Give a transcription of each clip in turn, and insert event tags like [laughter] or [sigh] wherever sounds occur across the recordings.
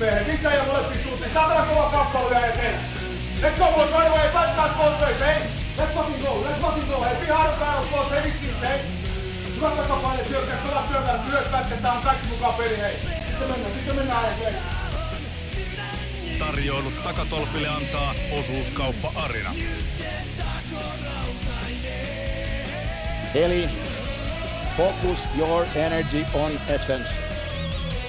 Miehet sisään ja molempiin suuntiin. Saatana kova kappale vielä eteen. Let's go boys, right away. Fight that both hey. Let's fucking go, let's fucking go. Hei, piha harjoittaa boys, hei vitsi, hei. Hyvä takapaine, syökkää, pelaa syökkää, lyöt pätketään, on kaikki mukaan peli, hei. Sitten mennään, sitten mennään, hei. Tarjoilut takatolpille antaa osuuskauppa Arina. Eli focus your energy on essence.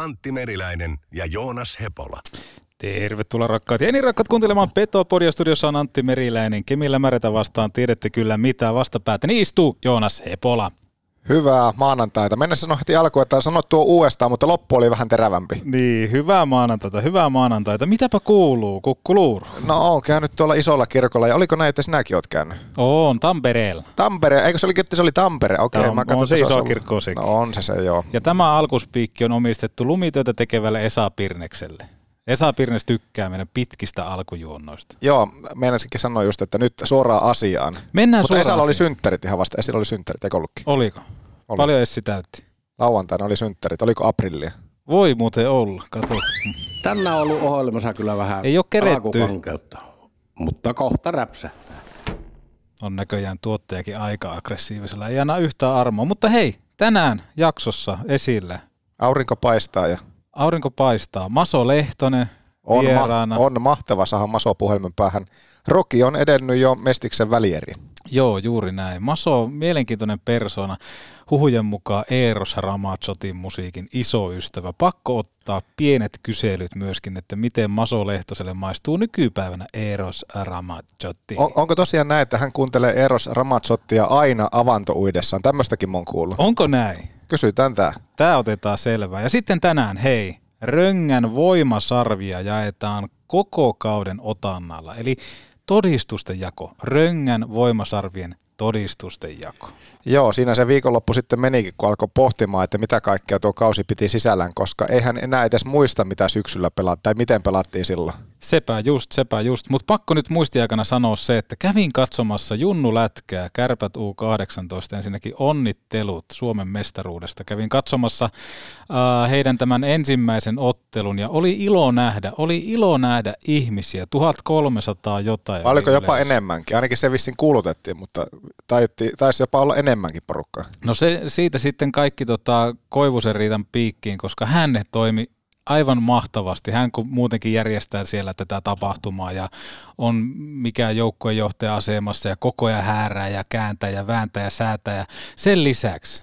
Antti Meriläinen ja Joonas Hepola. Tervetuloa rakkaat ja niin rakkaat kuuntelemaan Petopodia. Studiossa on Antti Meriläinen. Kemillä märetä vastaan tiedätte kyllä mitä vastapäätä. Niin istuu Joonas Hepola. Hyvää maanantaita. Mennä sanoa heti alkuun, että sanot tuo uudestaan, mutta loppu oli vähän terävämpi. Niin, hyvää maanantaita, hyvää maanantaita. Mitäpä kuuluu, kukkuluuru? No on käynyt tuolla isolla kirkolla ja oliko näin, että sinäkin oot käynyt? On, Tampereella. Tampere, eikö se oli, että se oli Tampere? Okei, Tämä on- mä katson, on se että iso kirkko sekin. No on se se, joo. Ja tämä alkuspiikki on omistettu lumityötä tekevälle Esa Pirnekselle. Esa Pirnes tykkää meidän pitkistä alkujuonnoista. Joo, meinasinkin sanoa just, että nyt suoraan asiaan. Mennään Mutta suoraan Esalla oli asiaan. synttärit ihan vasta. Esillä oli synttärit, eikö ollutkin? Oliko? Oli. Paljon Essi täytti. Lauantaina oli synttärit. Oliko aprillia? Voi muuten olla, kato. Tänään on ollut ohjelmassa kyllä vähän Ei oo keretty. mutta kohta räpsähtää. On näköjään tuottajakin aika aggressiivisella. Ei anna yhtään armoa. Mutta hei, tänään jaksossa esillä. Aurinko paistaa ja Aurinko paistaa. Maso Lehtonen on, vieraana. ma- on mahtava saada Maso puhelimen päähän. Roki on edennyt jo Mestiksen välieri. Joo, juuri näin. Maso on mielenkiintoinen persona. Huhujen mukaan Eros Ramazzotin musiikin iso ystävä. Pakko ottaa pienet kyselyt myöskin, että miten Maso Lehtoselle maistuu nykypäivänä Eros Ramazzotti. On, onko tosiaan näin, että hän kuuntelee Eros Ramazzottia aina avantouidessaan? Tämmöistäkin mä oon kuullut. Onko näin? Kysytään tää. Tämä otetaan selvää. Ja sitten tänään, hei, Röngän voimasarvia jaetaan koko kauden otannalla. Eli todistusten jako. Röngän voimasarvien todistusten jako. Joo, siinä se viikonloppu sitten menikin, kun alkoi pohtimaan, että mitä kaikkea tuo kausi piti sisällään, koska eihän enää edes muista, mitä syksyllä pelaat tai miten pelattiin silloin. Sepä just, sepä just. Mutta pakko nyt muistiaikana sanoa se, että kävin katsomassa Junnu Lätkää, Kärpät U18, ensinnäkin onnittelut Suomen mestaruudesta. Kävin katsomassa äh, heidän tämän ensimmäisen ottelun ja oli ilo nähdä, oli ilo nähdä ihmisiä, 1300 jotain. Oliko oli jopa yleensä. enemmänkin? Ainakin se vissiin kuulutettiin, mutta taitti, taisi jopa olla enemmänkin porukkaa. No se, siitä sitten kaikki tota, Koivusen riitan piikkiin, koska hän toimi aivan mahtavasti. Hän kun muutenkin järjestää siellä tätä tapahtumaa ja on mikään joukkueenjohtaja asemassa ja koko ajan häärää ja kääntää ja vääntää ja säätää. Ja sen lisäksi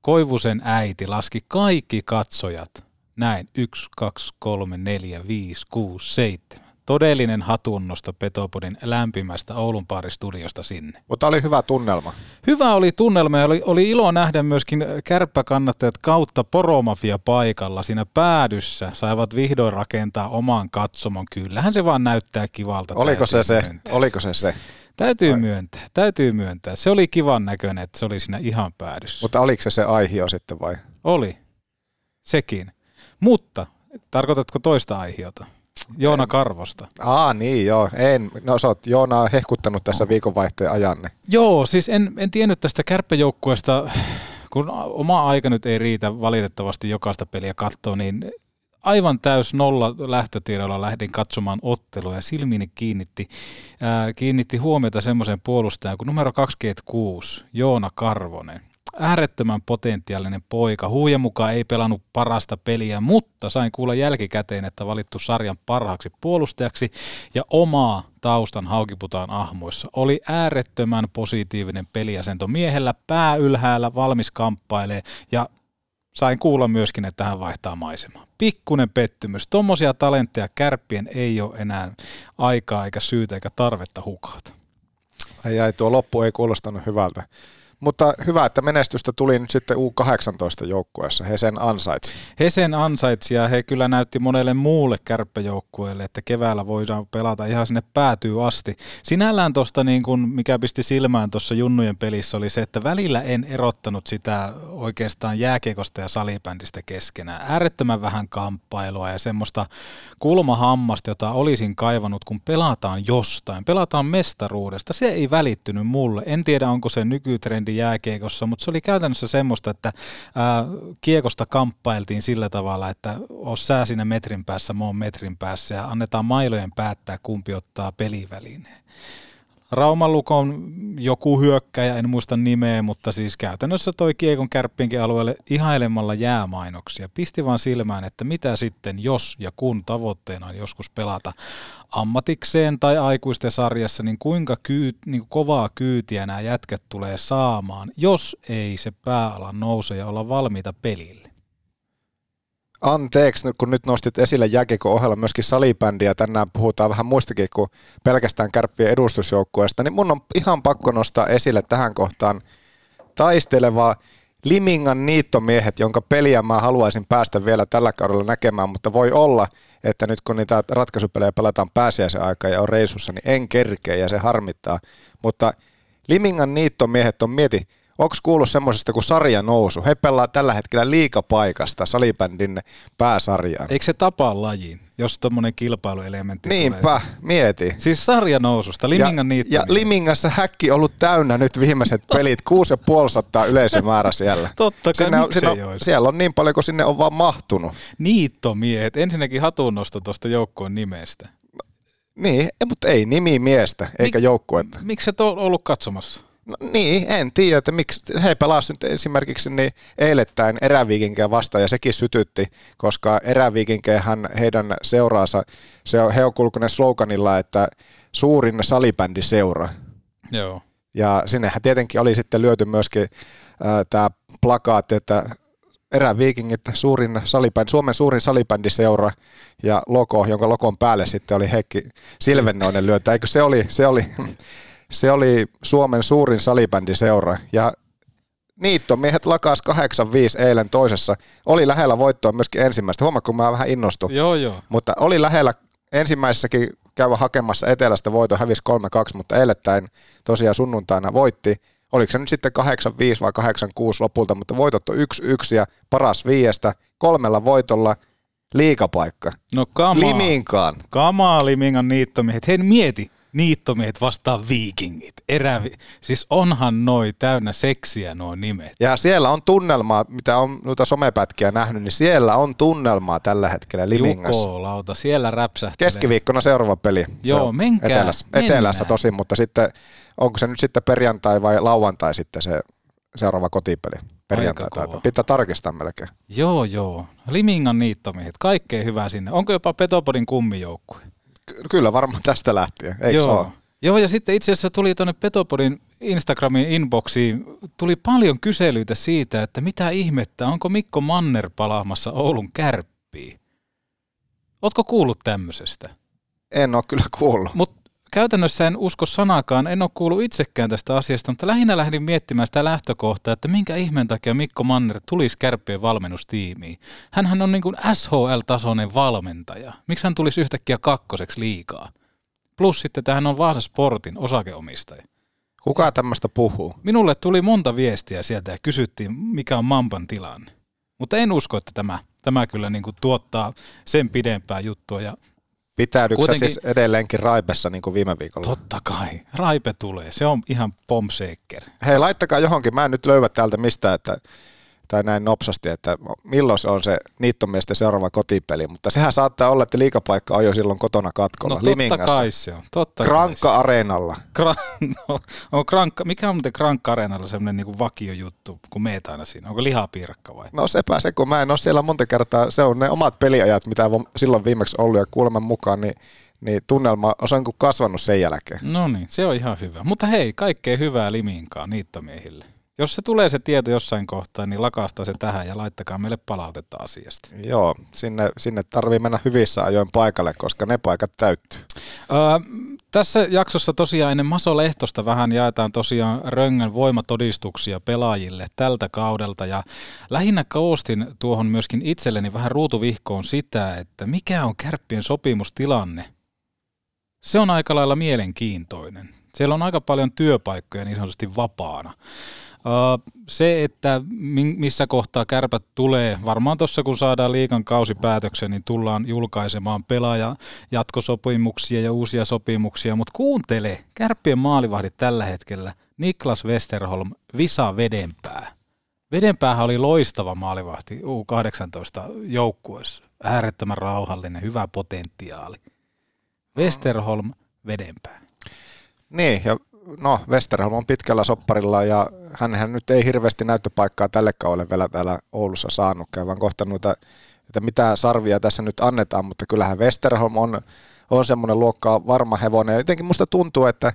Koivusen äiti laski kaikki katsojat. Näin, 1, 2, 3, 4, 5, 6, 7. Todellinen hatunnosto Petopodin lämpimästä Oulun studiosta sinne. Mutta oli hyvä tunnelma. Hyvä oli tunnelma ja oli, oli ilo nähdä myöskin kärppäkannattajat kautta poromafia paikalla siinä päädyssä. Saivat vihdoin rakentaa oman katsomon. Kyllähän se vaan näyttää kivalta. Oliko se täytyy se? Myöntää. Oliko se se? Täytyy myöntää, täytyy myöntää. Se oli kivan näköinen, että se oli siinä ihan päädyssä. Mutta oliko se se aihio sitten vai? Oli. Sekin. Mutta, tarkoitatko toista aihiota? Joona Karvosta. Aa niin joo, en. No sä oot Joona hehkuttanut tässä viikonvaihteen ajanne. Joo, siis en, en tiennyt tästä kärppäjoukkueesta, kun oma aika nyt ei riitä valitettavasti jokaista peliä katsoa, niin aivan täys nolla lähtötiedolla lähdin katsomaan ottelua ja silmiini kiinnitti, ää, kiinnitti huomiota semmoisen puolustajan kuin numero 26, Joona Karvonen. Äärettömän potentiaalinen poika. Huuja mukaan ei pelannut parasta peliä, mutta sain kuulla jälkikäteen, että valittu sarjan parhaaksi puolustajaksi ja omaa taustan haukiputaan ahmoissa. Oli äärettömän positiivinen peliasento miehellä, pää ylhäällä, valmis kamppailee ja sain kuulla myöskin, että hän vaihtaa maisemaa. Pikkunen pettymys. Tuommoisia talentteja kärppien ei ole enää aikaa eikä syytä eikä tarvetta hukata. Ai, ai tuo loppu ei kuulostanut hyvältä. Mutta hyvä, että menestystä tuli nyt sitten U18 joukkueessa. He sen ansaitsi. He sen ansaitsi ja he kyllä näytti monelle muulle kärppäjoukkueelle, että keväällä voidaan pelata ihan sinne päätyy asti. Sinällään tuosta, niin kun, mikä pisti silmään tuossa Junnujen pelissä, oli se, että välillä en erottanut sitä oikeastaan jääkiekosta ja salibändistä keskenään. Äärettömän vähän kamppailua ja semmoista kulmahammasta, jota olisin kaivannut, kun pelataan jostain. Pelataan mestaruudesta. Se ei välittynyt mulle. En tiedä, onko se nykytrendi jääkiekossa, mutta se oli käytännössä semmoista, että ää, kiekosta kamppailtiin sillä tavalla, että oot sä siinä metrin päässä, mä oon metrin päässä ja annetaan mailojen päättää, kumpi ottaa pelivälineen. Rauman lukon joku hyökkäjä, en muista nimeä, mutta siis käytännössä toi Kiekon kärppienkin alueelle ihailemalla jäämainoksia. Pisti vaan silmään, että mitä sitten, jos ja kun tavoitteena on joskus pelata ammatikseen tai aikuisten sarjassa, niin kuinka kyy, niin kuin kovaa kyytiä nämä jätkät tulee saamaan, jos ei se pääala nouse ja olla valmiita pelille. Anteeksi, kun nyt nostit esille jääkiekon ohella myöskin salibändiä, tänään puhutaan vähän muistakin kuin pelkästään kärppien edustusjoukkueesta, niin mun on ihan pakko nostaa esille tähän kohtaan taistelevaa Limingan niittomiehet, jonka peliä mä haluaisin päästä vielä tällä kaudella näkemään, mutta voi olla, että nyt kun niitä ratkaisupelejä pelataan pääsiäisen aikaa ja on reissussa, niin en kerkeä ja se harmittaa. Mutta Limingan niittomiehet on mieti, Onko kuullut semmoisesta kuin sarja nousu? He pelaa tällä hetkellä liikapaikasta salibändin pääsarjaan. Eikö se tapaa lajiin, jos tuommoinen kilpailuelementti Niinpä, tulee? mieti. Siis sarja noususta, Limingan ja, ja Limingassa häkki ollut täynnä nyt viimeiset pelit, kuusi ja puoli sataa yleisömäärä siellä. Totta kai, sinne on, sinne on, Siellä on niin paljon, kun sinne on vaan mahtunut. Niittomiehet, ensinnäkin hatunnosto tuosta joukkoon nimestä. Niin, mutta ei nimi miestä, eikä Mik- joukkuetta. Miksi et ole ollut katsomassa? No, niin, en tiedä, että miksi. He pelasivat nyt esimerkiksi niin eilettäin eräviikinkejä vastaan ja sekin sytytti, koska eräviikinkejähän heidän seuraansa, se on, he on kulkunut sloganilla, että suurin salibändi seura. Joo. Ja sinnehän tietenkin oli sitten lyöty myöskin äh, tämä plakaatti, että eräviikingit, suurin salibändi, Suomen suurin salibändiseura ja logo, jonka logon päälle sitten oli Heikki Silvennoinen lyötä. Eikö se oli, se oli se oli Suomen suurin salibändiseura ja Niittomiehet lakas 8-5 eilen toisessa. Oli lähellä voittoa myöskin ensimmäistä. Huomaa, kun mä vähän innostun. Joo, joo. Mutta oli lähellä ensimmäisessäkin käydä hakemassa etelästä voito hävisi 3-2, mutta eilettäin tosiaan sunnuntaina voitti. Oliko se nyt sitten 8-5 vai 8-6 lopulta, mutta voitot on 1-1 ja paras viiestä kolmella voitolla liikapaikka. No kamaa. Liminkaan. Kamaa Limingan niittomiehet. Hei mieti, niittomiehet vastaan viikingit. Erävi... Siis onhan noi täynnä seksiä nuo nimet. Ja siellä on tunnelmaa, mitä on noita somepätkiä nähnyt, niin siellä on tunnelmaa tällä hetkellä Limingassa. Juko, lauta, siellä räpsähtelee. Keskiviikkona seuraava peli. Joo, Se menkää, Etelässä, mennään. etelässä tosin, mutta sitten onko se nyt sitten perjantai vai lauantai sitten se seuraava kotipeli? Perjantai taitaa. Pitää tarkistaa melkein. Joo, joo. Limingan niittomiehet, kaikkea hyvää sinne. Onko jopa Petopodin kummijoukkue? Ky- kyllä varmaan tästä lähtien, eikö Joo. ole? Joo, ja sitten itse asiassa tuli tuonne Petopodin Instagramin inboxiin, tuli paljon kyselyitä siitä, että mitä ihmettä, onko Mikko Manner palaamassa Oulun kärppiin? Ootko kuullut tämmöisestä? En ole kyllä kuullut. Mutta käytännössä en usko sanakaan, en ole kuullut itsekään tästä asiasta, mutta lähinnä lähdin miettimään sitä lähtökohtaa, että minkä ihmeen takia Mikko Manner tulisi kärppien valmennustiimiin. Hänhän on niin kuin SHL-tasoinen valmentaja. Miksi hän tulisi yhtäkkiä kakkoseksi liikaa? Plus sitten tähän on Vaasa Sportin osakeomistaja. Kuka tämmöistä puhuu? Minulle tuli monta viestiä sieltä ja kysyttiin, mikä on Mampan tilanne. Mutta en usko, että tämä, tämä kyllä niin kuin tuottaa sen pidempää juttua. Ja Pitäydyksä Kuitenkin- siis edelleenkin raipessa niin kuin viime viikolla? totta kai, Raipe tulee. Se on ihan pomseekker. Hei, laittakaa johonkin. Mä en nyt löydä täältä mistään, että tai näin nopsasti, että milloin se on se niittomiesten seuraava kotipeli, mutta sehän saattaa olla, että liikapaikka on jo silloin kotona katkolla, No totta kai se on. Totta kai se Krankka-areenalla. Kra- [laughs] no, on krankka, mikä on muuten Krankka Areenalla semmoinen niinku vakiojuttu, kun meet aina siinä? Onko lihapiirakka vai? No sepä se, kun mä en ole siellä monta kertaa, se on ne omat peliajat, mitä silloin viimeksi ollut ja kuuleman mukaan, niin, niin tunnelma on niin kuin kasvanut sen jälkeen. No niin, se on ihan hyvä. Mutta hei, kaikkea hyvää Liminkaan niittomiehille. Jos se tulee se tieto jossain kohtaa, niin lakastaa se tähän ja laittakaa meille palautetta asiasta. Joo, sinne, sinne tarvii mennä hyvissä ajoin paikalle, koska ne paikat täyttyy. Öö, tässä jaksossa tosiaan ennen Maso Lehtosta vähän jaetaan tosiaan Röngän voimatodistuksia pelaajille tältä kaudelta ja lähinnä koostin tuohon myöskin itselleni vähän ruutuvihkoon sitä, että mikä on kärppien sopimustilanne. Se on aika lailla mielenkiintoinen. Siellä on aika paljon työpaikkoja niin sanotusti vapaana. Se, että missä kohtaa kärpät tulee, varmaan tuossa kun saadaan liikan kausipäätöksen, niin tullaan julkaisemaan pelaaja jatkosopimuksia ja uusia sopimuksia, mutta kuuntele, kärppien maalivahdit tällä hetkellä, Niklas Westerholm, Visa Vedenpää. Vedenpäähän oli loistava maalivahti U18 joukkueessa, äärettömän rauhallinen, hyvä potentiaali. Westerholm, Vedenpää. Niin, ja no Westerholm on pitkällä sopparilla ja hänhän nyt ei hirveästi näyttöpaikkaa tälle kaudelle vielä täällä Oulussa saanutkaan, vaan kohta noita, että mitä sarvia tässä nyt annetaan, mutta kyllähän Westerholm on, on semmoinen luokkaa varma hevonen ja jotenkin musta tuntuu, että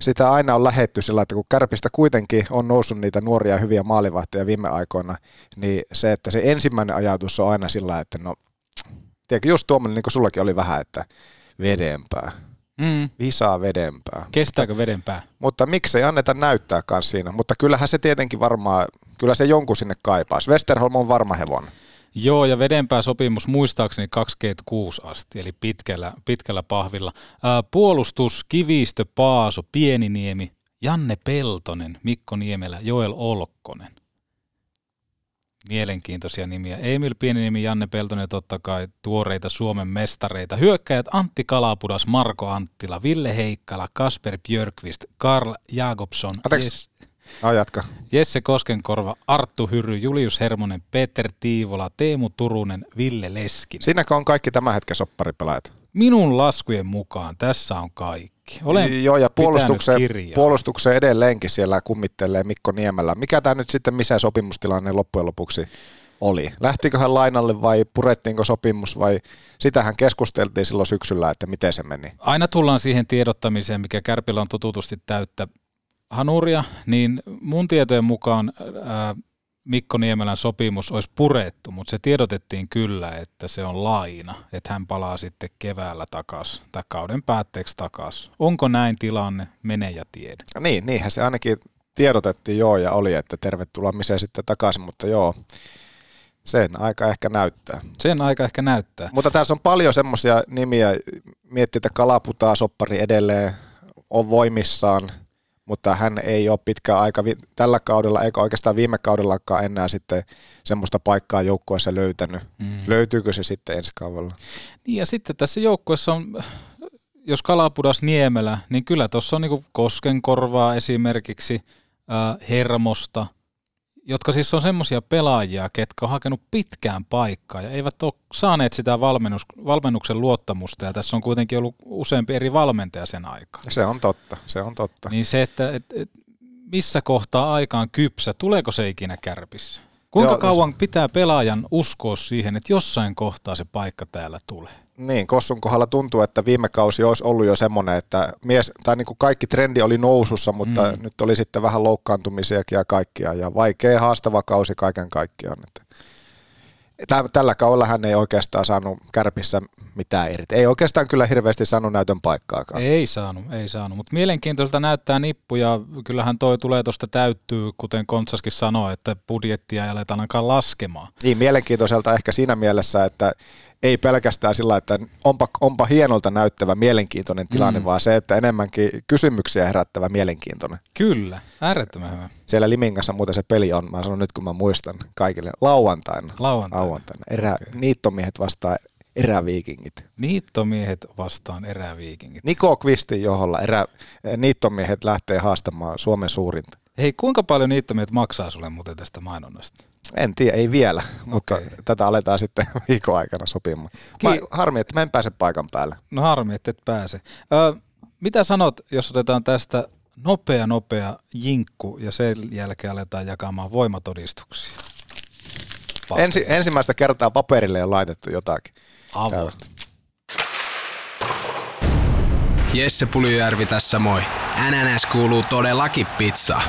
sitä aina on lähetty sillä, että kun Kärpistä kuitenkin on noussut niitä nuoria hyviä maalivahtia viime aikoina, niin se, että se ensimmäinen ajatus on aina sillä, että no, tiedätkö, just tuommoinen, niin kuin sullakin oli vähän, että vedempää. Mm. Visaa vedempää. Kestääkö vedenpää? Mutta miksei anneta näyttää siinä. Mutta kyllähän se tietenkin varmaan, kyllä se jonkun sinne kaipaisi. Westerholm on varma hevon. Joo, ja vedenpää sopimus muistaakseni 26 asti, eli pitkällä, pitkällä pahvilla. Ää, puolustus, Kivistö, Paaso, Pieniniemi, Janne Peltonen, Mikko Niemelä, Joel Olkkonen. Mielenkiintoisia nimiä. Emil Pieniniemi, Janne Peltonen, totta kai tuoreita Suomen mestareita. Hyökkäjät Antti Kalapudas, Marko Anttila, Ville Heikkala, Kasper Björkvist, Karl Jakobsson, Anteeksi. No, jatka. Jesse Koskenkorva, Arttu Hyry, Julius Hermonen, Peter Tiivola, Teemu Turunen, Ville Leskin. Siinäkö on kaikki tämän hetken sopparipelaajat? Minun laskujen mukaan tässä on kaikki. Olen Joo, ja puolustukseen, puolustukseen edelleenkin siellä kummittelee Mikko Niemelä. Mikä tämä nyt sitten, missä sopimustilanne loppujen lopuksi oli? Lähtikö hän lainalle vai purettiinko sopimus vai sitähän keskusteltiin silloin syksyllä, että miten se meni? Aina tullaan siihen tiedottamiseen, mikä Kärpillä on totutusti täyttä hanuria, niin mun tietojen mukaan ää, Mikko Niemelän sopimus olisi purettu, mutta se tiedotettiin kyllä, että se on laina, että hän palaa sitten keväällä takaisin tai kauden päätteeksi takaisin. Onko näin tilanne? Mene ja tiedä. Niin, niinhän se ainakin tiedotettiin joo ja oli, että tervetuloa miseen sitten takaisin, mutta joo, sen aika ehkä näyttää. Sen aika ehkä näyttää. Mutta tässä on paljon semmoisia nimiä, miettii, että Kalaputaa soppari edelleen on voimissaan, mutta hän ei ole pitkä aika tällä kaudella, eikä oikeastaan viime kaudellakaan enää sitten semmoista paikkaa joukkueessa löytänyt. Mm. Löytyykö se sitten ensi kaudella? Niin ja sitten tässä joukkueessa on, jos Kalapudas Niemelä, niin kyllä tuossa on niinku Koskenkorvaa esimerkiksi, äh, Hermosta, jotka siis on semmoisia pelaajia, ketkä on hakenut pitkään paikkaa ja eivät ole saaneet sitä valmennus, valmennuksen luottamusta ja tässä on kuitenkin ollut useampi eri valmentaja sen aikaa. Se on totta, se on totta. Niin se, että et, et, missä kohtaa aikaan kypsä, tuleeko se ikinä kärpissä? Kuinka Joo, kauan pitää pelaajan uskoa siihen, että jossain kohtaa se paikka täällä tulee? Niin, Kossun kohdalla tuntuu, että viime kausi olisi ollut jo semmoinen, että mies, tai niin kuin kaikki trendi oli nousussa, mutta mm. nyt oli sitten vähän loukkaantumisiakin ja kaikkia, ja vaikea haastava kausi kaiken kaikkiaan. Että tällä kaudella hän ei oikeastaan saanut kärpissä mitään irti. Ei oikeastaan kyllä hirveästi saanut näytön paikkaakaan. Ei saanut, ei saanut, mutta mielenkiintoista näyttää nippu ja kyllähän toi tulee tuosta täyttyy, kuten Kontsaskin sanoi, että budjettia ei aleta ainakaan laskemaan. Niin, mielenkiintoiselta ehkä siinä mielessä, että ei pelkästään sillä, että onpa, onpa hienolta näyttävä mielenkiintoinen tilanne, mm. vaan se, että enemmänkin kysymyksiä herättävä mielenkiintoinen. Kyllä, äärettömän hyvä. Siellä Limingassa muuten se peli on, mä sanon nyt kun mä muistan kaikille, lauantaina. Lauantaina. lauantaina. Erä, okay. Niittomiehet vastaan eräviikingit. Niittomiehet vastaan eräviikingit. Niko Kvistin joholla erä, niittomiehet lähtee haastamaan Suomen suurinta. Hei, kuinka paljon niittomiehet maksaa sulle muuten tästä mainonnasta? En tiedä, ei vielä, mutta Okei. tätä aletaan sitten [laughs] viikon aikana sopimaan. Mä, harmi, että mä en pääse paikan päälle. No harmi, että et pääse. Ö, mitä sanot, jos otetaan tästä nopea, nopea jinkku ja sen jälkeen aletaan jakamaan voimatodistuksia? Ensi, ensimmäistä kertaa paperille on laitettu jotakin. Avo. Jesse Puljujärvi tässä moi. NNS kuuluu todellakin pizza.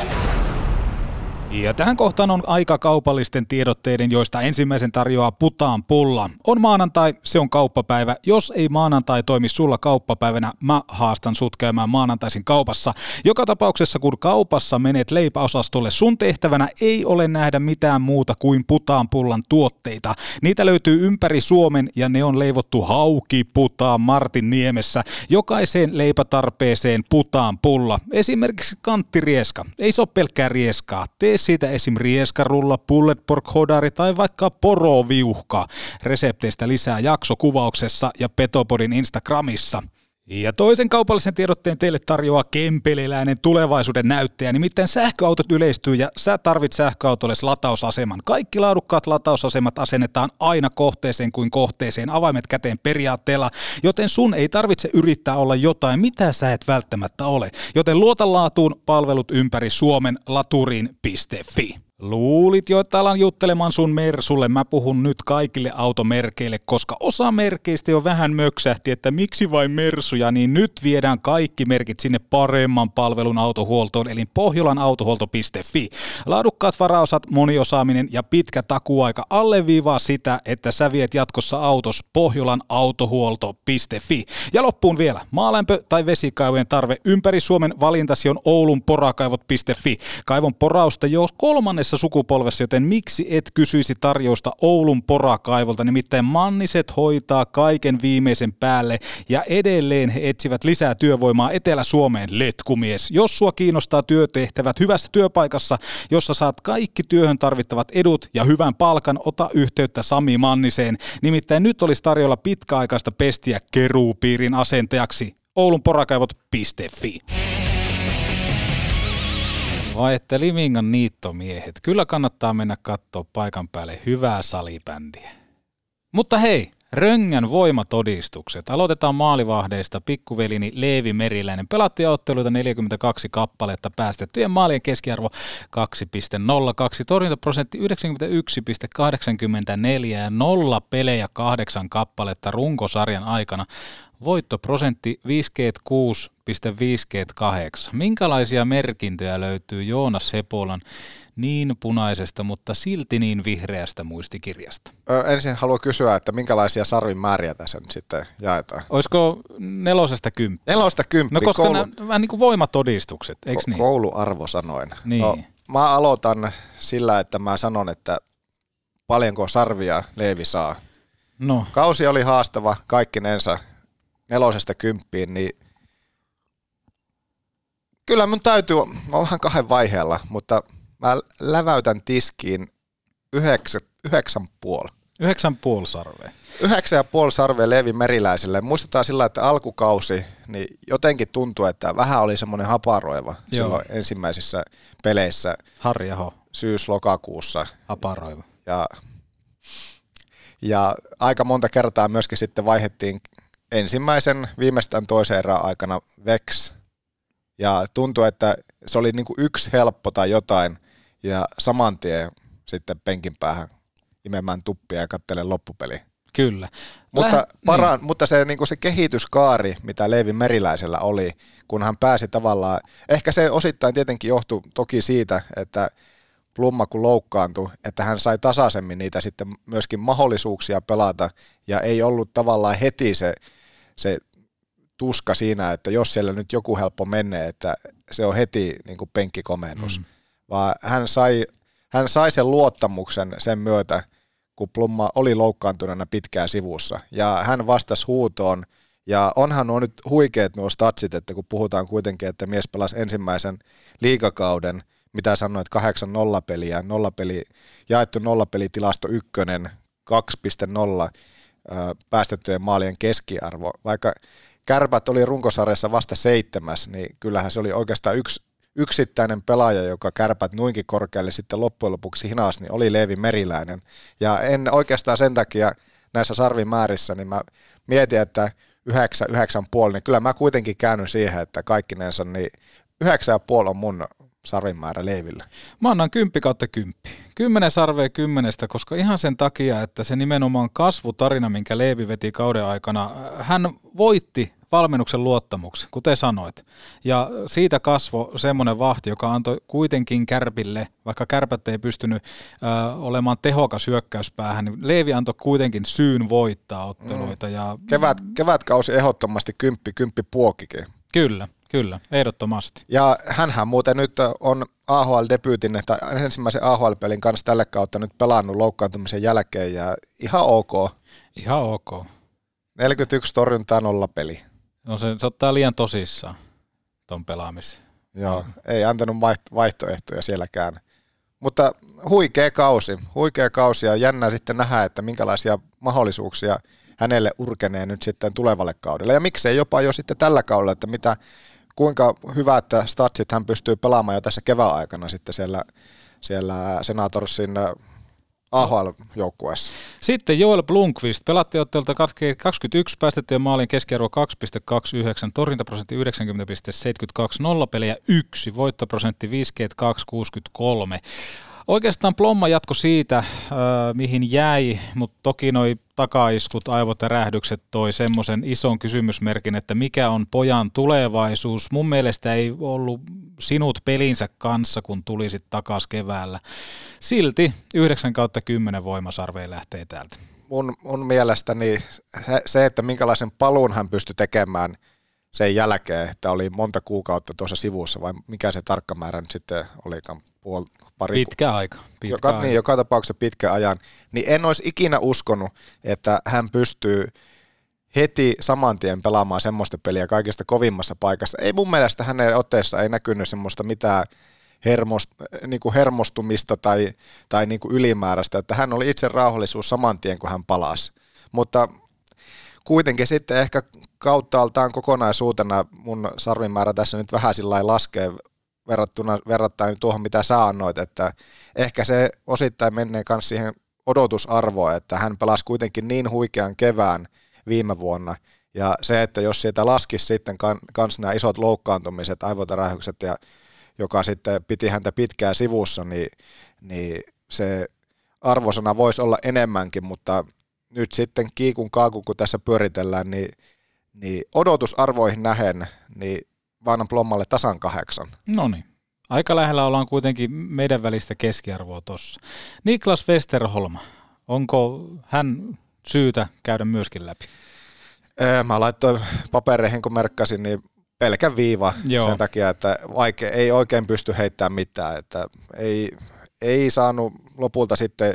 Ja tähän kohtaan on aika kaupallisten tiedotteiden, joista ensimmäisen tarjoaa Putaan pulla. On maanantai, se on kauppapäivä. Jos ei maanantai toimi sulla kauppapäivänä, mä haastan sut käymään maanantaisin kaupassa. Joka tapauksessa, kun kaupassa menet leipäosastolle, sun tehtävänä ei ole nähdä mitään muuta kuin Putaan pullan tuotteita. Niitä löytyy ympäri Suomen ja ne on leivottu hauki Putaan Martin Niemessä. Jokaiseen leipätarpeeseen Putaan pulla. Esimerkiksi kanttirieska. Ei se ole pelkkää rieskaa. Tee siitä esim. rieskarulla, pulled pork hodari tai vaikka poroviuhka. Resepteistä lisää jaksokuvauksessa ja Petopodin Instagramissa. Ja toisen kaupallisen tiedotteen teille tarjoaa kempeleläinen tulevaisuuden näyttäjä, nimittäin sähköautot yleistyy ja sä tarvit sähköautolle latausaseman. Kaikki laadukkaat latausasemat asennetaan aina kohteeseen kuin kohteeseen avaimet käteen periaatteella, joten sun ei tarvitse yrittää olla jotain, mitä sä et välttämättä ole. Joten luota laatuun palvelut ympäri Suomen laturiin.fi. Luulit jo, että alan juttelemaan sun Mersulle. Mä puhun nyt kaikille automerkeille, koska osa merkeistä jo vähän möksähti, että miksi vain Mersuja, niin nyt viedään kaikki merkit sinne paremman palvelun autohuoltoon, eli pohjolanautohuolto.fi. Laadukkaat varaosat, moniosaaminen ja pitkä takuaika alleviivaa sitä, että sä viet jatkossa autos pohjolanautohuolto.fi. Ja loppuun vielä, maalämpö- tai vesikaivojen tarve ympäri Suomen valintasi on Oulun porakaivot.fi. Kaivon porausta jo kolmannessa sukupolvessa, joten miksi et kysyisi tarjousta Oulun porakaivolta? Nimittäin Manniset hoitaa kaiken viimeisen päälle ja edelleen he etsivät lisää työvoimaa Etelä-Suomeen, letkumies. Jos sua kiinnostaa työtehtävät hyvässä työpaikassa, jossa saat kaikki työhön tarvittavat edut ja hyvän palkan, ota yhteyttä Sami Manniseen. Nimittäin nyt olisi tarjolla pitkäaikaista pestiä keruupiirin asentajaksi oulunporakaivot.fi. Vai että Limingan niittomiehet. Kyllä kannattaa mennä katsoa paikan päälle hyvää salibändiä. Mutta hei, Röngän voimatodistukset. Aloitetaan maalivahdeista. Pikkuvelini Leevi Meriläinen pelatti otteluita 42 kappaletta päästettyjen maalien keskiarvo 2,02, torjuntaprosentti 91,84 ja nolla pelejä kahdeksan kappaletta runkosarjan aikana. Voittoprosentti 56,58. Minkälaisia merkintöjä löytyy Joonas Hepolan niin punaisesta, mutta silti niin vihreästä muistikirjasta? Ö, ensin haluan kysyä, että minkälaisia sarvin määriä tässä nyt sitten jaetaan. Olisiko nelosesta kymppi? Nelosta kymppi, No koska koulu, nämä vähän niin kuin voimatodistukset, eikö niin? kouluarvo sanoin. Niin. No, mä aloitan sillä, että mä sanon, että paljonko sarvia Leevi saa. No, Kausi oli haastava kaikkinensa nelosesta kymppiin, niin kyllä mun täytyy, mä oon vähän kahden vaiheella, mutta mä läväytän tiskiin yhdeksän, yhdeksän puoli. yhdeksän puoli sarvea. Yhdeksän ja puoli sarvea Leevi Meriläiselle. Muistetaan sillä, että alkukausi, niin jotenkin tuntui, että vähän oli semmoinen haparoiva Joo. silloin ensimmäisissä peleissä Harri Aho, syys-lokakuussa. aparoiva. Ja, ja aika monta kertaa myöskin sitten vaihettiin ensimmäisen viimeistään toisen erän aikana Vex. Ja tuntui, että se oli niin kuin yksi helppo tai jotain ja saman tien sitten penkin päähän imemään tuppia ja katselen loppupeli. Kyllä. Mutta, Lähe- para, niin. mutta se, niin kuin se kehityskaari, mitä Leevi Meriläisellä oli, kun hän pääsi tavallaan, ehkä se osittain tietenkin johtui toki siitä, että Plumma kun loukkaantui, että hän sai tasaisemmin niitä sitten myöskin mahdollisuuksia pelata ja ei ollut tavallaan heti se, se tuska siinä, että jos siellä nyt joku helppo menee, että se on heti niin kuin penkkikomennus, mm. vaan hän sai, hän sai sen luottamuksen sen myötä, kun Plumma oli loukkaantuneena pitkään sivussa. Ja hän vastasi huutoon. Ja onhan nuo nyt huikeat nuo statsit, että kun puhutaan kuitenkin, että mies pelasi ensimmäisen liikakauden, mitä sanoit, kahdeksan nollapeliä, nollapeli, jaettu nollapelitilasto ykkönen, 2.0 ö, päästettyjen maalien keskiarvo. Vaikka kärpät oli runkosarjassa vasta seitsemäs, niin kyllähän se oli oikeastaan yksi, yksittäinen pelaaja, joka kärpät nuinkin korkealle sitten loppujen lopuksi hinas, niin oli Leevi Meriläinen. Ja en oikeastaan sen takia näissä sarvimäärissä, niin mä mietin, että 9, 9,5, niin kyllä mä kuitenkin käännyn siihen, että kaikkinensa niin 9,5 on mun sarvimäärä Leivillä. Mä annan 10 kautta 10. 10 sarvea kymmenestä, koska ihan sen takia, että se nimenomaan kasvutarina, minkä Leevi veti kauden aikana, hän voitti valmennuksen luottamuksen, kuten sanoit. Ja siitä kasvo semmoinen vahti, joka antoi kuitenkin Kärpille, vaikka Kärpät ei pystynyt äh, olemaan tehokas hyökkäyspäähän, niin Leevi antoi kuitenkin syyn voittaa otteluita. Mm. Ja, Kevät, kevätkausi ehdottomasti kymppi, kymppi puokikin. Kyllä, kyllä, ehdottomasti. Ja hänhän muuten nyt on AHL-debyytin, tai ensimmäisen AHL-pelin kanssa tälle kautta nyt pelannut loukkaantumisen jälkeen ja ihan ok. Ihan ok. 41 torjuntaa nolla peli. No se, se ottaa liian tosissaan ton pelaamisen. Joo, ei antanut vaihtoehtoja sielläkään. Mutta huikea kausi, huikea kausi ja jännä sitten nähdä, että minkälaisia mahdollisuuksia hänelle urkenee nyt sitten tulevalle kaudelle. Ja miksei jopa jo sitten tällä kaudella, että mitä, kuinka hyvä, että statsit hän pystyy pelaamaan jo tässä kevään aikana sitten siellä, siellä Senatorsin AHL-joukkueessa. Sitten Joel Blunkvist, pelatti ottelta 21 päästettyjen maalin keskiarvo 2,29, torjuntaprosentti 90,72, nollapelejä 1, voittoprosentti 5,263. Oikeastaan Plomma jatko siitä, äh, mihin jäi, mutta toki noi takaiskut, aivot ja rähdykset toi semmoisen ison kysymysmerkin, että mikä on pojan tulevaisuus. Mun mielestä ei ollut sinut pelinsä kanssa, kun tulisit takas keväällä. Silti 9 kautta 10 voimasarveen lähtee täältä. Mun, mun mielestäni se, että minkälaisen paluun hän pystyi tekemään sen jälkeen, että oli monta kuukautta tuossa sivussa, vai mikä se tarkka määrä nyt sitten olikaan, puol, pari... Pitkä aika. Pitkä joka, aika. Niin, joka tapauksessa pitkä ajan. Niin en olisi ikinä uskonut, että hän pystyy heti saman tien pelaamaan semmoista peliä kaikista kovimmassa paikassa. Ei mun mielestä hänen otteessa ei näkynyt semmoista mitään hermost, niin kuin hermostumista tai, tai niin kuin ylimääräistä, että hän oli itse rauhallisuus saman tien, kun hän palasi. Mutta kuitenkin sitten ehkä kauttaaltaan kokonaisuutena mun sarvimäärä tässä nyt vähän sillä laskee verrattuna, verrattain tuohon, mitä sä annoit, että ehkä se osittain menee myös siihen odotusarvoa, että hän pelasi kuitenkin niin huikean kevään viime vuonna, ja se, että jos siitä laskisi sitten kans nämä isot loukkaantumiset, aivotarähykset, ja joka sitten piti häntä pitkään sivussa, niin, niin se arvosana voisi olla enemmänkin, mutta nyt sitten kiikun kaakun, kun tässä pyöritellään, niin, niin odotusarvoihin nähen, niin vaan Plommalle tasan kahdeksan. No niin. Aika lähellä ollaan kuitenkin meidän välistä keskiarvoa tuossa. Niklas Westerholm, onko hän syytä käydä myöskin läpi? Mä laittoin papereihin, kun merkkasin, niin pelkä viiva Joo. sen takia, että vaike, ei oikein pysty heittämään mitään. Että ei, ei saanut lopulta sitten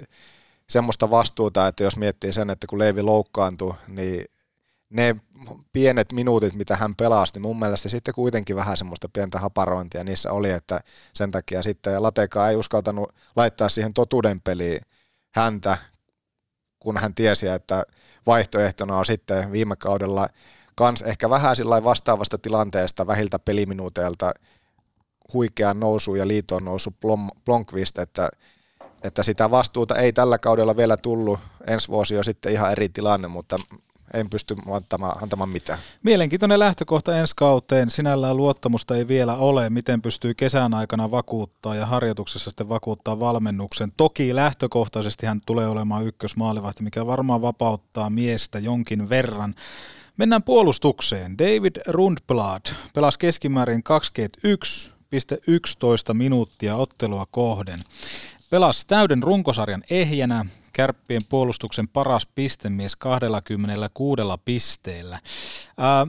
semmoista vastuuta, että jos miettii sen, että kun Leivi loukkaantui, niin ne pienet minuutit, mitä hän pelasi, niin mun mielestä sitten kuitenkin vähän semmoista pientä haparointia niissä oli, että sen takia sitten Lateka ei uskaltanut laittaa siihen totuuden peliin häntä, kun hän tiesi, että vaihtoehtona on sitten viime kaudella kans ehkä vähän sillä vastaavasta tilanteesta vähiltä peliminuuteilta huikean nousu ja liiton nousu Blomqvist, että, että sitä vastuuta ei tällä kaudella vielä tullut, ensi vuosi on sitten ihan eri tilanne, mutta en pysty antamaan, antamaan mitään. Mielenkiintoinen lähtökohta ensi kauteen. Sinällään luottamusta ei vielä ole. Miten pystyy kesän aikana vakuuttaa ja harjoituksessa sitten vakuuttaa valmennuksen. Toki lähtökohtaisesti hän tulee olemaan ykkösmaalivahti, mikä varmaan vapauttaa miestä jonkin verran. Mennään puolustukseen. David Rundblad pelasi keskimäärin 21,11 minuuttia ottelua kohden. Pelasi täyden runkosarjan ehjänä, kärppien puolustuksen paras pistemies 26 pisteellä. Ää,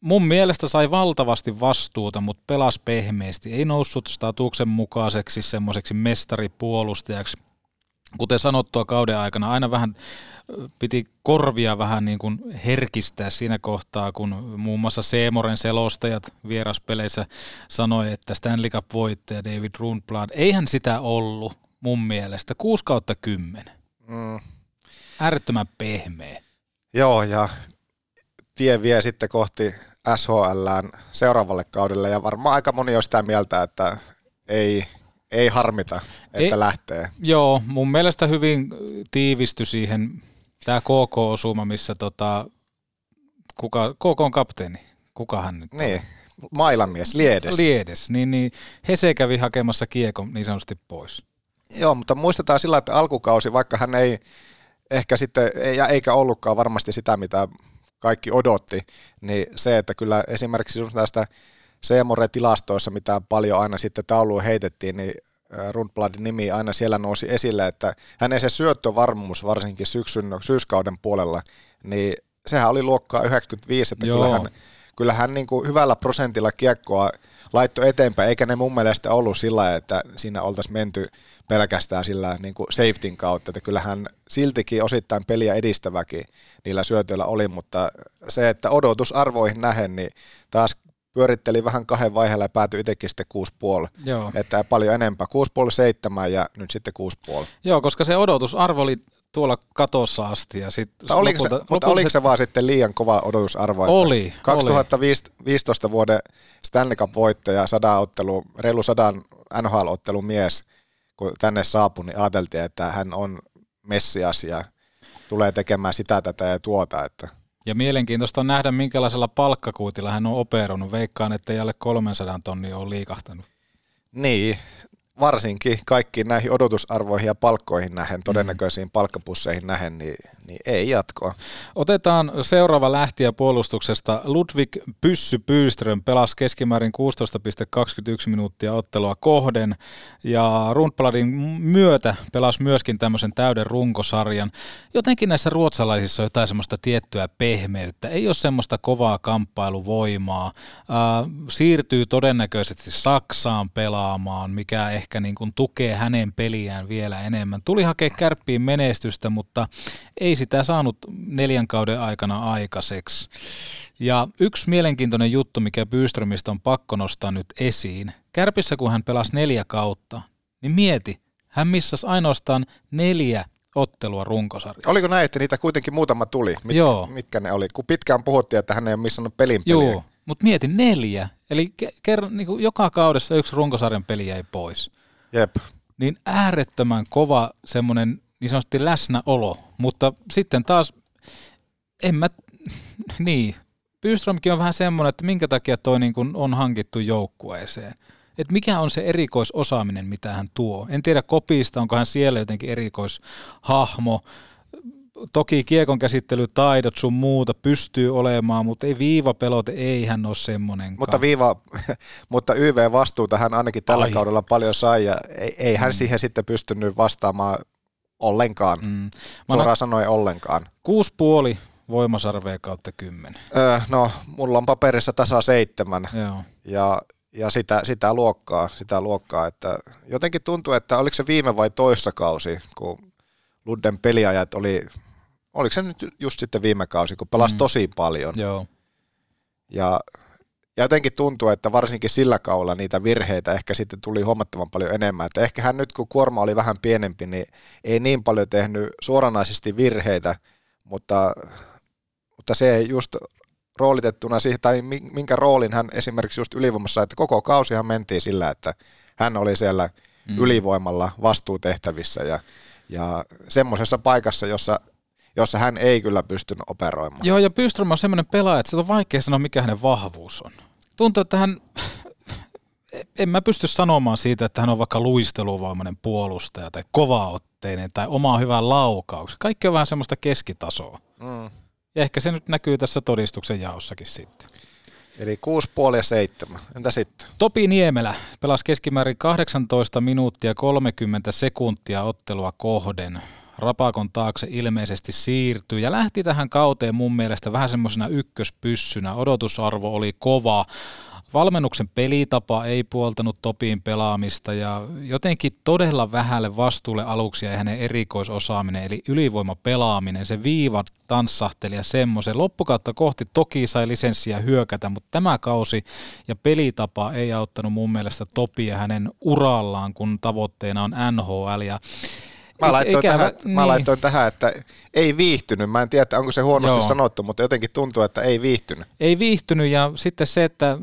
mun mielestä sai valtavasti vastuuta, mutta pelas pehmeästi. Ei noussut statuksen mukaiseksi semmoiseksi mestaripuolustajaksi. Kuten sanottua kauden aikana, aina vähän piti korvia vähän niin kuin herkistää siinä kohtaa, kun muun muassa Seemoren selostajat vieraspeleissä sanoi, että Stanley Cup voittaja David Rundblad, eihän sitä ollut mun mielestä. 6 kautta 10. Mm. Äärettömän pehmeä. Joo, ja tie vie sitten kohti SHLään seuraavalle kaudelle ja varmaan aika moni on sitä mieltä, että ei, ei harmita, että ei, lähtee. Joo, mun mielestä hyvin tiivistyi siihen tämä KK-osuma, missä tota, kuka, KK on kapteeni, kuka hän nyt Niin, mailamies, Liedes. Liedes, niin, niin Hese kävi hakemassa kiekon niin sanotusti pois. Joo, mutta muistetaan sillä, että alkukausi, vaikka hän ei ehkä sitten, eikä ollutkaan varmasti sitä, mitä kaikki odotti, niin se, että kyllä esimerkiksi tästä Seemore-tilastoissa, mitä paljon aina sitten tauluun heitettiin, niin Rundbladin nimi aina siellä nousi esille, että hänen se syöttövarmuus varsinkin syksyn, syyskauden puolella, niin sehän oli luokkaa 95, että Joo. kyllähän, kyllähän niin kuin hyvällä prosentilla kiekkoa laittoi eteenpäin, eikä ne mun mielestä ollut sillä, että siinä oltaisiin menty pelkästään sillä niin kuin safetyn kautta, että kyllähän siltikin osittain peliä edistäväkin niillä syötöillä oli, mutta se, että odotusarvoihin nähen, niin taas pyöritteli vähän kahden vaiheella ja päätyi itsekin sitten 6,5. Joo. Että paljon enempää. 6,5, 7 ja nyt sitten 6,5. Joo, koska se odotusarvo oli tuolla katossa asti. Ja sit mutta oliko, lopulta, se, lopulta mutta oliko se vaan sitten liian kova odotusarvo? Oli. 2015 oli. vuoden Stanley Cup-voittaja, sadan ottelu, reilu sadan NHL-ottelun mies, kun tänne saapui, niin ajateltiin, että hän on messias ja tulee tekemään sitä, tätä ja tuota. Että. Ja mielenkiintoista on nähdä, minkälaisella palkkakuutilla hän on operoinut. Veikkaan, että ei alle 300 tonnia ole liikahtanut. Niin, varsinkin kaikkiin näihin odotusarvoihin ja palkkoihin nähen, todennäköisiin mm. palkkapusseihin nähen, niin, niin ei jatkoa. Otetaan seuraava lähtiä puolustuksesta. Ludwig Pyssy Pyström pelasi keskimäärin 16,21 minuuttia ottelua kohden ja Rundbladin myötä pelasi myöskin tämmöisen täyden runkosarjan. Jotenkin näissä ruotsalaisissa on jotain semmoista tiettyä pehmeyttä. Ei ole semmoista kovaa kamppailuvoimaa. Äh, siirtyy todennäköisesti Saksaan pelaamaan, mikä ehkä ehkä niin kuin tukee hänen peliään vielä enemmän. Tuli hakea kärppiin menestystä, mutta ei sitä saanut neljän kauden aikana aikaiseksi. Ja yksi mielenkiintoinen juttu, mikä Byströmistä on pakko nostaa nyt esiin. Kärpissä, kun hän pelasi neljä kautta, niin mieti, hän missasi ainoastaan neljä ottelua runkosarjassa. Oliko näin, että niitä kuitenkin muutama tuli? Mit, Joo. Mitkä ne oli? Kun pitkään puhuttiin, että hän ei ole missannut pelin peliä. Joo, mutta mieti neljä. Eli ker- niin kuin joka kaudessa yksi runkosarjan peli jäi pois. Jep. Niin äärettömän kova semmoinen niin sanotusti läsnäolo, mutta sitten taas en mä, [laughs] niin, Byströmkin on vähän semmoinen, että minkä takia toi niin kuin on hankittu joukkueeseen. Että mikä on se erikoisosaaminen, mitä hän tuo. En tiedä kopista, onko hän siellä jotenkin erikoishahmo, toki kiekon käsittelytaidot sun muuta pystyy olemaan, mutta ei viivapelote, ei hän ole semmoinen. Mutta, viiva, [laughs] mutta YV-vastuuta hän ainakin tällä Ai. kaudella paljon sai ja ei, ei hän mm. siihen sitten pystynyt vastaamaan ollenkaan. Mm. Suoraan sanoen ollenkaan. Kuusi puoli voimasarvea kautta kymmenen. Öö, no, mulla on paperissa tasa seitsemän. Joo. Ja ja sitä, sitä luokkaa, sitä luokkaa, että jotenkin tuntuu, että oliko se viime vai toissa kausi, kun Ludden peliajat oli oliko se nyt just sitten viime kausi, kun pelasi mm. tosi paljon. Joo. Ja, ja jotenkin tuntuu, että varsinkin sillä kaudella niitä virheitä ehkä sitten tuli huomattavan paljon enemmän. Että ehkä hän nyt, kun kuorma oli vähän pienempi, niin ei niin paljon tehnyt suoranaisesti virheitä, mutta, mutta se just roolitettuna siihen, tai minkä roolin hän esimerkiksi just ylivoimassa, että koko kausihan mentiin sillä, että hän oli siellä mm. ylivoimalla vastuutehtävissä ja, ja semmoisessa paikassa, jossa jossa hän ei kyllä pystynyt operoimaan. Joo, ja Byström on semmoinen pelaaja, että se on vaikea sanoa, mikä hänen vahvuus on. Tuntuu, että hän, [laughs] en mä pysty sanomaan siitä, että hän on vaikka luisteluvoimainen puolustaja tai kovaotteinen tai oma hyvä laukaus. Kaikki on vähän semmoista keskitasoa. Mm. Ja ehkä se nyt näkyy tässä todistuksen jaossakin sitten. Eli 6,5 ja 7. Entä sitten? Topi Niemelä pelasi keskimäärin 18 minuuttia 30 sekuntia ottelua kohden rapakon taakse ilmeisesti siirtyi ja lähti tähän kauteen mun mielestä vähän semmoisena ykköspyssynä. Odotusarvo oli kova. Valmennuksen pelitapa ei puoltanut Topiin pelaamista ja jotenkin todella vähälle vastuulle aluksi ja hänen erikoisosaaminen eli ylivoimapelaaminen, se viiva tanssahteli ja semmoisen. Loppukautta kohti toki sai lisenssiä hyökätä, mutta tämä kausi ja pelitapa ei auttanut mun mielestä Topia hänen urallaan, kun tavoitteena on NHL ja Mä laitoin, Ikävä- tähän, niin. mä laitoin tähän, että ei viihtynyt. Mä en tiedä, onko se huonosti Joo. sanottu, mutta jotenkin tuntuu, että ei viihtynyt. ei viihtynyt ja sitten se, että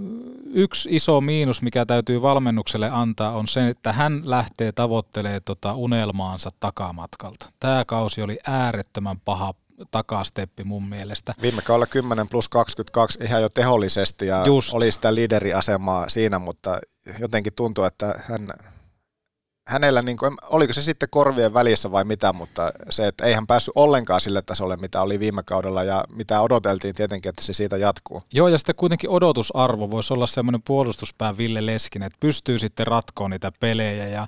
yksi iso miinus, mikä täytyy valmennukselle antaa, on se, että hän lähtee tavoittelemaan tota unelmaansa takamatkalta. Tämä kausi oli äärettömän paha takasteppi mun mielestä. Viime kaudella 10 plus 22 ihan jo tehollisesti ja Just. oli sitä lideriasemaa siinä, mutta jotenkin tuntuu, että hän, hänellä, niin kuin, oliko se sitten korvien välissä vai mitä, mutta se, että ei hän päässyt ollenkaan sille tasolle, mitä oli viime kaudella ja mitä odoteltiin tietenkin, että se siitä jatkuu. Joo, ja sitten kuitenkin odotusarvo voisi olla semmoinen puolustuspää Ville Leskinen, että pystyy sitten ratkoon niitä pelejä ja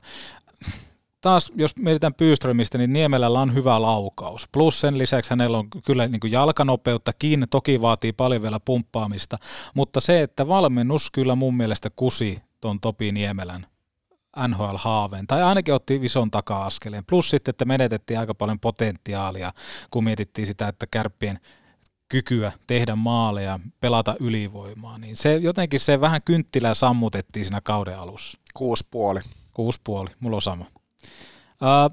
taas, jos mietitään Byströmistä, niin Niemelällä on hyvä laukaus. Plus sen lisäksi hänellä on kyllä niin jalkanopeuttakin, toki vaatii paljon vielä pumppaamista, mutta se, että valmennus kyllä mun mielestä kusi ton Topi Niemelän NHL-haaveen, tai ainakin otti ison taka-askeleen. Plus sitten, että menetettiin aika paljon potentiaalia, kun mietittiin sitä, että kärppien kykyä tehdä maaleja, pelata ylivoimaa, niin se jotenkin se vähän kynttilää sammutettiin siinä kauden alussa. Kuusi puoli. Kuusi puoli, mulla on sama. Ää,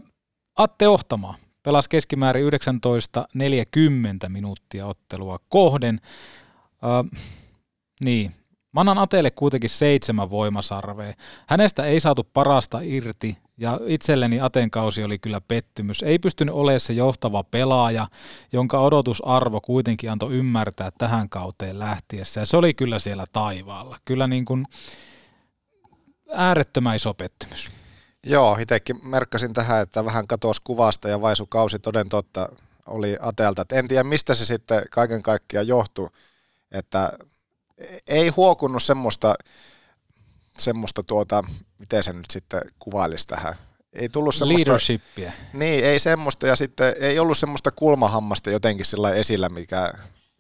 Atte Ohtamaa pelasi keskimäärin 19.40 minuuttia ottelua kohden. Ää, niin, Mä annan Atelle kuitenkin seitsemän voimasarvea. Hänestä ei saatu parasta irti ja itselleni Aten kausi oli kyllä pettymys. Ei pystynyt olemaan se johtava pelaaja, jonka odotusarvo kuitenkin antoi ymmärtää tähän kauteen lähtiessä. Ja se oli kyllä siellä taivaalla. Kyllä niin kuin äärettömän iso pettymys. Joo, itsekin merkkasin tähän, että vähän katosi kuvasta ja vaisu kausi toden totta oli Atelta. Et en tiedä, mistä se sitten kaiken kaikkiaan johtui, että ei huokunnut semmoista, semmoista tuota, miten se nyt sitten kuvailisi tähän. Ei tullut semmoista, Leadershipia. Niin, ei semmoista ja sitten ei ollut semmoista kulmahammasta jotenkin sillä esillä, mikä,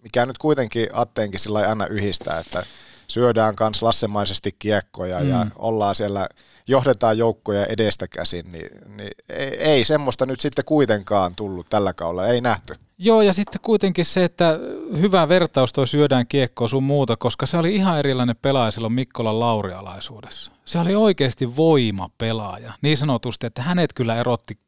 mikä nyt kuitenkin Atteenkin sillä aina yhdistää, että syödään kans lassemaisesti kiekkoja mm. ja ollaan siellä, johdetaan joukkoja edestä käsin, niin, niin ei, ei semmoista nyt sitten kuitenkaan tullut tällä kaudella, ei nähty. Joo, ja sitten kuitenkin se, että hyvä vertaus toi syödään kiekkoa sun muuta, koska se oli ihan erilainen pelaaja silloin Mikkolan laurialaisuudessa. Se oli oikeasti voimapelaaja, niin sanotusti, että hänet kyllä erotti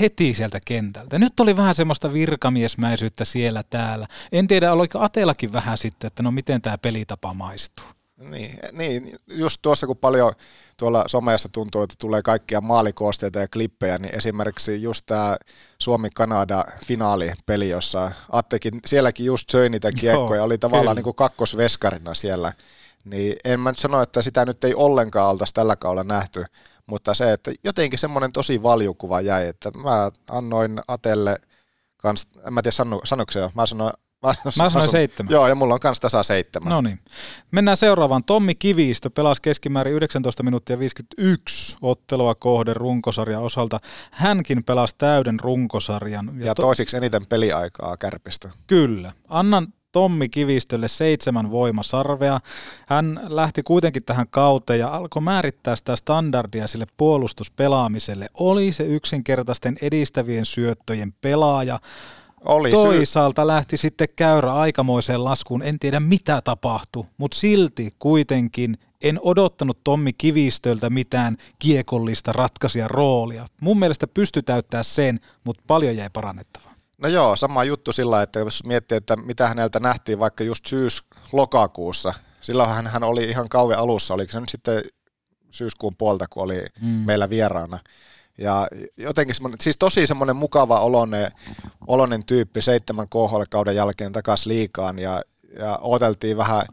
heti sieltä kentältä. Nyt oli vähän semmoista virkamiesmäisyyttä siellä täällä. En tiedä, oliko Atelakin vähän sitten, että no miten tämä pelitapa maistuu. Niin, niin, just tuossa kun paljon tuolla somessa tuntuu, että tulee kaikkia maalikoosteita ja klippejä, niin esimerkiksi just tämä Suomi-Kanada finaalipeli, jossa Attekin, sielläkin just söi niitä kiekkoja, Joo, oli tavallaan kyllä. niin kuin kakkosveskarina siellä. Niin en mä nyt sano, että sitä nyt ei ollenkaan oltaisi tällä kaudella nähty, mutta se, että jotenkin semmoinen tosi valjukuva jäi, että mä annoin Atelle kans, en mä tiedä sano, sanoiko se jo, mä sanoin Mä, Mä sanoin seitsemän. Joo, ja mulla on kans tasa seitsemän. No niin. Mennään seuraavaan. Tommi Kivistö pelasi keskimäärin 19 minuuttia 51 ottelua kohden runkosarjan osalta. Hänkin pelasi täyden runkosarjan. Ja to- toisiksi eniten peliaikaa kärpistä. Kyllä. Annan Tommi Kivistölle seitsemän voimasarvea. Hän lähti kuitenkin tähän kauteen ja alkoi määrittää sitä standardia sille puolustuspelaamiselle. Oli se yksinkertaisten edistävien syöttöjen pelaaja. Oli syy. Toisaalta lähti sitten käyrä aikamoiseen laskuun. En tiedä mitä tapahtui, mutta silti kuitenkin en odottanut Tommi Kivistöltä mitään kiekollista ratkaisia roolia. Mun mielestä pysty täyttää sen, mutta paljon jäi parannettavaa. No joo, sama juttu sillä, että jos miettii, että mitä häneltä nähtiin vaikka just syys-lokakuussa, silloinhan hän oli ihan kauan alussa, oliko se nyt sitten syyskuun puolta, kun oli mm. meillä vieraana. Ja jotenkin semmoinen, siis tosi semmoinen mukava olonen, olonen tyyppi seitsemän KHL-kauden jälkeen takaisin liikaan ja, ja odoteltiin vähän,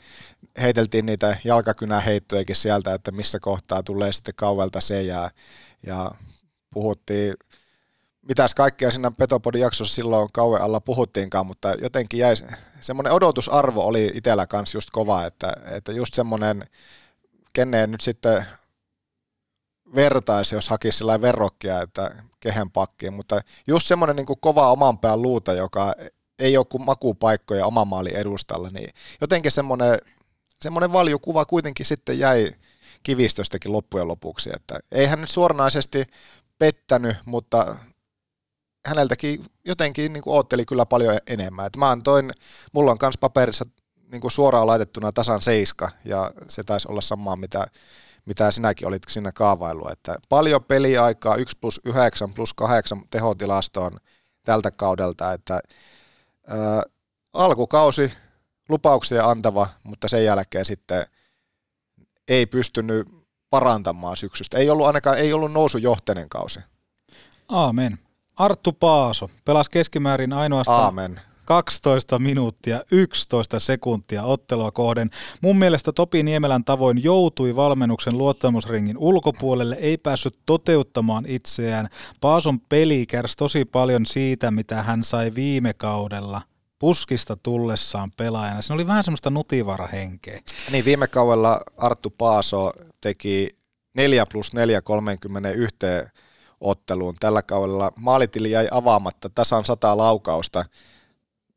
heiteltiin niitä jalkakynäheittojakin sieltä, että missä kohtaa tulee sitten kauelta se ja, ja puhuttiin mitäs kaikkea siinä Petopodin jaksossa silloin kauan alla puhuttiinkaan, mutta jotenkin jäi semmoinen odotusarvo oli itsellä kanssa just kova, että, että just semmoinen, keneen nyt sitten vertaisi, jos hakisi sellainen verrokkia, että kehen pakkiin, mutta just semmoinen niin kova oman pään luuta, joka ei ole kuin makupaikkoja oman maalin edustalla, niin jotenkin semmoinen, semmoinen valjukuva kuitenkin sitten jäi kivistöstäkin loppujen lopuksi, että ei hän suoranaisesti pettänyt, mutta häneltäkin jotenkin niin kuin ootteli kyllä paljon enemmän. Et mä antoin, mulla on myös paperissa niin kuin suoraan laitettuna tasan seiska, ja se taisi olla samaa, mitä, mitä sinäkin olit siinä kaavailu. Että paljon peliaikaa, 1 plus 9 plus 8 tehotilastoon tältä kaudelta, että ää, alkukausi lupauksia antava, mutta sen jälkeen sitten ei pystynyt parantamaan syksystä. Ei ollut ainakaan ei ollut nousujohteinen kausi. Aamen. Arttu Paaso pelasi keskimäärin ainoastaan Aamen. 12 minuuttia 11 sekuntia ottelua kohden. Mun mielestä Topi Niemelän tavoin joutui valmennuksen luottamusringin ulkopuolelle, ei päässyt toteuttamaan itseään. Paason peli kärsi tosi paljon siitä, mitä hän sai viime kaudella puskista tullessaan pelaajana. Se oli vähän semmoista nutivarahenkeä. Niin viime kaudella Arttu Paaso teki 4 plus 4 31 otteluun. Tällä kaudella maalitili jäi avaamatta tasan 100 laukausta,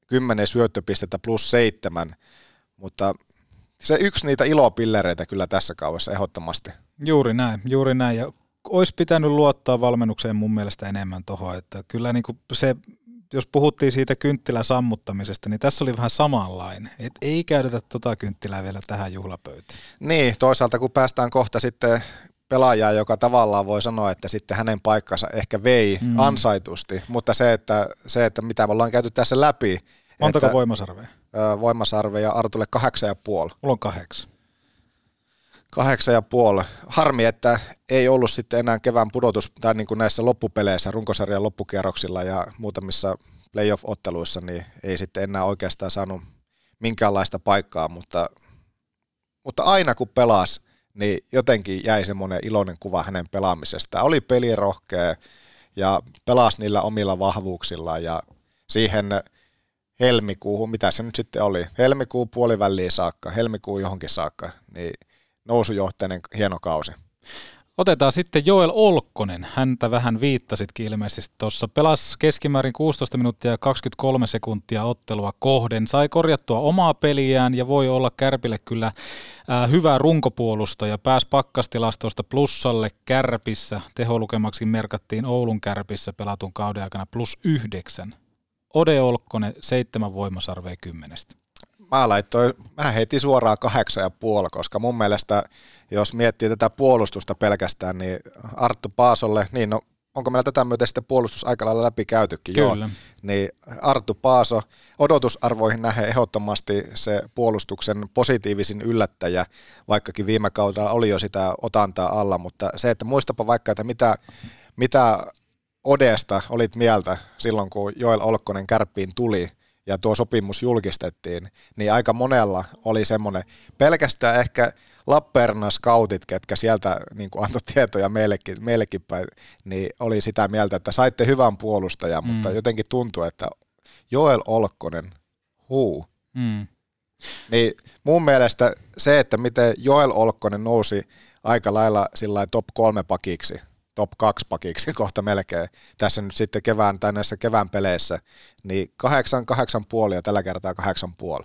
10 syöttöpistettä plus 7, mutta se yksi niitä ilopillereitä kyllä tässä kaudessa ehdottomasti. Juuri näin, juuri näin. Ja olisi pitänyt luottaa valmennukseen mun mielestä enemmän tuohon, että kyllä niin kuin se jos puhuttiin siitä kynttilän sammuttamisesta, niin tässä oli vähän samanlainen. Et ei käytetä tota kynttilää vielä tähän juhlapöytiin. Niin, toisaalta kun päästään kohta sitten pelaajaa, joka tavallaan voi sanoa, että sitten hänen paikkansa ehkä vei mm. ansaitusti, mutta se että, se, että mitä me ollaan käyty tässä läpi. Montako että, voimasarveja? Voimasarveja Artulle kahdeksan ja puoli. Mulla on kahdeksan. Kahdeksan ja puoli. Harmi, että ei ollut sitten enää kevään pudotus, tai niin kuin näissä loppupeleissä, runkosarjan loppukierroksilla ja muutamissa playoff-otteluissa, niin ei sitten enää oikeastaan saanut minkäänlaista paikkaa, mutta, mutta aina kun pelasi, niin jotenkin jäi semmoinen iloinen kuva hänen pelaamisesta. Oli pelirohkea ja pelasi niillä omilla vahvuuksilla ja siihen helmikuuhun, mitä se nyt sitten oli, helmikuun puoliväliin saakka, helmikuun johonkin saakka, niin nousujohteinen hieno kausi. Otetaan sitten Joel Olkkonen. Häntä vähän viittasitkin ilmeisesti tuossa. Pelasi keskimäärin 16 minuuttia ja 23 sekuntia ottelua kohden. Sai korjattua omaa peliään ja voi olla Kärpille kyllä ää, hyvä runkopuolusta ja pääsi pakkastilastosta plussalle Kärpissä. Teholukemaksi merkattiin Oulun Kärpissä pelatun kauden aikana plus yhdeksän. Ode Olkkonen, seitsemän voimasarvea kymmenestä mä laittoin, mä heitin suoraan kahdeksan ja puoli, koska mun mielestä, jos miettii tätä puolustusta pelkästään, niin Arttu Paasolle, niin no, onko meillä tätä myöten sitten puolustus aika lailla läpi käytykin? Kyllä. Joo. Niin Arttu Paaso, odotusarvoihin nähden ehdottomasti se puolustuksen positiivisin yllättäjä, vaikkakin viime kaudella oli jo sitä otantaa alla, mutta se, että muistapa vaikka, että mitä, mitä Odesta olit mieltä silloin, kun Joel Olkkonen kärppiin tuli, ja tuo sopimus julkistettiin, niin aika monella oli semmoinen, pelkästään ehkä Lappeenrannan scoutit, ketkä sieltä niin kuin antoi tietoja meillekin, meillekin päin, niin oli sitä mieltä, että saitte hyvän puolustajan, mm. mutta jotenkin tuntuu, että Joel Olkkonen, huu. Mm. Niin mun mielestä se, että miten Joel Olkkonen nousi aika lailla sillä top kolme pakiksi, top 2 pakiksi [laughs] kohta melkein tässä nyt sitten kevään tai näissä kevään peleissä, niin kahdeksan, kahdeksan puoli ja tällä kertaa kahdeksan puoli.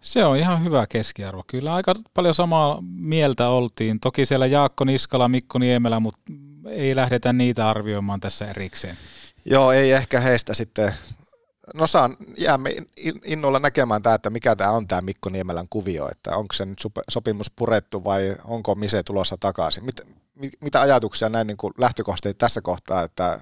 Se on ihan hyvä keskiarvo. Kyllä aika paljon samaa mieltä oltiin. Toki siellä Jaakko Niskala, Mikko Niemelä, mutta ei lähdetä niitä arvioimaan tässä erikseen. Joo, ei ehkä heistä sitten no saan, jäämme innolla näkemään tämä, että mikä tämä on tämä Mikko Niemelän kuvio, että onko se nyt sopimus purettu vai onko Mise tulossa takaisin. Mit, mit, mitä ajatuksia näin niin lähtökohtaisesti tässä kohtaa, että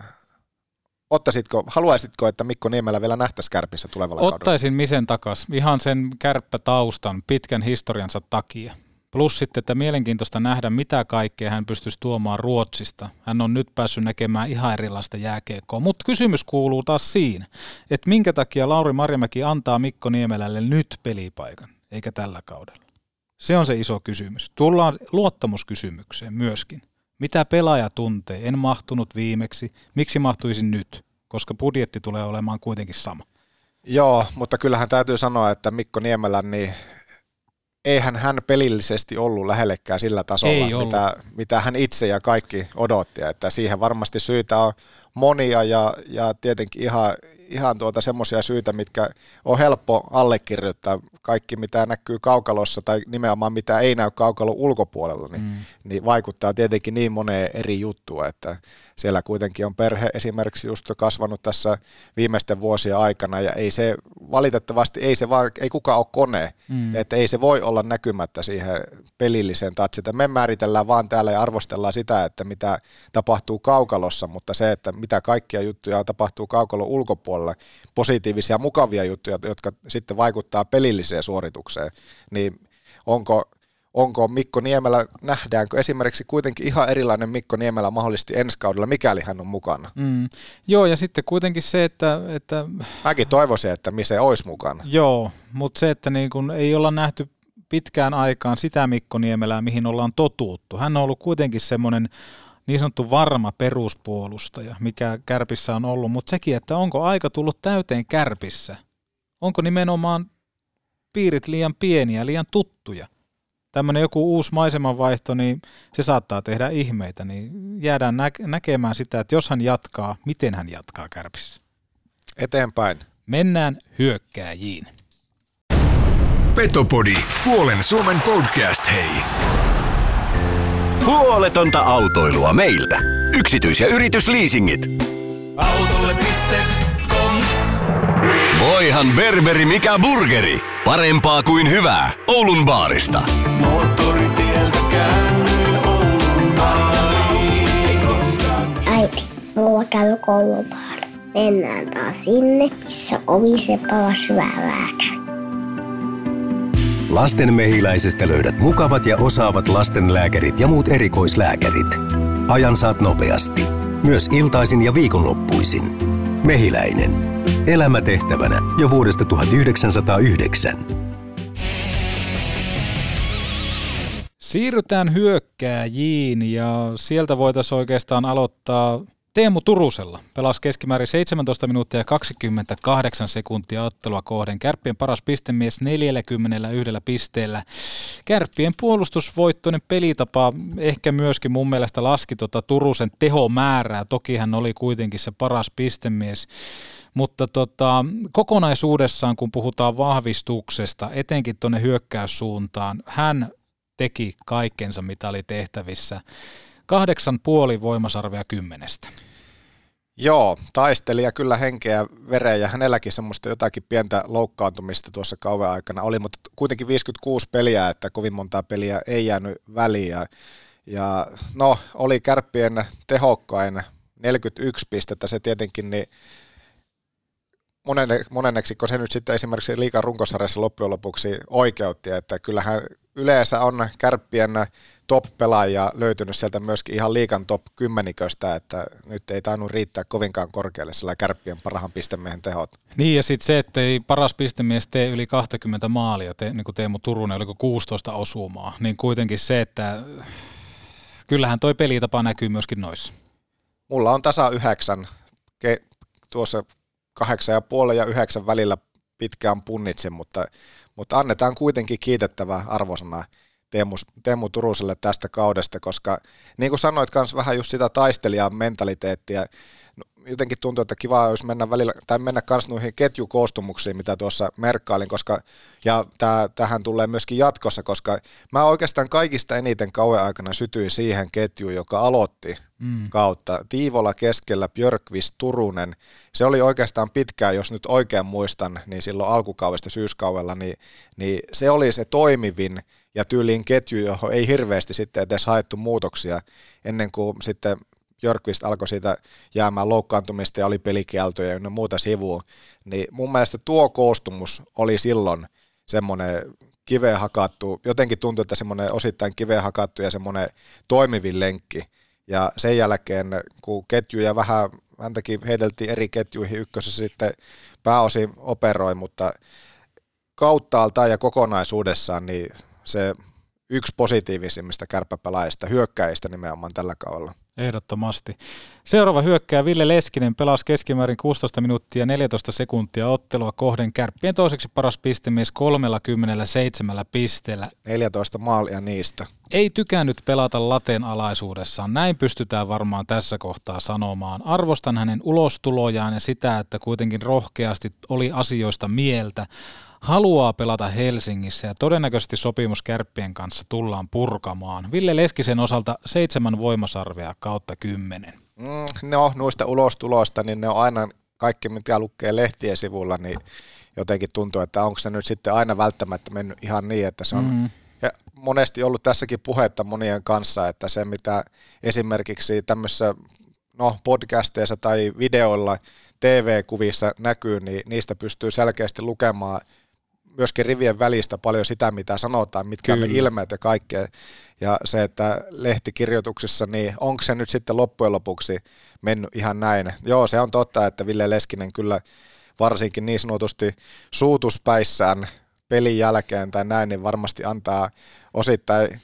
ottaisitko, haluaisitko, että Mikko Niemelä vielä nähtäisi kärpissä tulevalla Ottaisin kaudella? Misen takaisin ihan sen kärppätaustan pitkän historiansa takia. Plus sitten, että mielenkiintoista nähdä, mitä kaikkea hän pystyisi tuomaan Ruotsista. Hän on nyt päässyt näkemään ihan erilaista jääkeekkoa. Mutta kysymys kuuluu taas siinä, että minkä takia Lauri Marjamäki antaa Mikko Niemelälle nyt pelipaikan, eikä tällä kaudella. Se on se iso kysymys. Tullaan luottamuskysymykseen myöskin. Mitä pelaaja tuntee? En mahtunut viimeksi. Miksi mahtuisin nyt? Koska budjetti tulee olemaan kuitenkin sama. Joo, mutta kyllähän täytyy sanoa, että Mikko Niemelän niin eihän hän pelillisesti ollut lähellekään sillä tasolla, mitä, mitä hän itse ja kaikki odotti. Että siihen varmasti syitä on monia ja, ja tietenkin ihan, ihan tuota semmoisia syitä, mitkä on helppo allekirjoittaa. Kaikki, mitä näkyy kaukalossa tai nimenomaan mitä ei näy kaukalon ulkopuolella, niin, mm. niin vaikuttaa tietenkin niin moneen eri juttua, että siellä kuitenkin on perhe esimerkiksi just kasvanut tässä viimeisten vuosien aikana ja ei se valitettavasti, ei se vaan, ei kukaan ole kone, mm. että ei se voi olla näkymättä siihen pelilliseen tatsita. Me määritellään vaan täällä ja arvostellaan sitä, että mitä tapahtuu kaukalossa, mutta se, että mitä kaikkia juttuja tapahtuu kaukalon ulkopuolella, positiivisia, mukavia juttuja, jotka sitten vaikuttaa pelilliseen suoritukseen, niin onko onko Mikko Niemelä, nähdäänkö esimerkiksi kuitenkin ihan erilainen Mikko Niemelä mahdollisesti ensi kaudella, mikäli hän on mukana? Mm. Joo, ja sitten kuitenkin se, että... että Mäkin toivoisin, että missä olisi mukana. Joo, mutta se, että niin kun ei olla nähty pitkään aikaan sitä Mikko Niemelää, mihin ollaan totuuttu. Hän on ollut kuitenkin semmoinen niin sanottu varma peruspuolustaja, mikä Kärpissä on ollut, mutta sekin, että onko aika tullut täyteen Kärpissä? Onko nimenomaan piirit liian pieniä, liian tuttuja? tämmöinen joku uusi maisemanvaihto, niin se saattaa tehdä ihmeitä, niin jäädään nä- näkemään sitä, että jos hän jatkaa, miten hän jatkaa kärpissä. Eteenpäin. Mennään hyökkääjiin. Petopodi, puolen Suomen podcast, hei. Huoletonta autoilua meiltä. Yksityis- ja yritysliisingit. Autolle.com Voihan berberi mikä burgeri. Parempaa kuin hyvää. Oulun baarista. Moottoritieltä käännyin Oulun Äiti, mulla käy koulupaari. Mennään taas sinne, missä ovi se palas hyvää Lasten mehiläisestä löydät mukavat ja osaavat lastenlääkärit ja muut erikoislääkärit. Ajan saat nopeasti. Myös iltaisin ja viikonloppuisin. Mehiläinen. Elämätehtävänä jo vuodesta 1909. Siirrytään hyökkääjiin ja sieltä voitaisiin oikeastaan aloittaa Teemu Turusella. Pelasi keskimäärin 17 minuuttia ja 28 sekuntia ottelua kohden. Kärppien paras pistemies 41 pisteellä. Kärppien puolustusvoittoinen pelitapa ehkä myöskin mun mielestä laski tuota Turusen tehomäärää. Toki hän oli kuitenkin se paras pistemies. Mutta tota, kokonaisuudessaan, kun puhutaan vahvistuksesta, etenkin tuonne hyökkäyssuuntaan, hän teki kaikkensa, mitä oli tehtävissä. Kahdeksan puoli voimasarvia kymmenestä. Joo, taistelija kyllä henkeä vereen ja hänelläkin semmoista jotakin pientä loukkaantumista tuossa kauan aikana oli, mutta kuitenkin 56 peliä, että kovin montaa peliä ei jäänyt väliin ja, ja no, oli kärppien tehokkain 41 pistettä, se tietenkin niin monenne, monenneksi, kun se nyt sitten esimerkiksi liikan runkosarjassa loppujen lopuksi oikeutti, että kyllähän yleensä on kärppien top-pelaajia löytynyt sieltä myöskin ihan liikan top kymmeniköstä, että nyt ei tainnut riittää kovinkaan korkealle sillä kärppien parhaan pistemiehen tehot. Niin ja sitten se, että ei paras pistemies tee yli 20 maalia, te, niin kuin Teemu Turunen, oliko 16 osumaa, niin kuitenkin se, että kyllähän toi pelitapa näkyy myöskin noissa. Mulla on tasa yhdeksän, ke, tuossa kahdeksan ja puolen ja yhdeksän välillä pitkään punnitsin, mutta, mutta annetaan kuitenkin kiitettävää arvosana Teemu, Teemu Turuselle tästä kaudesta, koska niin kuin sanoit myös vähän just sitä taistelijan mentaliteettia, jotenkin tuntuu, että kiva olisi mennä välillä, tai mennä myös noihin ketjukoostumuksiin, mitä tuossa merkkailin, koska, ja tää, tähän tulee myöskin jatkossa, koska mä oikeastaan kaikista eniten kauan aikana sytyin siihen ketjuun, joka aloitti mm. kautta. Tiivola keskellä, Björkvist, Turunen. Se oli oikeastaan pitkään, jos nyt oikein muistan, niin silloin alkukaudesta syyskaudella, niin, niin se oli se toimivin ja tyyliin ketju, johon ei hirveästi sitten edes haettu muutoksia ennen kuin sitten Björkvist alkoi siitä jäämään loukkaantumista ja oli pelikieltoja ja muuta sivua, niin mun mielestä tuo koostumus oli silloin semmoinen kiveen hakattu, jotenkin tuntui, että semmoinen osittain kiveen hakattu ja semmoinen toimivin lenkki. Ja sen jälkeen, kun ketjuja vähän, häntäkin heiteltiin eri ketjuihin, ykkösessä sitten pääosin operoi, mutta kauttaaltaan ja kokonaisuudessaan niin se yksi positiivisimmista kärppäpelaajista, hyökkäistä nimenomaan tällä kaudella. Ehdottomasti. Seuraava hyökkää Ville Leskinen pelasi keskimäärin 16 minuuttia 14 sekuntia ottelua kohden kärppien toiseksi paras pistemies 37 pisteellä. 14 maalia niistä. Ei tykännyt pelata laten alaisuudessaan. Näin pystytään varmaan tässä kohtaa sanomaan. Arvostan hänen ulostulojaan ja sitä, että kuitenkin rohkeasti oli asioista mieltä haluaa pelata Helsingissä ja todennäköisesti sopimus kärppien kanssa tullaan purkamaan. Ville Leskisen osalta seitsemän voimasarvea kautta kymmenen. Mm, no, noista ulostuloista, niin ne on aina kaikki, mitä lukee lehtien sivulla, niin jotenkin tuntuu, että onko se nyt sitten aina välttämättä mennyt ihan niin, että se on mm-hmm. ja monesti ollut tässäkin puhetta monien kanssa, että se mitä esimerkiksi tämmöisessä no, podcasteissa tai videoilla TV-kuvissa näkyy, niin niistä pystyy selkeästi lukemaan myöskin rivien välistä paljon sitä, mitä sanotaan, mitkä Kyllä. on ne ilmeet ja kaikkea. Ja se, että lehtikirjoituksissa, niin onko se nyt sitten loppujen lopuksi mennyt ihan näin? Joo, se on totta, että Ville Leskinen kyllä varsinkin niin sanotusti suutuspäissään pelin jälkeen tai näin, niin varmasti antaa osittain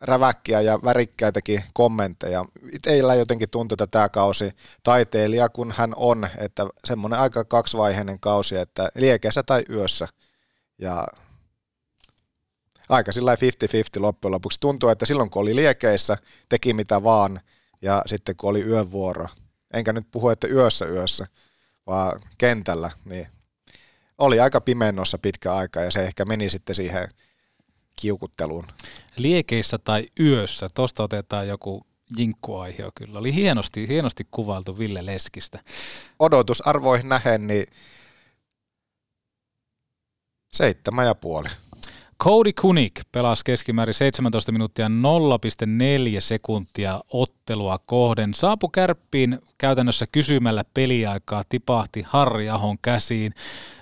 räväkkiä ja värikkäitäkin kommentteja. Teillä jotenkin tuntuu, että tämä kausi taiteilija kun hän on, että semmoinen aika kaksivaiheinen kausi, että liekeissä tai yössä – ja aika sillä 50-50 loppujen lopuksi. Tuntuu, että silloin kun oli liekeissä, teki mitä vaan, ja sitten kun oli yövuoro, enkä nyt puhu, että yössä yössä, vaan kentällä, niin oli aika pimennossa pitkä aika, ja se ehkä meni sitten siihen kiukutteluun. Liekeissä tai yössä, tuosta otetaan joku jinkkuaihio kyllä. Oli hienosti, hienosti kuvailtu Ville Leskistä. Odotusarvoihin nähen, niin Seitsemän ja puoli. Cody Kunik pelasi keskimäärin 17 minuuttia 0,4 sekuntia ottelua kohden. Saapu kärppiin käytännössä kysymällä peliaikaa, tipahti Harri Ahon käsiin.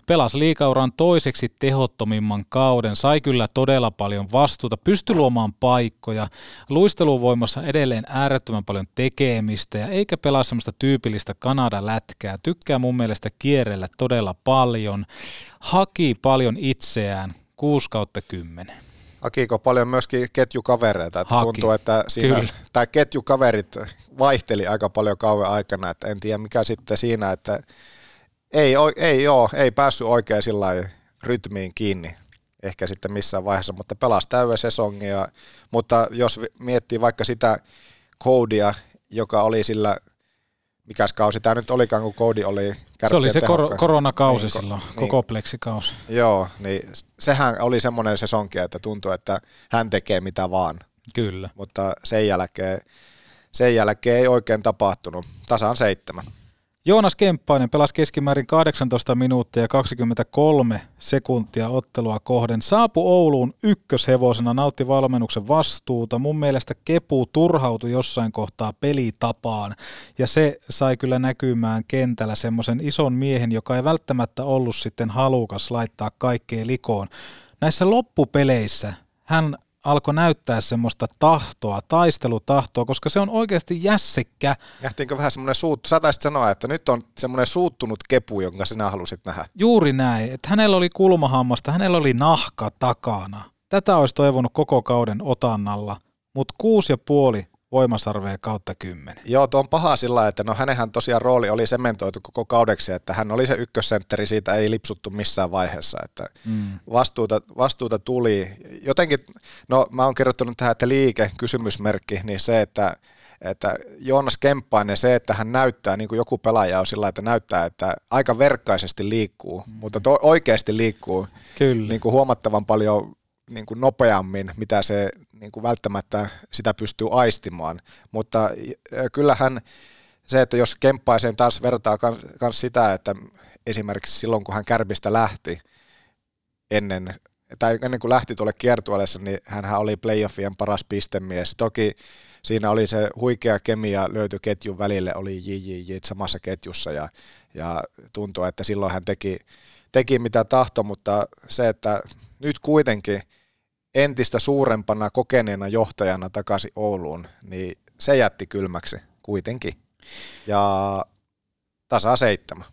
Pelasi liikauran toiseksi tehottomimman kauden, sai kyllä todella paljon vastuuta, pystyi luomaan paikkoja, luisteluvoimassa edelleen äärettömän paljon tekemistä ja eikä pelaa semmoista tyypillistä Kanada-lätkää. Tykkää mun mielestä kierrellä todella paljon, haki paljon itseään, 6 kautta 10. Hakiko paljon myöskin ketjukavereita, että Haki. tuntuu, että siinä, tämä ketjukaverit vaihteli aika paljon kauan aikana, että en tiedä mikä sitten siinä, että ei, ei ole, ei päässyt oikein sillä rytmiin kiinni ehkä sitten missään vaiheessa, mutta pelasi täyden sesongia, mutta jos miettii vaikka sitä koodia, joka oli sillä mikäs kausi tämä nyt olikaan, kun koodi oli Se oli se kor- koronakausi niin, silloin, niin, koko pleksikausi. Joo, niin sehän oli semmoinen sesonki, että tuntui, että hän tekee mitä vaan. Kyllä. Mutta sen jälkeen, sen jälkeen ei oikein tapahtunut. Tasaan seitsemän. Joonas Kemppainen pelasi keskimäärin 18 minuuttia ja 23 sekuntia ottelua kohden. Saapu Ouluun ykköshevosena, nautti valmennuksen vastuuta. Mun mielestä Kepu turhautui jossain kohtaa pelitapaan ja se sai kyllä näkymään kentällä semmoisen ison miehen, joka ei välttämättä ollut sitten halukas laittaa kaikkeen likoon. Näissä loppupeleissä hän alkoi näyttää semmoista tahtoa, taistelutahtoa, koska se on oikeasti jässikkä. Jähtiinkö vähän semmoinen suuttu, sä taisit sanoa, että nyt on semmoinen suuttunut kepu, jonka sinä halusit nähdä. Juuri näin, että hänellä oli kulmahammasta, hänellä oli nahka takana. Tätä olisi toivonut koko kauden otannalla, mutta kuusi ja puoli voimasarvea kautta kymmenen. Joo, tuo on paha sillä että no hänenhän tosiaan rooli oli sementoitu koko kaudeksi, että hän oli se ykkössentteri, siitä ei lipsuttu missään vaiheessa, että mm. vastuuta, vastuuta tuli. Jotenkin, no mä oon kirjoittanut tähän, että liike, kysymysmerkki, niin se, että että Joonas Kemppainen, se, että hän näyttää, niin kuin joku pelaaja on sillä että näyttää, että aika verkkaisesti liikkuu, mm. mutta to, oikeasti liikkuu Kyllä. Niin kuin huomattavan paljon niin kuin nopeammin, mitä se niin kuin välttämättä sitä pystyy aistimaan. Mutta kyllähän se, että jos Kemppaiseen taas vertaa myös sitä, että esimerkiksi silloin kun hän Kärpistä lähti ennen, tai ennen kuin lähti tuolle kiertueelle, niin hän oli playoffien paras pistemies. Toki siinä oli se huikea kemia löyty ketjun välille, oli JJJ samassa ketjussa ja, ja tuntuu, että silloin hän teki, teki mitä tahto, mutta se, että nyt kuitenkin – entistä suurempana kokeneena johtajana takaisin Ouluun, niin se jätti kylmäksi kuitenkin. Ja tasa seitsemän.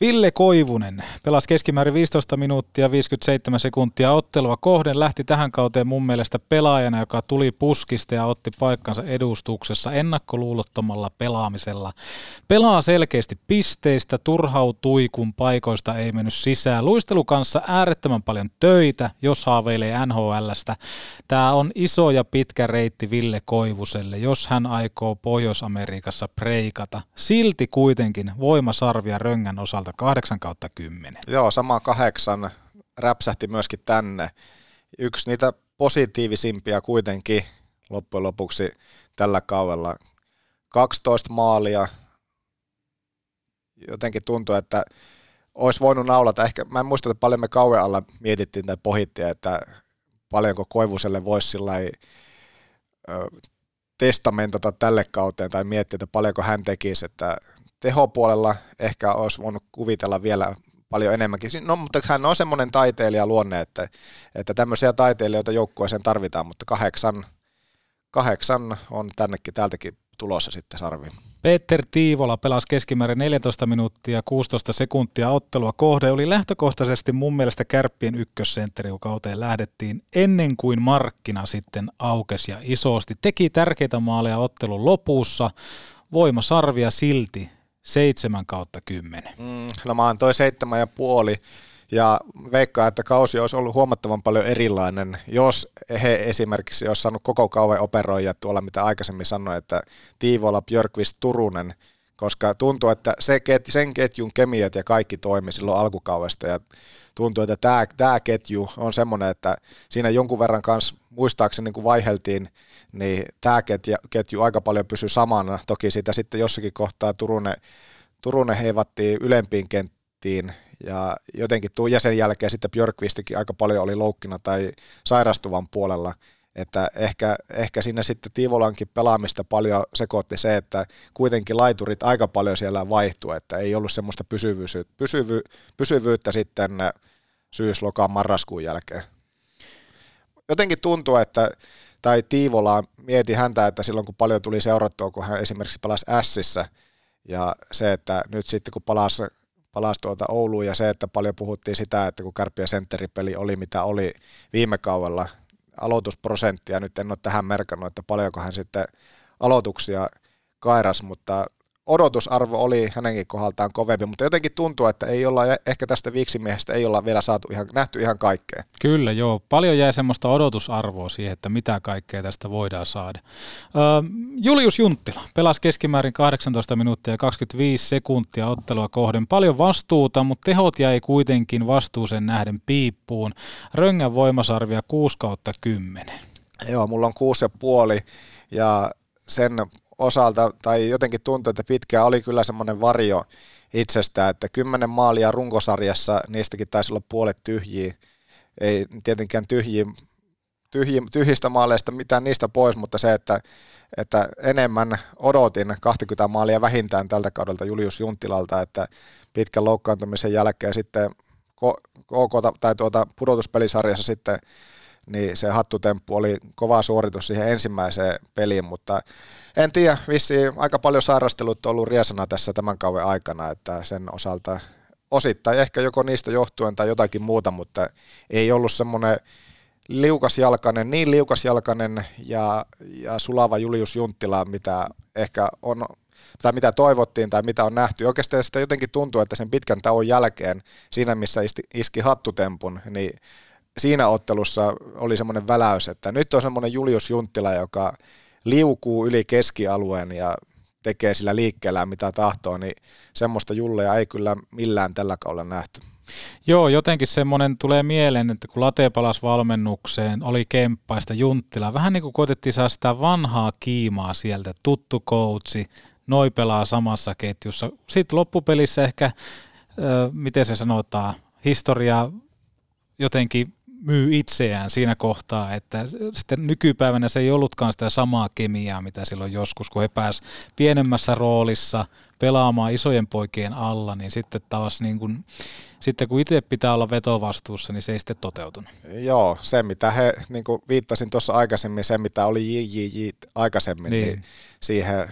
Ville Koivunen pelasi keskimäärin 15 minuuttia 57 sekuntia ottelua kohden. Lähti tähän kauteen mun mielestä pelaajana, joka tuli puskista ja otti paikkansa edustuksessa ennakkoluulottomalla pelaamisella. Pelaa selkeästi pisteistä, turhautui kun paikoista ei mennyt sisään. Luistelu kanssa äärettömän paljon töitä, jos haaveilee NHLstä. Tämä on iso ja pitkä reitti Ville Koivuselle, jos hän aikoo Pohjois-Amerikassa preikata. Silti kuitenkin voimasarvia Röngän osalta 8 kautta 10. Joo, sama kahdeksan räpsähti myöskin tänne. Yksi niitä positiivisimpia kuitenkin loppujen lopuksi tällä kaudella. 12 maalia. Jotenkin tuntuu, että olisi voinut naulata. Ehkä, mä en muista, että paljon me kauan alla mietittiin tai pohittiin, että paljonko Koivuselle voisi sillä testamentata tälle kauteen tai miettiä, että paljonko hän tekisi, että tehopuolella ehkä olisi voinut kuvitella vielä paljon enemmänkin. No, mutta hän on semmoinen taiteilija luonne, että, että tämmöisiä taiteilijoita joukkueeseen tarvitaan, mutta kahdeksan, kahdeksan on tännekin täältäkin tulossa sitten sarviin. Peter Tiivola pelasi keskimäärin 14 minuuttia 16 sekuntia ottelua kohde. Oli lähtökohtaisesti mun mielestä kärppien ykkössentteri, kun kauteen lähdettiin ennen kuin markkina sitten aukesi ja isosti. Teki tärkeitä maaleja ottelun lopussa. Voimasarvia silti 7 kautta 10. Mm, no mä antoin seitsemän ja puoli. Ja veikkaa, että kausi olisi ollut huomattavan paljon erilainen, jos he esimerkiksi olisi saanut koko kauan operoida tuolla, mitä aikaisemmin sanoin, että Tiivola, Björkvist, Turunen, koska tuntuu, että se sen ketjun kemiat ja kaikki toimi silloin alkukaudesta. Ja tuntuu, että tämä, tämä ketju on semmoinen, että siinä jonkun verran kanssa muistaakseni niin kun vaiheltiin, niin tämä ketju, aika paljon pysyy samana. Toki sitä sitten jossakin kohtaa Turunen, Turunen heivattiin ylempiin kenttiin ja jotenkin tuu, ja sen jälkeen sitten Björkvistikin aika paljon oli loukkina tai sairastuvan puolella, että ehkä, ehkä siinä sitten Tiivolankin pelaamista paljon sekoitti se, että kuitenkin laiturit aika paljon siellä vaihtui, että ei ollut semmoista pysyvyyttä, pysyvy, pysyvyyttä sitten syys, lokaan, marraskuun jälkeen. Jotenkin tuntuu, että tai Tiivola mieti häntä, että silloin kun paljon tuli seurattua, kun hän esimerkiksi palasi Ässissä, ja se, että nyt sitten kun palasi palasi tuota Ouluun ja se, että paljon puhuttiin sitä, että kun Kärppiä sentteripeli oli mitä oli viime kaudella, aloitusprosenttia, nyt en ole tähän merkannut, että paljonko hän sitten aloituksia kairas, mutta odotusarvo oli hänenkin kohdaltaan kovempi, mutta jotenkin tuntuu, että ei olla, ehkä tästä viiksimiehestä ei olla vielä saatu ihan, nähty ihan kaikkea. Kyllä, joo. Paljon jäi semmoista odotusarvoa siihen, että mitä kaikkea tästä voidaan saada. Julius Junttila pelasi keskimäärin 18 minuuttia ja 25 sekuntia ottelua kohden. Paljon vastuuta, mutta tehot jäi kuitenkin vastuuseen nähden piippuun. Röngän voimasarvia 6 kautta 10. Joo, mulla on 6,5 ja sen osalta, tai jotenkin tuntuu, että pitkään oli kyllä semmoinen varjo itsestä, että kymmenen maalia runkosarjassa, niistäkin taisi olla puolet tyhjiä, ei tietenkään tyhjiä, tyhji, tyhjistä maaleista mitään niistä pois, mutta se, että, että enemmän odotin 20 maalia vähintään tältä kaudelta Julius Junttilalta, että pitkän loukkaantumisen jälkeen sitten KK tai tuota pudotuspelisarjassa sitten niin se hattutemppu oli kova suoritus siihen ensimmäiseen peliin, mutta en tiedä, vissi aika paljon sairastelut on ollut riesana tässä tämän kauden aikana, että sen osalta osittain ehkä joko niistä johtuen tai jotakin muuta, mutta ei ollut semmoinen liukasjalkainen, niin liukasjalkainen ja, ja sulava Julius Junttila, mitä ehkä on tai mitä toivottiin tai mitä on nähty. Oikeastaan sitä jotenkin tuntuu, että sen pitkän tauon jälkeen, siinä missä iski, iski hattutempun, niin siinä ottelussa oli semmoinen väläys, että nyt on semmoinen Julius Junttila, joka liukuu yli keskialueen ja tekee sillä liikkeellä mitä tahtoo, niin semmoista Julleja ei kyllä millään tällä kaudella nähty. Joo, jotenkin semmoinen tulee mieleen, että kun Late palasi valmennukseen, oli kemppaista Junttila, vähän niin kuin koitettiin saada sitä vanhaa kiimaa sieltä, tuttu coachi, noi pelaa samassa ketjussa. Sitten loppupelissä ehkä, miten se sanotaan, historia jotenkin myy itseään siinä kohtaa, että sitten nykypäivänä se ei ollutkaan sitä samaa kemiaa, mitä silloin joskus, kun he pääs pienemmässä roolissa pelaamaan isojen poikien alla, niin sitten taas niin kuin, sitten kun itse pitää olla vetovastuussa, niin se ei sitten toteutunut. Joo, se mitä he, niin kuin viittasin tuossa aikaisemmin, se mitä oli JJJ aikaisemmin, niin, niin siihen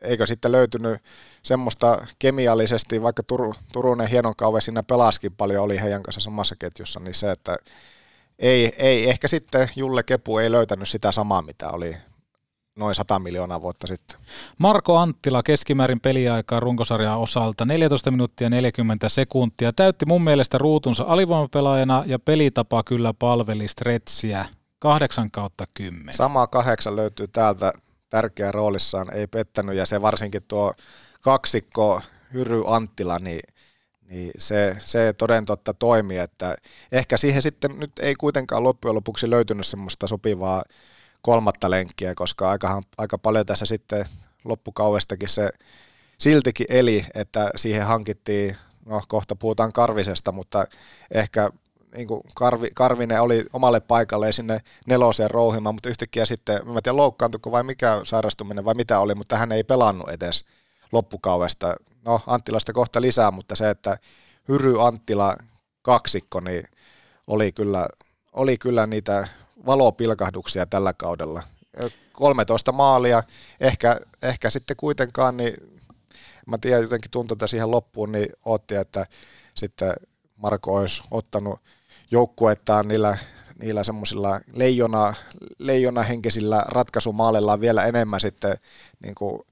eikö sitten löytynyt semmoista kemiallisesti, vaikka Tur, Turunen hienon kauve siinä pelaskin paljon, oli heidän kanssa samassa ketjussa, niin se, että ei, ei ehkä sitten Julle Kepu ei löytänyt sitä samaa, mitä oli noin 100 miljoonaa vuotta sitten. Marko Anttila keskimäärin peliaikaa runkosarjan osalta 14 minuuttia 40 sekuntia. Täytti mun mielestä ruutunsa alivoimapelaajana ja pelitapa kyllä palveli Stretsiä 8 kautta 10. Sama kahdeksan löytyy täältä tärkeä roolissaan, ei pettänyt ja se varsinkin tuo kaksikko Hyry Anttila, niin niin se, se toden totta toimi, että ehkä siihen sitten nyt ei kuitenkaan loppujen lopuksi löytynyt semmoista sopivaa kolmatta lenkkiä, koska aika, aika paljon tässä sitten loppukaudestakin se siltikin eli, että siihen hankittiin, no kohta puhutaan Karvisesta, mutta ehkä niin kuin Karvi, Karvinen oli omalle paikalle sinne neloseen rouhimaan, mutta yhtäkkiä sitten, mä en tiedä loukkaantuiko vai mikä sairastuminen vai mitä oli, mutta hän ei pelannut edes loppukaudesta. No Anttilasta kohta lisää, mutta se, että Hyry Anttila kaksikko, niin oli kyllä, oli kyllä niitä valopilkahduksia tällä kaudella. 13 maalia, ehkä, ehkä sitten kuitenkaan, niin mä tiedän jotenkin tuntuu, että siihen loppuun, niin otti, että sitten Marko olisi ottanut joukkuettaan niillä, niillä semmoisilla leijona, leijona henkisillä ratkaisumaaleillaan vielä enemmän sitten niin kuin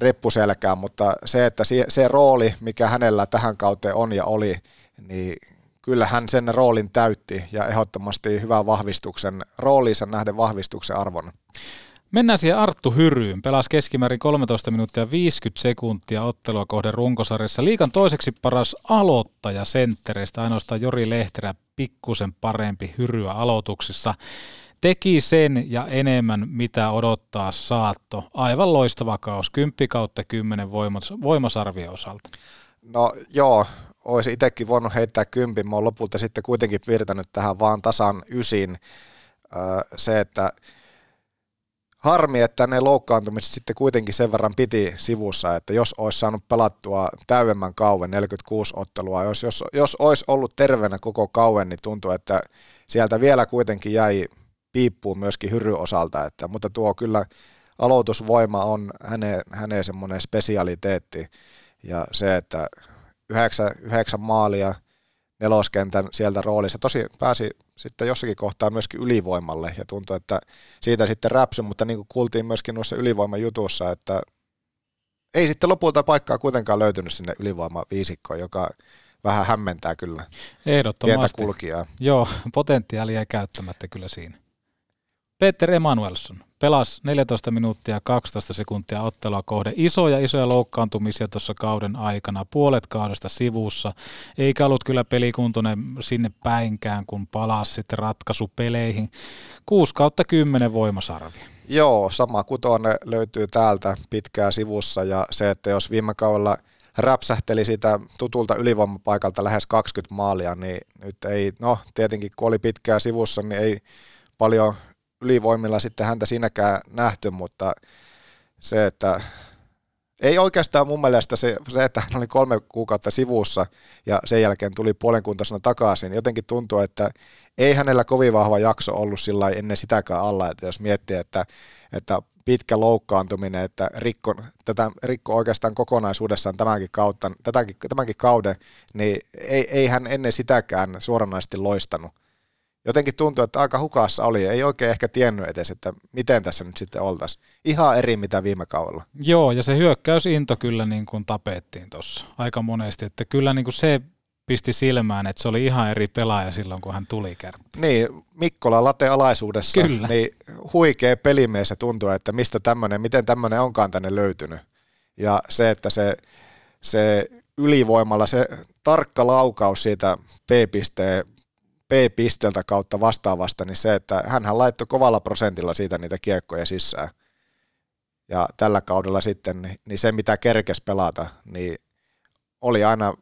reppuselkään, mutta se, että se, rooli, mikä hänellä tähän kauteen on ja oli, niin kyllä hän sen roolin täytti ja ehdottomasti hyvän vahvistuksen, rooliinsa nähden vahvistuksen arvon. Mennään siihen Arttu Hyryyn. Pelasi keskimäärin 13 minuuttia 50 sekuntia ottelua kohden runkosarjassa. Liikan toiseksi paras aloittaja senttereistä, ainoastaan Jori Lehterä pikkusen parempi Hyryä aloituksissa. Teki sen ja enemmän, mitä odottaa saatto. Aivan loistava kaus, 10 kautta 10 voimas, voimasarvien osalta. No joo, olisi itsekin voinut heittää kympin. Mä oon lopulta sitten kuitenkin piirtänyt tähän vaan tasan ysin. Se, että harmi, että ne loukkaantumiset sitten kuitenkin sen verran piti sivussa, että jos olisi saanut pelattua täydemmän kauan, 46 ottelua, jos, jos, jos olisi ollut terveenä koko kauan, niin tuntuu, että sieltä vielä kuitenkin jäi piippuun myöskin hyry osalta, että, mutta tuo kyllä aloitusvoima on hänen, hänen semmoinen spesialiteetti ja se, että yhdeksän, yhdeksän maalia neloskentän sieltä roolissa. Tosi pääsi sitten jossakin kohtaa myöskin ylivoimalle ja tuntui, että siitä sitten räpsy, mutta niin kuin kuultiin myöskin noissa ylivoimajutussa, että ei sitten lopulta paikkaa kuitenkaan löytynyt sinne ylivoimaviisikkoon, joka vähän hämmentää kyllä. Ehdottomasti. kulkijaa. Joo, potentiaalia käyttämättä kyllä siinä. Peter Emanuelson pelasi 14 minuuttia 12 sekuntia ottelua kohde. Isoja isoja loukkaantumisia tuossa kauden aikana, puolet kaudesta sivussa, eikä ollut kyllä pelikuntoinen sinne päinkään, kun palasi sitten ratkaisupeleihin. 6 kautta 10 voimasarvi. Joo, sama kutonen löytyy täältä pitkää sivussa ja se, että jos viime kaudella räpsähteli sitä tutulta ylivoimapaikalta lähes 20 maalia, niin nyt ei, no tietenkin kun oli pitkää sivussa, niin ei paljon ylivoimilla sitten häntä siinäkään nähty, mutta se, että ei oikeastaan mun mielestä se, se, että hän oli kolme kuukautta sivussa ja sen jälkeen tuli puolenkuntaisena takaisin, jotenkin tuntuu, että ei hänellä kovin vahva jakso ollut sillä ennen sitäkään alla, että jos miettii, että, että pitkä loukkaantuminen, että rikko, tätä, rikko oikeastaan kokonaisuudessaan tämänkin, kautta, tätäkin, tämänkin kauden, niin ei, ei hän ennen sitäkään suoranaisesti loistanut jotenkin tuntuu, että aika hukassa oli. Ei oikein ehkä tiennyt edes, että miten tässä nyt sitten oltaisiin. Ihan eri mitä viime kaudella. Joo, ja se hyökkäysinto kyllä niin kuin tapettiin tuossa aika monesti. Että kyllä niin kuin se pisti silmään, että se oli ihan eri pelaaja silloin, kun hän tuli kärppi. Niin, Mikkola late alaisuudessa, kyllä. niin huikea pelimies se tuntuu, että mistä tämmöinen, miten tämmöinen onkaan tänne löytynyt. Ja se, että se, se ylivoimalla, se tarkka laukaus siitä P-pisteen B-pisteltä kautta vastaavasta, niin se, että hän laittoi kovalla prosentilla siitä niitä kiekkoja sisään. Ja tällä kaudella sitten, niin, niin se mitä kerkes pelata, niin oli aina,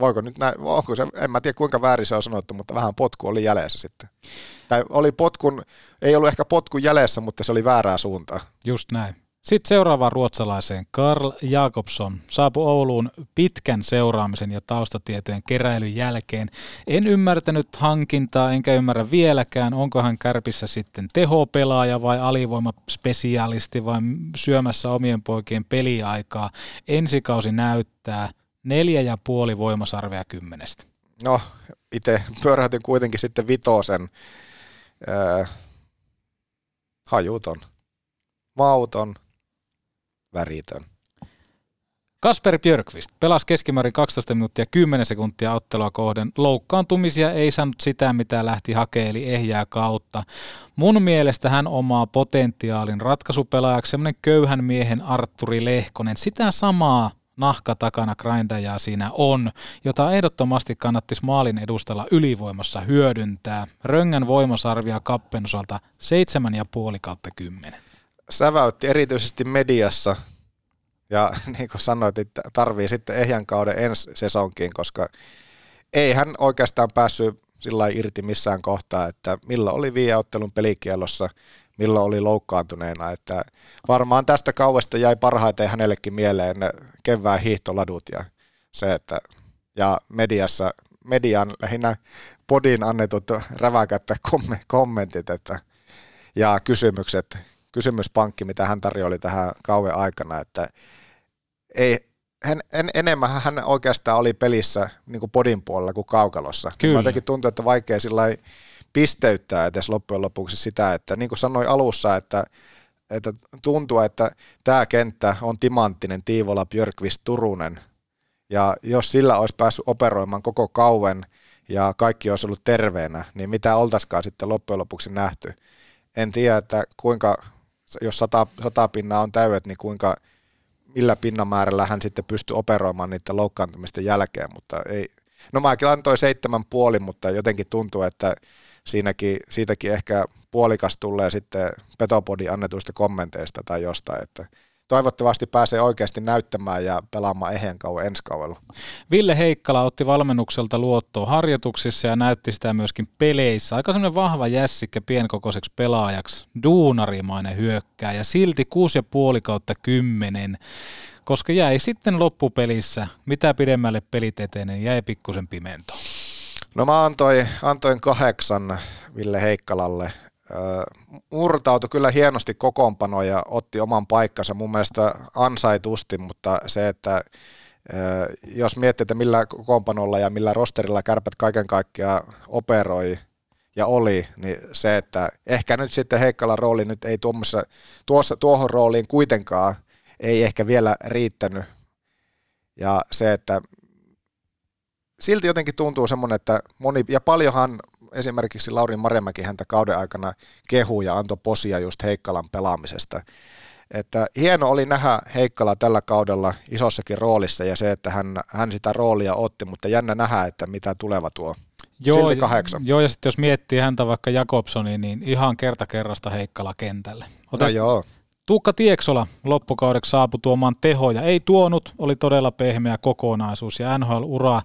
voiko nyt näin, onko se, en mä tiedä kuinka väärin se on sanottu, mutta vähän potku oli jäljessä sitten. Tai oli potkun, ei ollut ehkä potkun jäljessä, mutta se oli väärää suuntaa. Just näin. Sitten seuraavaan ruotsalaiseen. Karl Jakobsson saapui Ouluun pitkän seuraamisen ja taustatietojen keräilyn jälkeen. En ymmärtänyt hankintaa, enkä ymmärrä vieläkään, onko hän kärpissä sitten tehopelaaja vai alivoimaspesialisti vai syömässä omien poikien peliaikaa. Ensikausi näyttää neljä ja puoli voimasarvea kymmenestä. No, itse pyöräytin kuitenkin sitten vitosen. Äh, hajuton, mauton, väritön. Kasper Björkvist pelasi keskimäärin 12 minuuttia 10 sekuntia ottelua kohden. Loukkaantumisia ei saanut sitä, mitä lähti hakemaan, eli ehjää kautta. Mun mielestä hän omaa potentiaalin ratkaisupelaajaksi, semmoinen köyhän miehen Arturi Lehkonen. Sitä samaa nahka takana grindajaa siinä on, jota ehdottomasti kannattisi maalin edustalla ylivoimassa hyödyntää. Röngän voimasarvia kappen osalta 7,5 kautta 10. Säväytti erityisesti mediassa ja [laughs] niin kuin sanoit, että tarvii sitten ehjän kauden ensi sesonkiin, koska ei hän oikeastaan päässyt sillä irti missään kohtaa, että milloin oli viiauttelun pelikielossa, milloin oli loukkaantuneena. Että varmaan tästä kauesta jäi parhaiten hänellekin mieleen ne kevään hiihtoladut ja se, että ja mediassa, median lähinnä podin annetut räväkät kommentit että, ja kysymykset, kysymyspankki, mitä hän tarjoili tähän kauan aikana, että ei, hän, en, enemmän hän oikeastaan oli pelissä niin kuin podin puolella kuin kaukalossa. Kyllä. Jotenkin tuntuu, että vaikea sillä pisteyttää edes loppujen lopuksi sitä, että niin kuin sanoin alussa, että, että tuntuu, että tämä kenttä on timanttinen Tiivola, Björkvist, Turunen, ja jos sillä olisi päässyt operoimaan koko kauan ja kaikki olisi ollut terveenä, niin mitä oltaisikaan sitten loppujen lopuksi nähty. En tiedä, että kuinka, jos sata, sata pinnaa on täydet, niin kuinka, millä pinnamäärällä hän sitten pystyy operoimaan niiden loukkaantumisten jälkeen, mutta ei. No mä antoi seitsemän puoli, mutta jotenkin tuntuu, että siinäkin, siitäkin ehkä puolikas tulee sitten Petopodin annetuista kommenteista tai jostain, että toivottavasti pääsee oikeasti näyttämään ja pelaamaan ehjän kauan ensi kaudella. Ville Heikkala otti valmennukselta luottoa harjoituksissa ja näytti sitä myöskin peleissä. Aika semmoinen vahva jässikkä pienkokoiseksi pelaajaksi, duunarimainen hyökkää ja silti 6,5 kautta 10 koska jäi sitten loppupelissä, mitä pidemmälle pelit etenee, niin jäi pikkusen pimentoon. No mä antoin, antoin kahdeksan Ville Heikkalalle. Murtautui kyllä hienosti kokoonpano ja otti oman paikkansa mun mielestä ansaitusti, mutta se, että jos miettii, että millä kokoonpanolla ja millä rosterilla kärpät kaiken kaikkiaan operoi ja oli, niin se, että ehkä nyt sitten Heikkalan rooli nyt ei tuommoissa, tuossa, tuohon rooliin kuitenkaan ei ehkä vielä riittänyt. Ja se, että silti jotenkin tuntuu semmoinen, että moni, ja paljonhan esimerkiksi Lauri Marjamäki häntä kauden aikana kehu ja antoi posia just Heikkalan pelaamisesta. Että hieno oli nähdä Heikkala tällä kaudella isossakin roolissa ja se, että hän, hän sitä roolia otti, mutta jännä nähdä, että mitä tuleva tuo. Joo, Silti kahdeksan. Joo, ja sitten jos miettii häntä vaikka Jakobsoni, niin ihan kerta kerrasta Heikkala kentälle. Ota, no joo. Tuukka Tieksola loppukaudeksi saapui tuomaan tehoja. Ei tuonut, oli todella pehmeä kokonaisuus ja NHL-uraa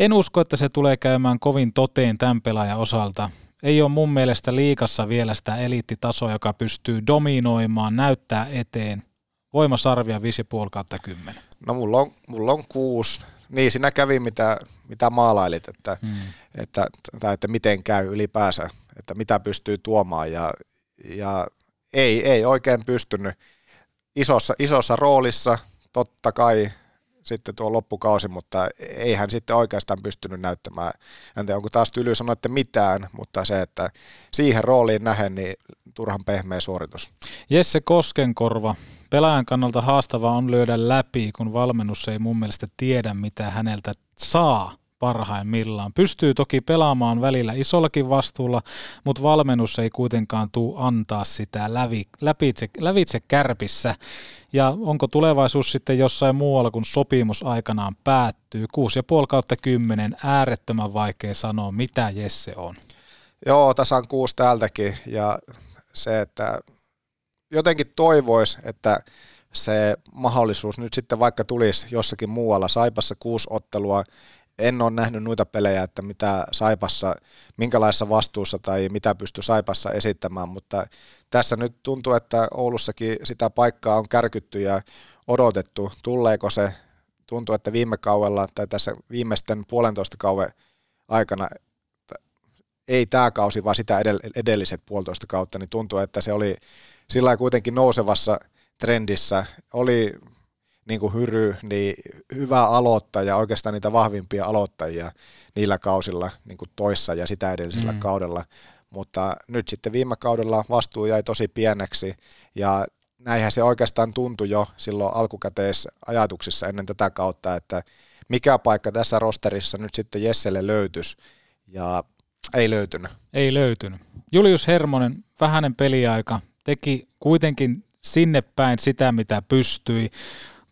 en usko, että se tulee käymään kovin toteen tämän pelaajan osalta. Ei ole mun mielestä liikassa vielä sitä eliittitasoa, joka pystyy dominoimaan, näyttää eteen. Voimasarvia 5,5 kautta 10. No mulla on, mulla on kuusi. Niin, siinä kävi mitä, mitä maalailit, että, hmm. että, tai että miten käy ylipäänsä, että mitä pystyy tuomaan ja, ja ei, ei oikein pystynyt isossa, isossa roolissa, totta kai sitten tuo loppukausi, mutta ei hän sitten oikeastaan pystynyt näyttämään. En tiedä, onko taas tyly sanoa, että mitään, mutta se, että siihen rooliin nähen, niin turhan pehmeä suoritus. Jesse Koskenkorva, pelaajan kannalta haastavaa on lyödä läpi, kun valmennus ei mun mielestä tiedä, mitä häneltä saa parhaimmillaan. Pystyy toki pelaamaan välillä isollakin vastuulla, mutta valmennus ei kuitenkaan tuu antaa sitä lävi, lävitse, lävitse kärpissä. Ja onko tulevaisuus sitten jossain muualla, kun sopimus aikanaan päättyy? 6,5 kautta 10, äärettömän vaikea sanoa, mitä Jesse on. Joo, tasan kuusi täältäkin ja se, että jotenkin toivois, että se mahdollisuus nyt sitten vaikka tulisi jossakin muualla, Saipassa kuusi ottelua, en ole nähnyt noita pelejä, että mitä Saipassa, minkälaisessa vastuussa tai mitä pystyy Saipassa esittämään, mutta tässä nyt tuntuu, että Oulussakin sitä paikkaa on kärkytty ja odotettu. Tuleeko se? Tuntuu, että viime kaudella tai tässä viimeisten puolentoista kauan aikana, ei tämä kausi, vaan sitä edelliset puolitoista kautta, niin tuntuu, että se oli sillä kuitenkin nousevassa trendissä. Oli niin kuin Hyry, niin hyvä aloittaja, oikeastaan niitä vahvimpia aloittajia niillä kausilla niin kuin toissa ja sitä edellisellä mm. kaudella. Mutta nyt sitten viime kaudella vastuu jäi tosi pieneksi ja näinhän se oikeastaan tuntui jo silloin alkukäteisajatuksissa ennen tätä kautta, että mikä paikka tässä rosterissa nyt sitten Jesselle löytyisi ja ei löytynyt. Ei löytynyt. Julius Hermonen, vähäinen peliaika, teki kuitenkin sinne päin sitä, mitä pystyi.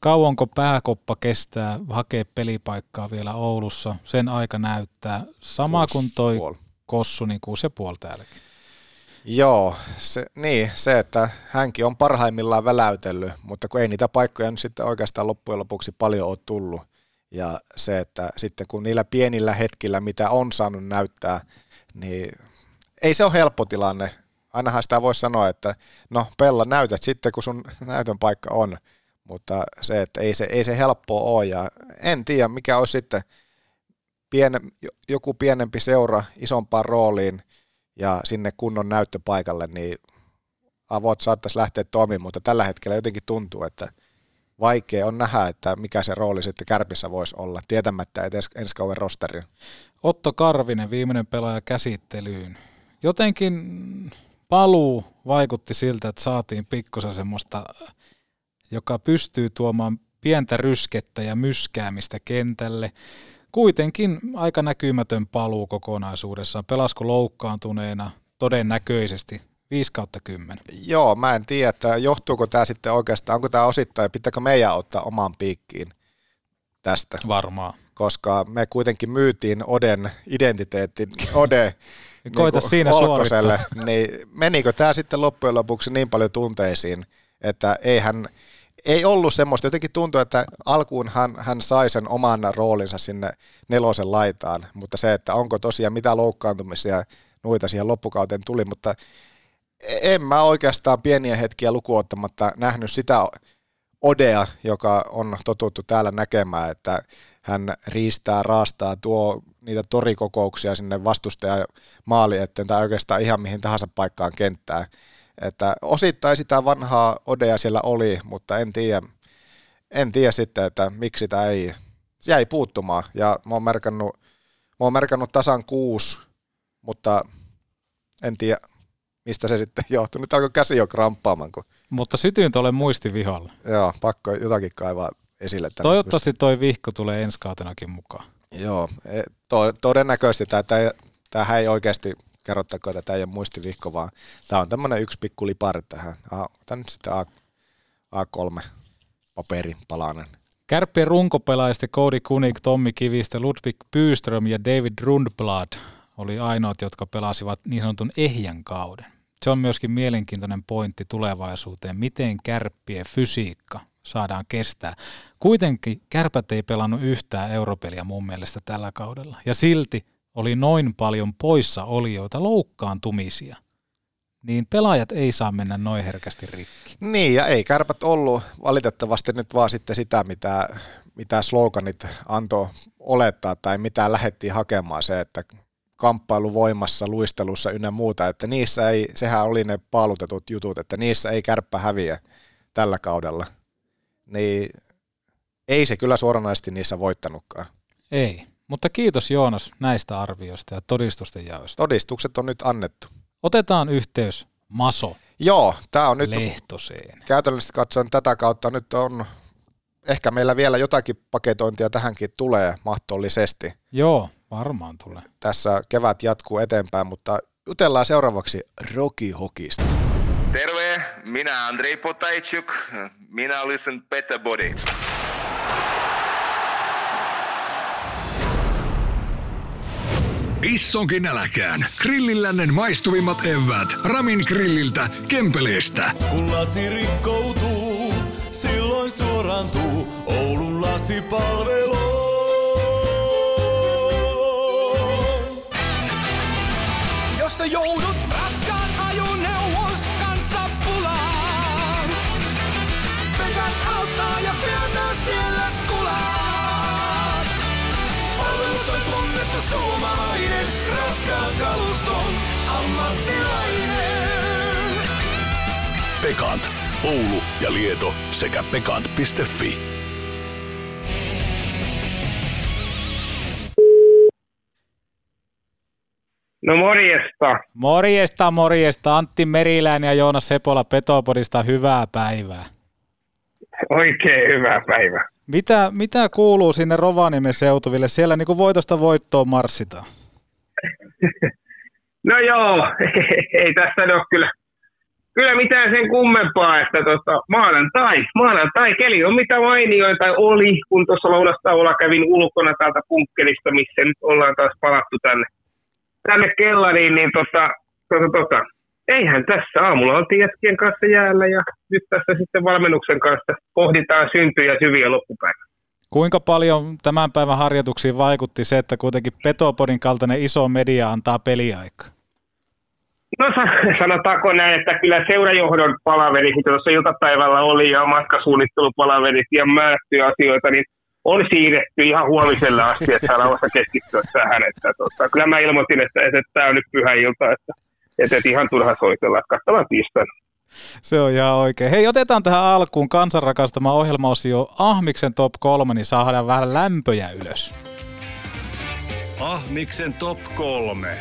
Kauanko pääkoppa kestää hakea pelipaikkaa vielä Oulussa? Sen aika näyttää. Sama kuusi kuin toi puoli. Kossu, niin kuusi ja puoli täälläkin. Joo, se, niin, se, että hänkin on parhaimmillaan väläytellyt, mutta kun ei niitä paikkoja nyt sitten oikeastaan loppujen lopuksi paljon ole tullut. Ja se, että sitten kun niillä pienillä hetkillä, mitä on saanut näyttää, niin ei se ole helppo tilanne. Ainahan sitä voisi sanoa, että no Pella näytät sitten, kun sun näytön paikka on mutta se, että ei se, ei se helppoa ole ja en tiedä mikä olisi sitten pien, joku pienempi seura isompaan rooliin ja sinne kunnon näyttöpaikalle, niin avot saattaisi lähteä toimimaan, mutta tällä hetkellä jotenkin tuntuu, että vaikea on nähdä, että mikä se rooli sitten kärpissä voisi olla, tietämättä edes ensi kauden rosteria. Otto Karvinen, viimeinen pelaaja käsittelyyn. Jotenkin paluu vaikutti siltä, että saatiin pikkusen semmoista joka pystyy tuomaan pientä ryskettä ja myskäämistä kentälle. Kuitenkin aika näkymätön paluu kokonaisuudessaan. Pelasko loukkaantuneena? Todennäköisesti 5 kautta 10. Joo, mä en tiedä, että johtuuko tämä sitten oikeastaan, onko tämä osittain, pitääkö meidän ottaa omaan piikkiin tästä. Varmaan. Koska me kuitenkin myytiin Oden identiteetin, Ode [laughs] Koita niin siinä Olkkoselle, niin menikö tämä sitten loppujen lopuksi niin paljon tunteisiin, että eihän ei ollut semmoista, jotenkin tuntui, että alkuun hän, hän sai sen oman roolinsa sinne nelosen laitaan, mutta se, että onko tosiaan mitä loukkaantumisia noita siihen loppukauteen tuli, mutta en mä oikeastaan pieniä hetkiä lukuottamatta nähnyt sitä Odea, joka on totuttu täällä näkemään, että hän riistää, raastaa, tuo niitä torikokouksia sinne vastustajan maali eteen tai oikeastaan ihan mihin tahansa paikkaan kenttään. Että osittain sitä vanhaa Odea siellä oli, mutta en tiedä, en tiedä sitten, että miksi sitä ei, se jäi puuttumaan. Ja mä oon merkannut, mä oon merkannut tasan kuusi, mutta en tiedä, mistä se sitten [laughs] johtuu. Nyt alkoi käsi jo kramppaamaan. Kun... Mutta sytyin tuolle muistivihalla. Joo, pakko jotakin kaivaa esille. Toivottavasti toi vihko tulee ensi kautenakin mukaan. Joo, e, to, todennäköisesti tämä, tämä ei oikeasti kerrottakoon, että tämä ei ole muistivihko, vaan tämä on tämmöinen yksi pikku lipari tähän. Tämä nyt sitten A, A3 paperin palanen. Kärppien runkopelaajista Cody Kunik, Tommi Kivistä, Ludwig Byström ja David Rundblad oli ainoat, jotka pelasivat niin sanotun ehjän kauden. Se on myöskin mielenkiintoinen pointti tulevaisuuteen, miten kärppien fysiikka saadaan kestää. Kuitenkin kärpät ei pelannut yhtään europeliä mun mielestä tällä kaudella. Ja silti oli noin paljon poissa olijoita, loukkaantumisia, niin pelaajat ei saa mennä noin herkästi rikki. Niin, ja ei kärpät ollut valitettavasti nyt vaan sitten sitä, mitä, mitä sloganit antoi olettaa tai mitä lähdettiin hakemaan se, että kamppailu voimassa, luistelussa ynnä muuta, että niissä ei, sehän oli ne paalutetut jutut, että niissä ei kärppä häviä tällä kaudella. Niin ei se kyllä suoranaisesti niissä voittanutkaan. Ei. Mutta kiitos Joonas näistä arvioista ja todistusten jaoista. Todistukset on nyt annettu. Otetaan yhteys Maso. Joo, tämä on nyt Lehtoseen. käytännössä katsoen tätä kautta nyt on, ehkä meillä vielä jotakin paketointia tähänkin tulee mahdollisesti. Joo, varmaan tulee. Tässä kevät jatkuu eteenpäin, mutta jutellaan seuraavaksi Rocky Hokista. Terve, minä Andrei Potajczuk, minä listen Better Body. Issonkin äläkään. Grillillännen maistuvimmat evät. Ramin grilliltä, kempeleestä. Kun lasi rikkoutuu, silloin suorantuu Oulun lasipalvelu. Jos sä joudut kanssa ja. Oulusta suomalainen raskaan kaluston ammattilainen. Pekant. Oulu ja Lieto sekä pekant.fi. No morjesta. Morjesta, morjesta. Antti Meriläinen ja Joonas Sepola Petopodista. Hyvää päivää. Oikein hyvää päivää. Mitä, mitä kuuluu sinne Rovaniemen seutuville? Siellä niin kuin voitosta voittoon marssitaan. No joo, [laughs] ei tässä ole kyllä, kyllä mitään sen kummempaa, että tota, maanantai, maanantai, keli on mitä mainioita oli, kun tuossa lounastauolla kävin ulkona täältä punkkelista, missä nyt ollaan taas palattu tänne, tänne kellariin, niin tota, tota, tota, eihän tässä aamulla oltiin jätkien kanssa jäällä ja nyt tässä sitten valmennuksen kanssa pohditaan syntyjä syviä loppupäivä. Kuinka paljon tämän päivän harjoituksiin vaikutti se, että kuitenkin Petopodin kaltainen iso media antaa peliaikaa? No sanotaanko näin, että kyllä seurajohdon palaverit, mitä tuossa iltapäivällä oli ja matkasuunnittelupalaverit ja määrättyjä asioita, niin on siirretty ihan huomiselle asti, että saadaan vasta keskittyä tähän. Että, tota, kyllä mä ilmoitin, että, että, että tämä on nyt pyhä ilta, että, että, että ihan turha soitella, että katsotaan tiistaina. Se on ihan oikein. Hei, otetaan tähän alkuun kansanrakastama ohjelmaosio Ahmiksen top 3, niin saadaan vähän lämpöjä ylös. Ahmiksen top 3.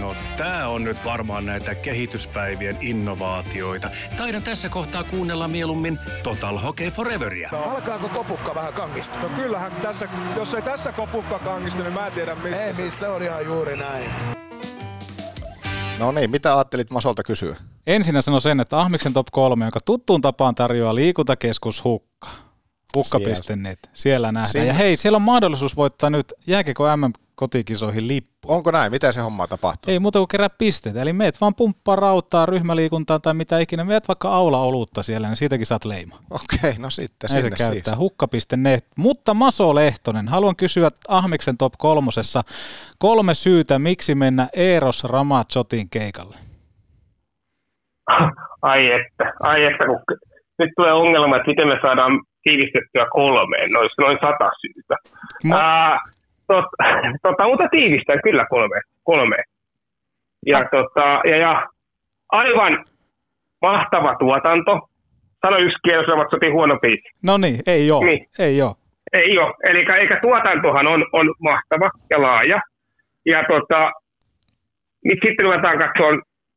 No tää on nyt varmaan näitä kehityspäivien innovaatioita. Taidan tässä kohtaa kuunnella mieluummin Total Hockey Foreveria. No, alkaako kopukka vähän kangista? No kyllähän tässä, jos ei tässä kopukka kangista, niin mä en tiedä missä. Ei missä, on ihan juuri näin. No niin, mitä ajattelit Masolta kysyä? Ensinnä sano sen, että Ahmiksen top 3, joka tuttuun tapaan tarjoaa liikuntakeskus Hukka. Hukka.net. Siellä nähdään. Siinä. Ja hei, siellä on mahdollisuus voittaa nyt jääkeko MM kotikisoihin lippu. Onko näin? Miten se homma tapahtuu? Ei muuta kuin kerää pisteitä. Eli meet vaan pumppaa rauttaa ryhmäliikuntaa tai mitä ikinä. Meet vaikka aula olutta siellä, niin siitäkin saat leima. Okei, no sitten Näin sinne se käyttää. siis. Hukka.net. Mutta Maso Lehtonen, haluan kysyä Ahmiksen top kolmosessa kolme syytä, miksi mennä Eros Ramazzotin keikalle. Ai että, ai että, kun nyt tulee ongelma, että miten me saadaan tiivistettyä kolmeen, noin, noin sata syytä. Ma- Ää, tot, tota, mutta tiivistän kyllä kolme, kolmeen. Ja, tota, ja, ja aivan mahtava tuotanto. Sano yksi kierros, soti huono biisi. No niin, ei oo, Niin. ei oo. Ei ole. Eli eikä tuotantohan on, on mahtava ja laaja. Ja tota, nyt sitten ruvetaan katsoa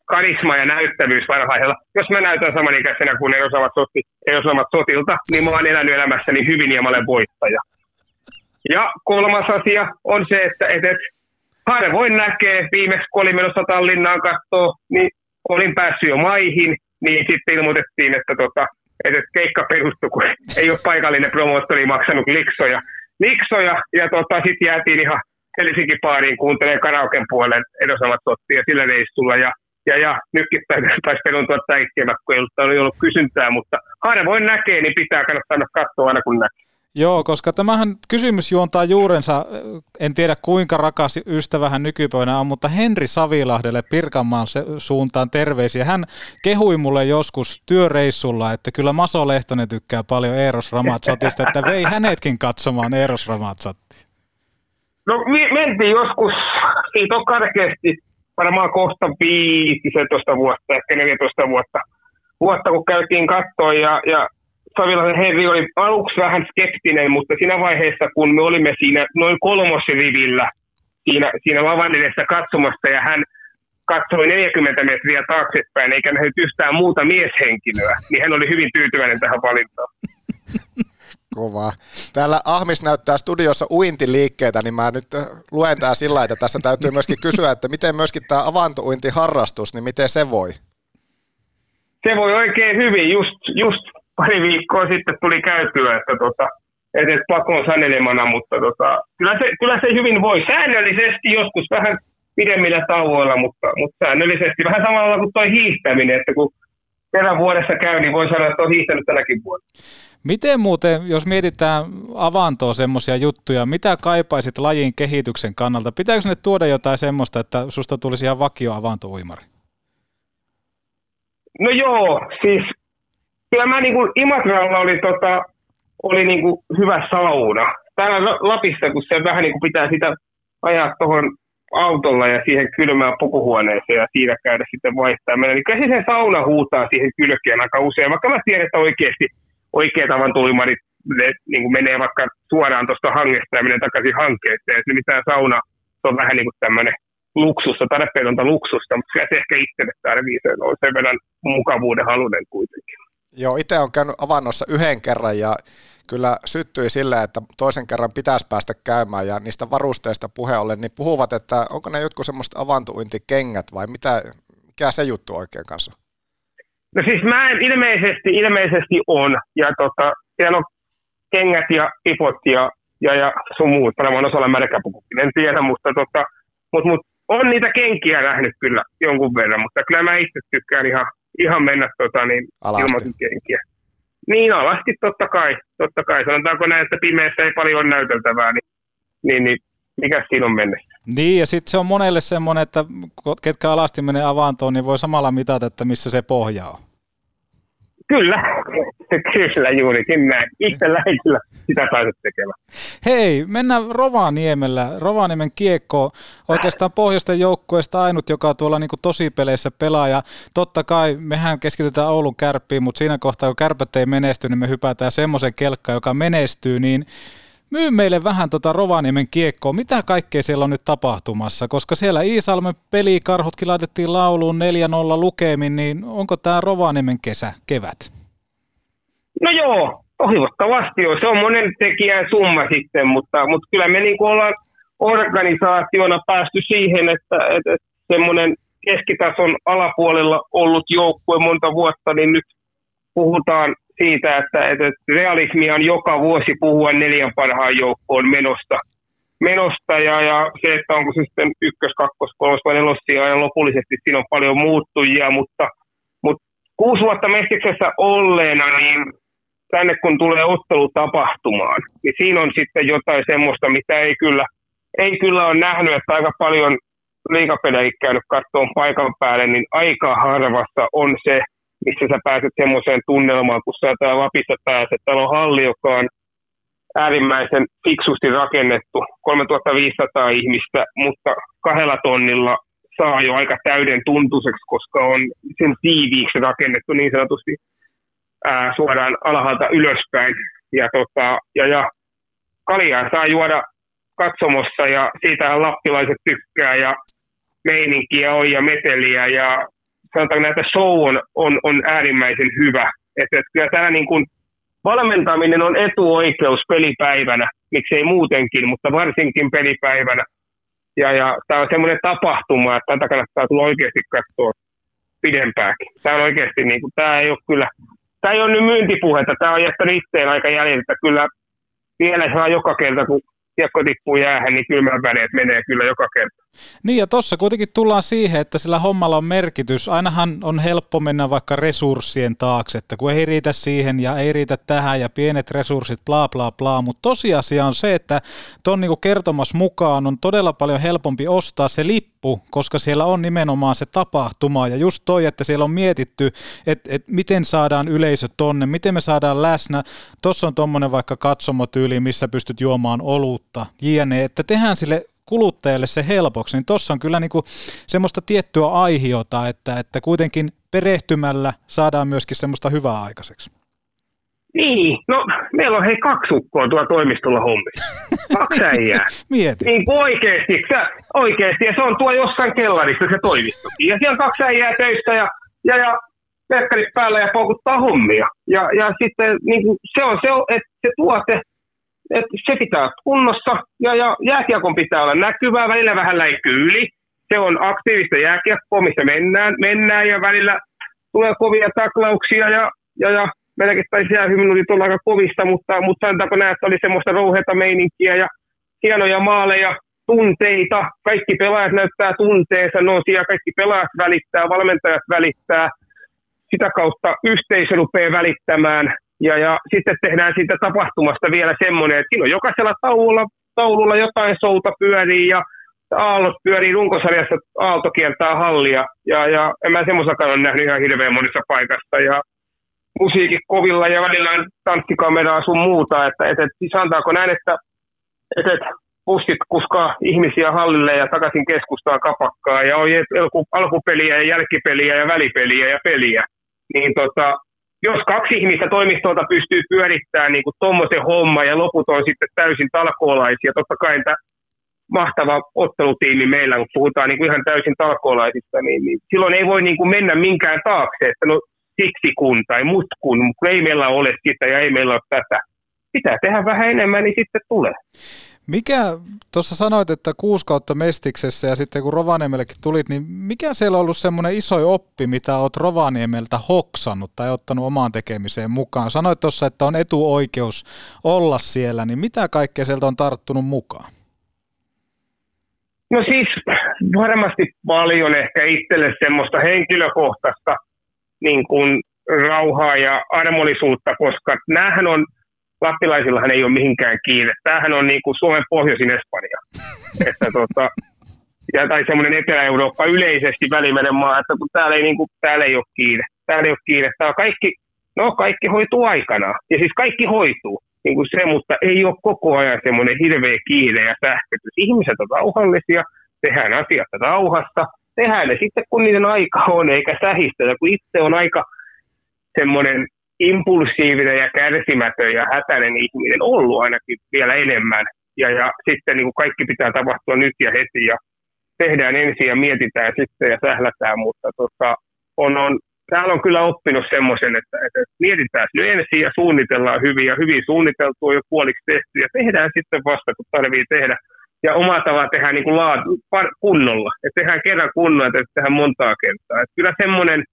karisma ja näyttävyys varhaisella. Jos mä näytän samanikäisenä kuin ne osaavat, soti, ei osaavat sotilta, niin mä oon elänyt elämässäni hyvin ja mä olen voittaja. Ja kolmas asia on se, että et, et, harvoin näkee, viimeksi kun olin menossa Tallinnaan katsoa, niin olin päässyt jo maihin, niin sitten ilmoitettiin, että tota, että et keikka perustui, kun [laughs] ei ole paikallinen promoottori maksanut liksoja. liksoja ja tota, sitten jäätiin ihan Helsinki baariin kuuntelemaan karaoken puolen edosamat sottia sillä reissulla. Ja, ja, ja nytkin taisi peruntua täikkiä, kun ei ollut, ollut kysyntää, mutta harvoin näkee, niin pitää kannattaa katsoa aina kun näkee. Joo, koska tämähän kysymys juontaa juurensa, en tiedä kuinka rakas ystävä hän nykypäivänä on, mutta Henri Savilahdelle Pirkanmaan se- suuntaan terveisiä. Hän kehui mulle joskus työreissulla, että kyllä Maso Lehtonen tykkää paljon Eros Ramazzotista, että vei [laughs] hänetkin katsomaan Eros Ramazzotti. No me, mentiin joskus, siitä on karkeasti varmaan kohta 15 vuotta, ehkä 14 vuotta, vuotta kun käytiin kattoa ja, ja Savilaisen Henri oli aluksi vähän skeptinen, mutta siinä vaiheessa, kun me olimme siinä noin kolmosrivillä siinä, siinä lavan edessä katsomassa ja hän katsoi 40 metriä taaksepäin eikä nähnyt yhtään muuta mieshenkilöä, niin hän oli hyvin tyytyväinen tähän valintaan. Kova. Täällä Ahmis näyttää studiossa uintiliikkeitä, niin mä nyt luen tää sillä, että tässä täytyy myöskin kysyä, että miten myöskin tämä avantouintiharrastus, niin miten se voi? se voi oikein hyvin. Just, just pari viikkoa sitten tuli käytyä, että tota, et, et pakon sanelemana, mutta tota, kyllä, se, kyllä se hyvin voi. Säännöllisesti joskus vähän pidemmillä tauoilla, mutta, mutta säännöllisesti vähän samalla kuin toi hiihtäminen, että kun kerran vuodessa käy, niin voi sanoa, että on hiihtänyt tänäkin vuonna. Miten muuten, jos mietitään avantoa semmoisia juttuja, mitä kaipaisit lajin kehityksen kannalta? Pitääkö sinne tuoda jotain semmoista, että susta tulisi ihan vakio avantouimari? No joo, siis kyllä mä niinku Imatralla oli, tota, oli niinku hyvä sauna. Täällä Lapissa, kun se vähän niinku pitää sitä ajaa tuohon autolla ja siihen kylmään pukuhuoneeseen ja siinä käydä sitten vaihtaa mennä, niin kyllä se sauna huutaa siihen kylkeen aika usein, vaikka mä tiedän, että oikeasti oikeat avantulimarit ne, niin kuin menee vaikka suoraan tuosta hangesta ja menee takaisin hankkeeseen. Se mitään sauna, se on vähän niin kuin tämmöinen luksusta, tarpeetonta luksusta, mutta se ehkä itselle tarvii sen, on sen verran mukavuuden halunen kuitenkin. Joo, itse on käynyt avannossa yhden kerran ja kyllä syttyi sillä, että toisen kerran pitäisi päästä käymään ja niistä varusteista puhe ollen, niin puhuvat, että onko ne jotkut semmoista avantuintikengät vai mitä, mikä se juttu oikein kanssa? No siis mä en ilmeisesti, ilmeisesti on. Ja tota, siellä on kengät ja ipot ja, ja, ja sun muut, varmaan osalla märkäpukukin, en tiedä, mutta tota, mut, mut, on niitä kenkiä nähnyt kyllä jonkun verran, mutta kyllä mä itse tykkään ihan, ihan mennä tota, niin, ilman kenkiä. Niin alasti totta kai, totta kai. Sanotaanko näin, että pimeässä ei paljon ole näyteltävää, niin, niin, niin mikä siinä on mennessä. Niin, ja sitten se on monelle semmoinen, että ketkä alasti menee avantoon, niin voi samalla mitata, että missä se pohja on. Kyllä, [laughs] kyllä juurikin näin. Itsellä ei kyllä sitä pääse tekemään. Hei, mennään Rovaniemellä. Rovaniemen kiekko oikeastaan pohjoisten joukkueesta ainut, joka tuolla niin tosipeleissä pelaa. Ja totta kai mehän keskitytään Oulun kärppiin, mutta siinä kohtaa, kun kärpät ei menesty, niin me hypätään semmoisen kelkkaan, joka menestyy. Niin myy meille vähän tota Rovaniemen kiekkoa. Mitä kaikkea siellä on nyt tapahtumassa? Koska siellä Iisalmen pelikarhutkin laitettiin lauluun 4-0 lukemin, niin onko tämä Rovaniemen kesä, kevät? No joo, toivottavasti joo. Se on monen tekijän summa sitten, mutta, mutta kyllä me niin ollaan organisaationa päästy siihen, että, että semmoinen keskitason alapuolella ollut joukkue monta vuotta, niin nyt puhutaan siitä, että, että realismia on joka vuosi puhua neljän parhaan joukkoon menosta. menosta ja, ja se, että onko se sitten ykkös, kakkos, kolmas vai nelosia ja lopullisesti siinä on paljon muuttujia, mutta, mutta kuusi vuotta Mestiksessä olleena, niin tänne kun tulee ottelu tapahtumaan, niin siinä on sitten jotain semmoista, mitä ei kyllä, ei kyllä ole nähnyt, että aika paljon liikapelejä käynyt katsomaan paikan päälle, niin aika harvassa on se, missä sä pääset semmoiseen tunnelmaan, kun sä täällä Lapissa pääset. Täällä on halli, joka on äärimmäisen fiksusti rakennettu, 3500 ihmistä, mutta kahdella tonnilla saa jo aika täyden tuntuiseksi, koska on sen tiiviiksi rakennettu niin sanotusti ää, suoraan alhaalta ylöspäin. Ja, tota, ja, ja kaljaa saa juoda katsomossa ja siitä lappilaiset tykkää ja meininkiä on ja meteliä ja sanotaan näitä show on, on, on äärimmäisen hyvä. Että et kyllä tämä niin kuin valmentaminen on etuoikeus pelipäivänä, miksei muutenkin, mutta varsinkin pelipäivänä. Ja, ja tämä on semmoinen tapahtuma, että tätä kannattaa tulla oikeasti katsoa pidempääkin. Tämä on oikeasti, niin kuin, tämä ei ole kyllä, tämä ei ole nyt myyntipuhetta, tämä on jättänyt itteen aika jäljiltä. Kyllä vielä saa joka kerta, kun kiekko tippuu jäähän, niin kylmänväneet menee kyllä joka kerta. Niin ja tuossa kuitenkin tullaan siihen, että sillä hommalla on merkitys. Ainahan on helppo mennä vaikka resurssien taakse, että kun ei riitä siihen ja ei riitä tähän ja pienet resurssit, bla bla bla, mutta tosiasia on se, että tuon niinku kertomas mukaan on todella paljon helpompi ostaa se lippu, koska siellä on nimenomaan se tapahtuma ja just toi, että siellä on mietitty, että et miten saadaan yleisö tonne, miten me saadaan läsnä. Tuossa on tuommoinen vaikka katsomotyyli, missä pystyt juomaan olutta, jne, että tehdään sille kuluttajalle se helpoksi, niin tuossa on kyllä niinku semmoista tiettyä aihiota, että, että kuitenkin perehtymällä saadaan myöskin semmoista hyvää aikaiseksi. Niin, no meillä on hei kaksi ukkoa tuolla toimistolla hommissa. Kaksi äijää. [laughs] Mieti. Niin kuin oikeasti, sä, oikeasti, ja se on tuo jossain kellarissa se toimistokin. Ja siellä on kaksi äijää töissä ja, ja, ja verkkarit päällä ja poukuttaa hommia. Ja, ja sitten niin kuin se on se, että se tuote, että se pitää olla kunnossa. Ja, ja jääkiekon pitää olla näkyvää, välillä vähän läikkyy yli. Se on aktiivista jääkiekkoa, missä mennään, mennään ja välillä tulee kovia taklauksia ja, ja, ja melkein taisi jäähyminuutit olla aika kovista, mutta, mutta sanotaanko näin, että oli semmoista rouheita meininkiä ja hienoja maaleja, tunteita, kaikki pelaajat näyttää tunteensa, no siellä kaikki pelaajat välittää, valmentajat välittää, sitä kautta yhteisö rupeaa välittämään Ja, ja sitten tehdään siitä tapahtumasta vielä semmoinen, että siinä on jokaisella taululla, taululla jotain souta pyörii ja aallot pyörii runkosarjassa, aalto kiertää hallia. Ja, ja en mä semmoisakaan ole nähnyt ihan hirveän monissa paikassa. Ja musiikit kovilla ja välillä tanssikameraa sun muuta. Että, että, että sanotaanko näin, että, että, että bussit kuskaa ihmisiä hallille ja takaisin keskustaan kapakkaa ja on alkupeliä ja jälkipeliä ja välipeliä ja peliä. Niin tota, jos kaksi ihmistä toimistolta pystyy pyörittämään niin tuommoisen homman ja loput on sitten täysin talkoolaisia, totta kai tämä mahtava ottelutiimi meillä, kun puhutaan niin kuin ihan täysin talkoolaisista, niin, niin silloin ei voi niin kuin mennä minkään taakse, että no siksi kun tai mut kun, kun ei meillä ole sitä ja ei meillä ole tätä. Pitää tehdä vähän enemmän, niin sitten tulee. Mikä, tuossa sanoit, että kuusi kautta Mestiksessä ja sitten kun Rovaniemellekin tulit, niin mikä siellä on ollut semmoinen iso oppi, mitä olet Rovaniemeltä hoksannut tai ottanut omaan tekemiseen mukaan? Sanoit tuossa, että on etuoikeus olla siellä, niin mitä kaikkea sieltä on tarttunut mukaan? No siis varmasti paljon ehkä itselle semmoista henkilökohtaista niin kuin rauhaa ja armollisuutta, koska näähän on lappilaisillahan ei ole mihinkään kiire. Tämähän on niin kuin Suomen pohjoisin Espanja. [laughs] että tota, ja, tai semmoinen Etelä-Eurooppa yleisesti välimeren maa, että kun täällä ei, niin kuin, täällä ei ole kiire. Täällä ei ole kiire. Täällä kaikki, no kaikki hoituu aikana. Ja siis kaikki hoituu. Niin kuin se, mutta ei ole koko ajan semmoinen hirveä kiire ja sähkötys. Ihmiset on rauhallisia, tehdään asiat rauhassa, tehdään ne sitten kun niiden aika on, eikä sähistä. Ja kun itse on aika semmoinen impulsiivinen ja kärsimätön ja hätäinen ihminen ollut ainakin vielä enemmän. Ja, ja sitten niin kuin kaikki pitää tapahtua nyt ja heti ja tehdään ensin ja mietitään sitten ja sählätään, mutta tota, on, on, täällä on kyllä oppinut semmoisen, että, että mietitään nyt ensin ja suunnitellaan hyvin ja hyvin suunniteltu on jo puoliksi tehty ja tehdään sitten vasta, kun tarvii tehdä. Ja oma tavalla tehdään niin kuin laad, kunnolla. että tehdään kerran kunnolla, että tehdään montaa kertaa. Että kyllä semmoinen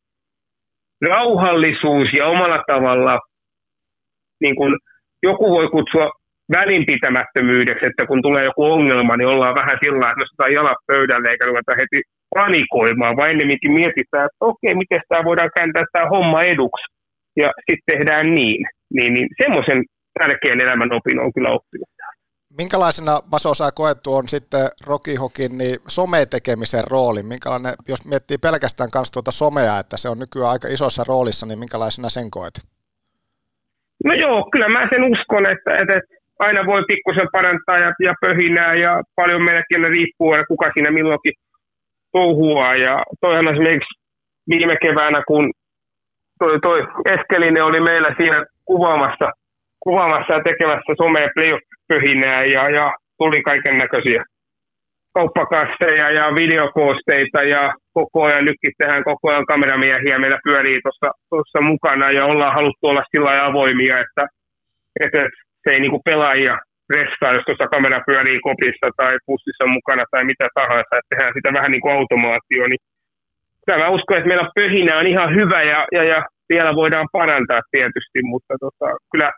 rauhallisuus ja omalla tavalla, niin kuin joku voi kutsua välinpitämättömyydeksi, että kun tulee joku ongelma, niin ollaan vähän sillä että nostetaan jalat pöydälle eikä ruveta heti panikoimaan, vaan ennemminkin mietitään, että okei, miten tämä voidaan kääntää tämä homma eduksi, ja sitten tehdään niin. Niin, niin semmoisen tärkeän elämän opin on kyllä oppinut. Minkälaisena, Maso, sä koettu on sitten Rocky Hokin niin sometekemisen rooli? Minkälainen, jos miettii pelkästään kanssa tuota somea, että se on nykyään aika isossa roolissa, niin minkälaisena sen koet? No joo, kyllä mä sen uskon, että, että aina voi pikkusen parantaa ja, ja pöhinää ja paljon meilläkin riippuu, että kuka siinä milloinkin touhuaa. Ja toihan esimerkiksi viime keväänä, kun toi, toi Eskelinen oli meillä siinä kuvaamassa, kuvaamassa ja tekemässä somea playoff pöhinää ja, ja tuli kaiken näköisiä kauppakasseja ja videokoosteita ja koko ajan nytkin tehdään koko ajan kameramiehiä. Meillä pyörii tuossa mukana ja ollaan haluttu olla sillä avoimia, että, että se ei niinku pelaajia restaa, jos tuossa kamera pyörii kopissa tai pussissa mukana tai mitä tahansa, että tehdään sitä vähän niin kuin automaatio, niin mä uskon, että meillä pöhinä on ihan hyvä ja, ja, ja vielä voidaan parantaa tietysti, mutta tota, kyllä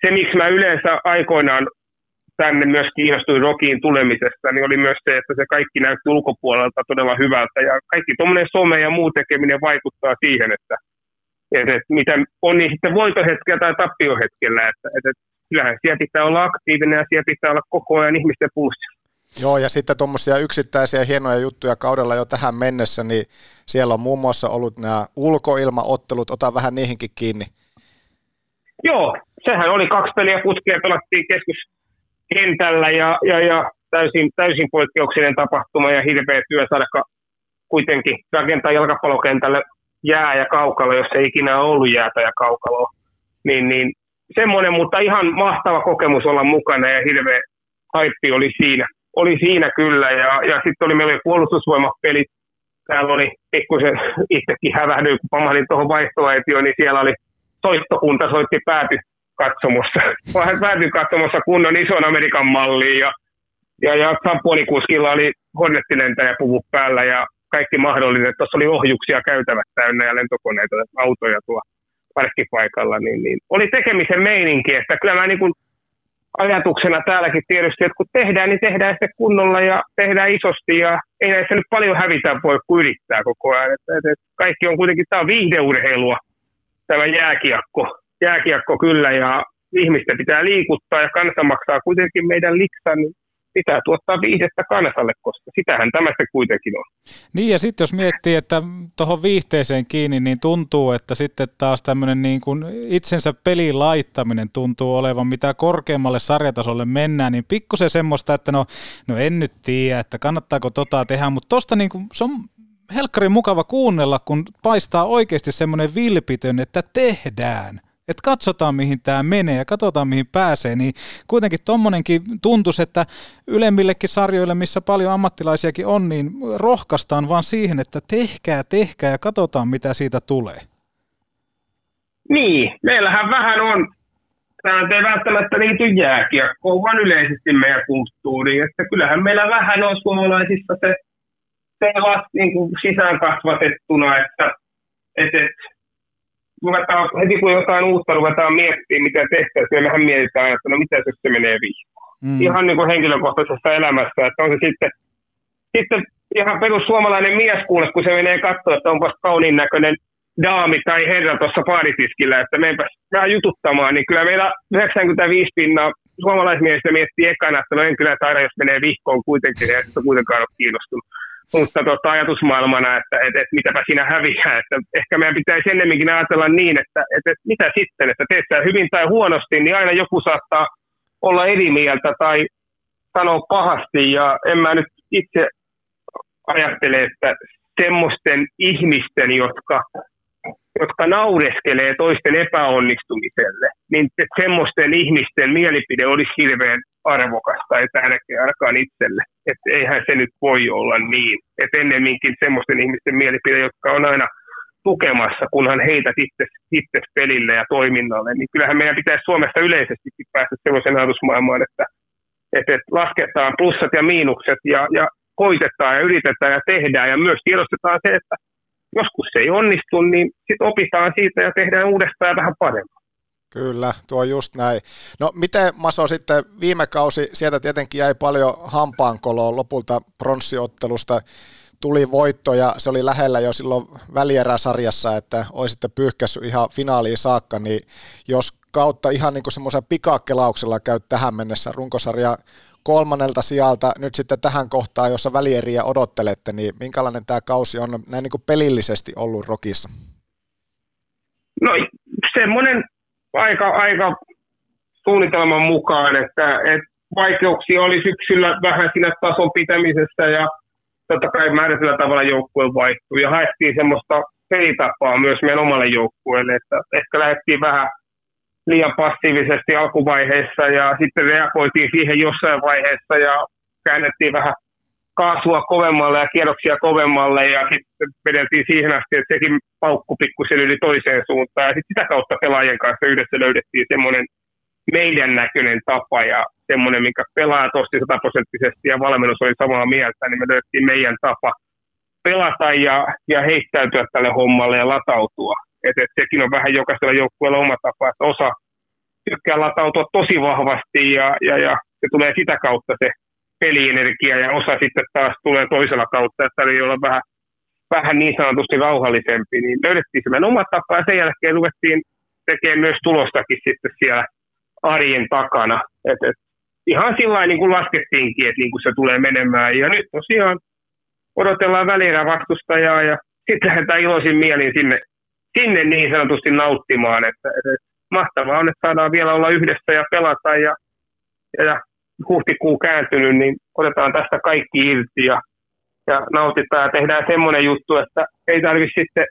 se, miksi mä yleensä aikoinaan tänne myös kiinnostuin Rokiin tulemisesta, niin oli myös se, että se kaikki näytti ulkopuolelta todella hyvältä. Ja kaikki tuommoinen some ja muu tekeminen vaikuttaa siihen, että, että, että mitä on niin sitten voitohetkellä tai tappiohetkellä. Että, että kyllähän siellä pitää olla aktiivinen ja siellä pitää olla koko ajan ihmisten pulssilla. Joo, ja sitten tuommoisia yksittäisiä hienoja juttuja kaudella jo tähän mennessä, niin siellä on muun muassa ollut nämä ulkoilmaottelut, ota vähän niihinkin kiinni. Joo, sehän oli kaksi peliä putkea, pelattiin keskus, kentällä ja, ja, ja täysin, täysin poikkeuksellinen tapahtuma ja hirveä työ saada kuitenkin rakentaa jalkapallokentälle jää ja kaukalo, jos ei ikinä ollut jäätä ja kaukaloa. Niin, niin semmoinen, mutta ihan mahtava kokemus olla mukana ja hirveä haippi oli siinä. Oli siinä kyllä ja, ja sitten oli meillä puolustusvoimapelit. Täällä oli pikkusen itsekin hävähdyin, kun pamahdin tuohon vaihtoaitioon, niin siellä oli soittokunta soitti pääty katsomossa. [laughs] Päätyi katsomassa kunnon ison Amerikan malliin ja, ja, ja Sampuonikuskilla oli hornettilentäjä puvut päällä ja kaikki mahdollinen. Tuossa oli ohjuksia käytävät täynnä ja lentokoneita, autoja tuo parkkipaikalla. Niin, niin. Oli tekemisen meininki, että kyllä mä niin ajatuksena täälläkin tietysti, että kun tehdään, niin tehdään sitten kunnolla ja tehdään isosti ja ei näissä nyt paljon hävitä voi, kuin yrittää koko ajan. Että, että kaikki on kuitenkin, tämä on viihdeurheilua, tämä jääkiekko jääkiekko kyllä ja ihmisten pitää liikuttaa ja kansa maksaa kuitenkin meidän liksan, niin pitää tuottaa viihdettä kansalle, koska sitähän tämä se kuitenkin on. Niin ja sitten jos miettii, että tuohon viihteeseen kiinni, niin tuntuu, että sitten taas tämmöinen niin kuin itsensä peliin laittaminen tuntuu olevan, mitä korkeammalle sarjatasolle mennään, niin pikkusen semmoista, että no, no en nyt tiedä, että kannattaako tota tehdä, mutta tosta niin kuin, se on helkkarin mukava kuunnella, kun paistaa oikeasti semmoinen vilpitön, että tehdään että katsotaan mihin tämä menee ja katsotaan mihin pääsee, niin kuitenkin tuommoinenkin tuntuisi, että ylemmillekin sarjoille, missä paljon ammattilaisiakin on, niin rohkaistaan vaan siihen, että tehkää, tehkää ja katsotaan mitä siitä tulee. Niin, meillähän vähän on, tämä ei välttämättä liity jääkiekkoon, vaan yleisesti meidän kulttuuriin, että kyllähän meillä vähän on suomalaisissa se, se vasta niin kuin sisään kasvatettuna, että, että, että ruvetaan, heti kun jotain uutta ruvetaan miettimään, mitä tehtäisiin, niin mehän mietitään, että no mitä jos se menee vihkoon. Mm. Ihan niin kuin henkilökohtaisessa elämässä, että on se sitten, sitten ihan perus suomalainen mies kuule, kun se menee katsoa, että onpas kauniin näköinen daami tai herra tuossa paaritiskillä, että meenpäs vähän jututtamaan, niin kyllä meillä 95 pinnaa suomalaismiestä miettii ekana, että no en kyllä taida, jos menee vihkoon kuitenkin, sitten kuitenkaan ole kiinnostunut mutta tota, ajatusmaailmana, että, että, että mitäpä siinä häviää. Että ehkä meidän pitäisi ennemminkin ajatella niin, että, että, mitä sitten, että teet hyvin tai huonosti, niin aina joku saattaa olla eri mieltä tai sanoa pahasti. Ja en mä nyt itse ajattele, että semmoisten ihmisten, jotka jotka naureskelee toisten epäonnistumiselle, niin semmoisten ihmisten mielipide olisi hirveän arvokasta ja tärkeä ainakaan itselle. Että eihän se nyt voi olla niin. Että ennemminkin semmoisten ihmisten mielipide, jotka on aina tukemassa, kunhan heitä itse, itse pelille ja toiminnalle, niin kyllähän meidän pitäisi Suomessa yleisestikin päästä sellaisen ajatusmaailmaan, että, että lasketaan plussat ja miinukset ja, ja koitetaan ja yritetään ja tehdään ja myös tiedostetaan se, että joskus se ei onnistu, niin sitten opitaan siitä ja tehdään uudestaan vähän paremmin. Kyllä, tuo just näin. No miten Maso sitten viime kausi, sieltä tietenkin jäi paljon hampaankoloa lopulta pronssiottelusta, tuli voitto ja se oli lähellä jo silloin välieräsarjassa, että olisitte pyyhkässyt ihan finaaliin saakka, niin jos kautta ihan niin kuin semmoisen pikakelauksella käy tähän mennessä runkosarja kolmannelta sijalta nyt sitten tähän kohtaan, jossa välieriä odottelette, niin minkälainen tämä kausi on näin niin kuin pelillisesti ollut Rokissa? No semmoinen aika, aika suunnitelman mukaan, että, että vaikeuksia oli syksyllä vähän siinä tason pitämisessä ja totta kai määrätyllä tavalla joukkue vaihtui ja haettiin semmoista pelitapaa myös meidän omalle joukkueelle, että ehkä lähdettiin vähän liian passiivisesti alkuvaiheessa ja sitten reagoitiin siihen jossain vaiheessa ja käännettiin vähän kaasua kovemmalle ja kierroksia kovemmalle ja sitten vedeltiin siihen asti, että sekin paukku pikkusen yli toiseen suuntaan ja sitten sitä kautta pelaajien kanssa yhdessä löydettiin semmoinen meidän näköinen tapa ja semmoinen, minkä pelaajat osti sataprosenttisesti ja valmennus oli samaa mieltä, niin me löydettiin meidän tapa pelata ja, ja heittäytyä tälle hommalle ja latautua. Et, et sekin on vähän jokaisella joukkueella oma tapa, että osa tykkää latautua tosi vahvasti ja, ja, ja se tulee sitä kautta se pelienergia ja osa sitten taas tulee toisella kautta, että oli olla vähän, vähän niin sanotusti rauhallisempi, niin löydettiin sellainen oma tapa ja sen jälkeen ruvettiin tekemään myös tulostakin sitten siellä arjen takana. Et, et, ihan sillä niin kuin laskettiinkin, että niin kuin se tulee menemään. Ja nyt tosiaan odotellaan välillä vastustajaa ja sitten lähdetään iloisin mielin sinne sinne niin sanotusti nauttimaan. Että, että mahtavaa on, että saadaan vielä olla yhdessä ja pelata ja, ja huhtikuu kääntynyt, niin otetaan tästä kaikki irti ja, ja nautitaan ja tehdään semmoinen juttu, että ei tarvitse sitten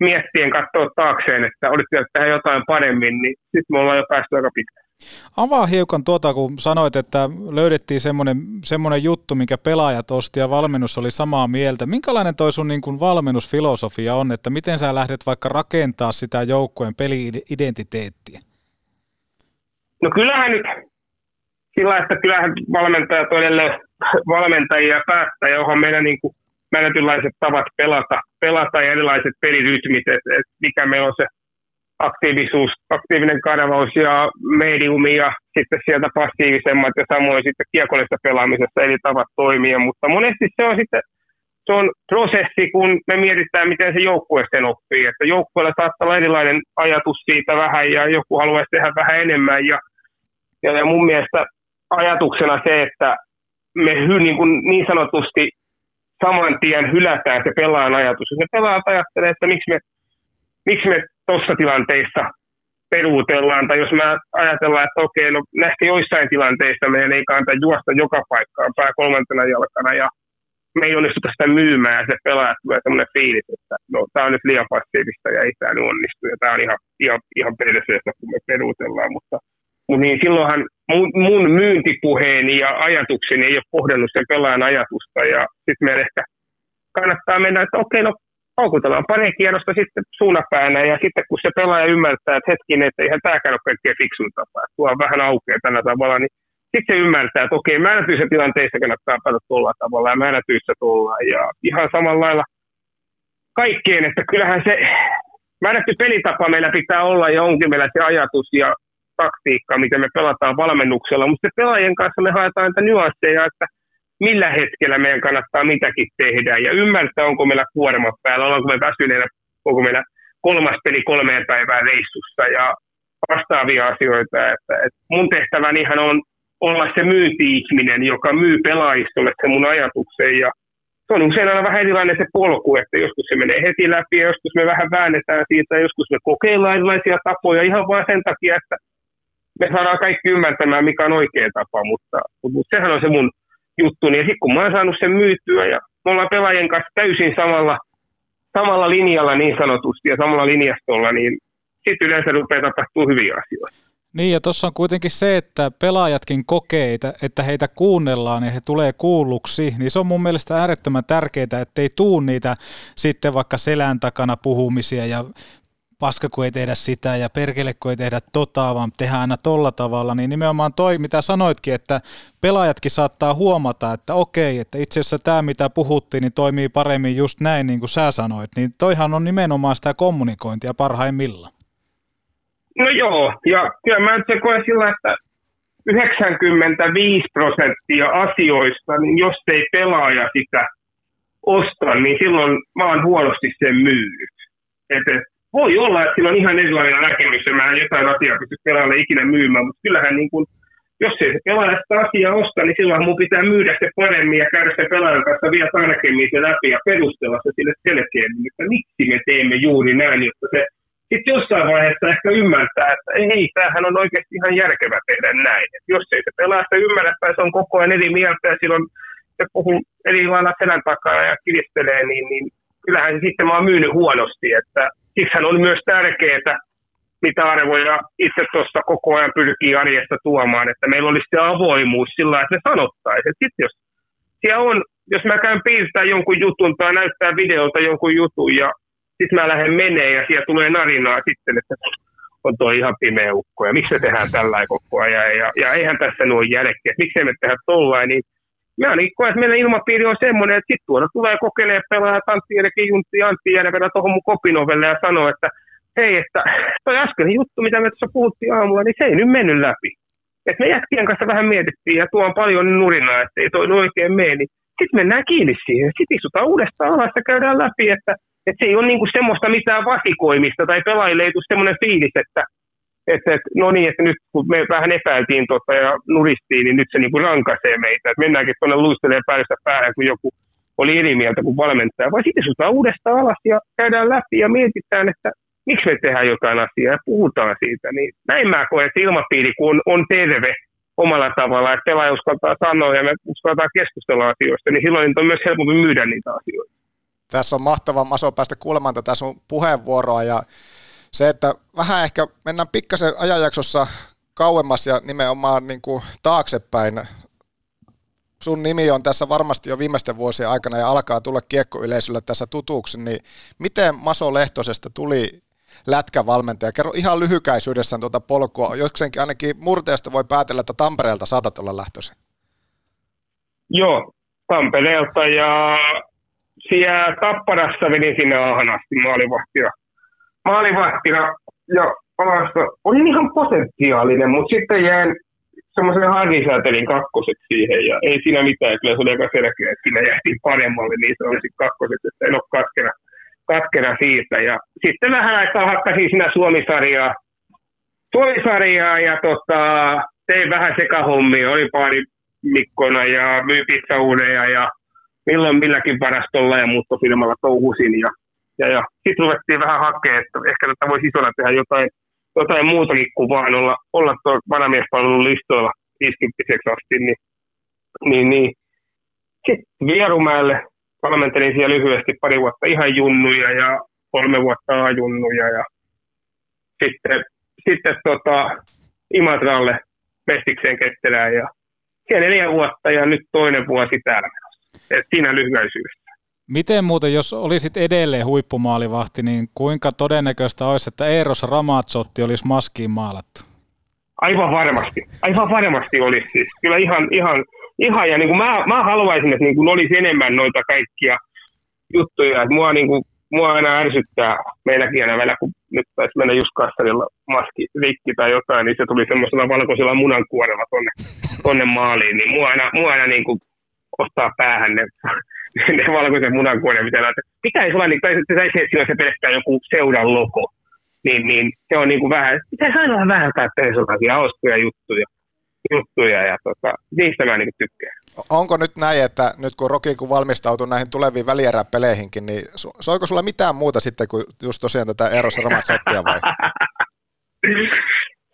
miettien katsoa taakseen, että olisi tehdä jotain paremmin, niin sitten me ollaan jo päästy aika pitkään. Avaa hiukan tuota, kun sanoit, että löydettiin semmoinen, semmoinen juttu, mikä pelaajat osti ja valmennus oli samaa mieltä. Minkälainen toi sun niin kuin valmennusfilosofia on, että miten sä lähdet vaikka rakentaa sitä joukkueen peli-identiteettiä? No kyllähän nyt sillä, että kyllähän valmentajat on edelleen valmentajia ja johon meidän niin kuin määrätynlaiset tavat pelata, pelata ja erilaiset pelirytmit, että et mikä meillä on se aktiivisuus, aktiivinen kanavaus ja mediumi ja sitten sieltä passiivisemmat ja samoin sitten kiekollista pelaamisessa eri tavat toimia, mutta monesti se on sitten, se on prosessi, kun me mietitään, miten se joukkue sen oppii. Että joukkueella saattaa olla erilainen ajatus siitä vähän ja joku haluaisi tehdä vähän enemmän. Ja, ja mun mielestä ajatuksena se, että me hy, niin, kuin niin sanotusti saman tien hylätään se pelaajan ajatus. Jos ne pelaajat ajattelee, että miksi me, miksi me tuossa tilanteessa peruutellaan, tai jos me ajatellaan, että okei, no näistä joissain tilanteissa meidän ei kannata juosta joka paikkaan pää kolmantena jalkana, ja me ei onnistuta sitä myymään, ja se pelaa tulee sellainen fiilis, että no tämä on nyt liian passiivista, ja ei tämä nyt onnistu, ja tämä on ihan, ihan, ihan kun me peruutellaan, mutta niin silloinhan mun, mun myyntipuheeni ja ajatukseni ei ole kohdannut sen pelaajan ajatusta, ja sitten meidän ehkä kannattaa mennä, että okei, no houkutellaan pari kierrosta sitten suunapäänä ja sitten kun se pelaaja ymmärtää, että hetkinen, että eihän tämäkään ole kaikkein fiksun tapa, tuo on vähän aukeaa tällä tavalla, niin sitten se ymmärtää, että okei, määrätyissä tilanteissa kannattaa päätä tuolla tavalla ja määrätyissä tullaan ja ihan samalla lailla kaikkeen, että kyllähän se määrätty pelitapa meillä pitää olla ja onkin meillä se ajatus ja taktiikka, miten me pelataan valmennuksella, mutta se pelaajien kanssa me haetaan niitä nyansseja, että millä hetkellä meidän kannattaa mitäkin tehdä. Ja ymmärtää, onko meillä kuormat päällä, ollaanko me väsyneenä, onko meillä kolmas peli kolmeen päivään reissussa ja vastaavia asioita. Että, että mun tehtäväni on olla se myynti-ihminen, joka myy pelaajistolle se mun ajatuksen. Ja se on usein aina vähän erilainen se polku, että joskus se menee heti läpi ja joskus me vähän väännetään siitä ja joskus me kokeillaan erilaisia tapoja ihan vain sen takia, että me saadaan kaikki ymmärtämään, mikä on oikea tapa, mutta, mutta sehän on se mun juttu. Ja sitten kun mä oon saanut sen myytyä ja me ollaan pelaajien kanssa täysin samalla, samalla linjalla niin sanotusti ja samalla linjastolla, niin sitten yleensä rupeaa tapahtuu hyviä asioita. Niin ja tuossa on kuitenkin se, että pelaajatkin kokee, että heitä kuunnellaan ja he tulee kuulluksi, niin se on mun mielestä äärettömän tärkeää, ettei tuu niitä sitten vaikka selän takana puhumisia ja paska kun ei tehdä sitä ja perkele kun ei tehdä tota, vaan tehdään aina tolla tavalla, niin nimenomaan toi, mitä sanoitkin, että pelaajatkin saattaa huomata, että okei, että itse asiassa tämä, mitä puhuttiin, niin toimii paremmin just näin, niin kuin sä sanoit, niin toihan on nimenomaan sitä kommunikointia parhaimmillaan. No joo, ja kyllä mä nyt koen sillä, että 95 prosenttia asioista, niin jos ei pelaaja sitä osta, niin silloin mä oon huonosti sen myynyt. Et, et, voi olla, että sillä on ihan erilainen näkemys ja mä jotain asiaa pysty pelaajalle ikinä myymään, mutta kyllähän niin kuin, jos ei se pelaaja sitä asiaa osta, niin silloin mun pitää myydä se paremmin ja käydä sen pelaajan kanssa vielä tarkemmin se läpi ja perustella se sille selkeämmin, että miksi me teemme juuri näin, jotta se sitten jossain vaiheessa ehkä ymmärtää, että ei, tämähän on oikeasti ihan järkevä tehdä näin. Et jos ei se pelaa sitä ymmärrä tai se on koko ajan eri mieltä ja silloin se puhuu eri lailla selän takaa ja kiristelee, niin, niin kyllähän se sitten mä oon myynyt huonosti. Että siksi on myös tärkeää, mitä arvoja itse tuossa koko ajan pyrkii arjesta tuomaan, että meillä olisi se avoimuus sillä että me sanottaisiin. Sitten jos siellä on, jos mä käyn piirtää jonkun jutun tai näyttää videolta jonkun jutun ja sitten mä lähden menee ja siellä tulee narinaa sitten, että on tuo ihan pimeä ukko ja miksi me tehdään tällä koko ajan ja, ja eihän tässä nuo jälkeen, että miksi me tehdä tollain, niin mä ainakin koen, että meidän ilmapiiri on semmoinen, että sitten tuoda tulee kokeilemaan pelaa Tantti Jerki Juntti Antti Järvelä tuohon mun kopinovelle ja sanoo, että hei, että toi äsken juttu, mitä me tuossa puhuttiin aamulla, niin se ei nyt mennyt läpi. Et me jätkien kanssa vähän mietittiin ja tuo on paljon nurinaa, että ei toi oikein mene, niin sitten mennään kiinni siihen. Sitten istutaan uudestaan alas ja käydään läpi, että et se ei ole niinku semmoista mitään vasikoimista tai pelaajille ei tule semmoinen fiilis, että et, et, no niin, että nyt kun me vähän epäiltiin tota ja nuristiin, niin nyt se niinku rankaisee meitä. Et mennäänkin tuonne luistelee päästä päähän, kun joku oli eri mieltä kuin valmentaja. Vai sitten istutaan uudestaan alas ja käydään läpi ja mietitään, että miksi me tehdään jotain asiaa ja puhutaan siitä. Niin näin mä koen, että ilmapiiri kun on, on terve omalla tavalla, että pelaaja uskaltaa sanoa ja me uskaltaa keskustella asioista, niin silloin on myös helpompi myydä niitä asioita. Tässä on mahtava Maso päästä kuulemaan tätä sun puheenvuoroa ja se, että vähän ehkä mennään pikkasen ajanjaksossa kauemmas ja nimenomaan niin kuin taaksepäin. Sun nimi on tässä varmasti jo viimeisten vuosien aikana ja alkaa tulla kiekkoyleisölle tässä tutuksi, niin miten Maso Lehtosesta tuli lätkävalmentaja? Kerro ihan lyhykäisyydessään tuota polkua, jokseenkin ainakin murteesta voi päätellä, että Tampereelta saatat olla lähtöisin. Joo, ja siellä Tapparassa vedin sinne ahanasti maalivahtina. Maalivahtina ja alasta olin ihan potentiaalinen, mutta sitten jäin, se semmoisen harkisätelin kakkoset siihen ja ei siinä mitään, kyllä se oli aika selkeä, että siinä jähtiin paremmalle, niin se olisi kakkoset, että en ole katkera, katkera siitä. Ja sitten vähän aikaa hakkasin siinä Suomisarjaa, Suomisarjaa ja tota, tein vähän sekahommia, oli pari mikkona ja myin pizzauuneja ja milloin milläkin varastolla ja muuttofilmalla touhusin ja, ja, ja sitten ruvettiin vähän hakemaan, että ehkä tätä voisi isona tehdä jotain, jotain muutakin kuin vaan olla, olla tuo vanhamiespalvelun listoilla 50 asti, niin, niin, niin. sitten Vierumäelle valmentelin siellä lyhyesti pari vuotta ihan junnuja ja kolme vuotta ajunnuja ja sitten, sitten tota, Imatralle Mestikseen Kettelään ja siellä neljä vuotta ja nyt toinen vuosi täällä. Et siinä lyhyisyydessä. Miten muuten, jos olisit edelleen huippumaalivahti, niin kuinka todennäköistä olisi, että Eeros Ramazzotti olisi maskiin maalattu? Aivan varmasti. Aivan varmasti olisi siis. Kyllä ihan, ihan, ihan ja niin kuin mä, mä haluaisin, että niin kuin olisi enemmän noita kaikkia juttuja. Että mua, niin kuin, mua aina ärsyttää meilläkin aina välillä, kun nyt taisi mennä just kastarilla maski rikki tai jotain, niin se tuli semmoisella valkoisella munankuorella tonne, tonne maaliin. Niin mua aina, mua aina niin kuin ottaa päähän ne, [laughs] ne valkoisen munankuoren, mitä näitä. Pitäisi olla, niin, tai se, se, se pelkästään joku seuran logo. Niin, niin se on niin kuin vähän, pitäisi aina olla vähän jotain sellaisia hauskoja juttuja juttuja ja tota, niistä mä niin tykkään. Onko nyt näin, että nyt kun Roki kun valmistautuu näihin tuleviin välieräpeleihinkin, niin soiko sulla mitään muuta sitten kuin just tosiaan tätä Eros Ramazzottia vai? [laughs]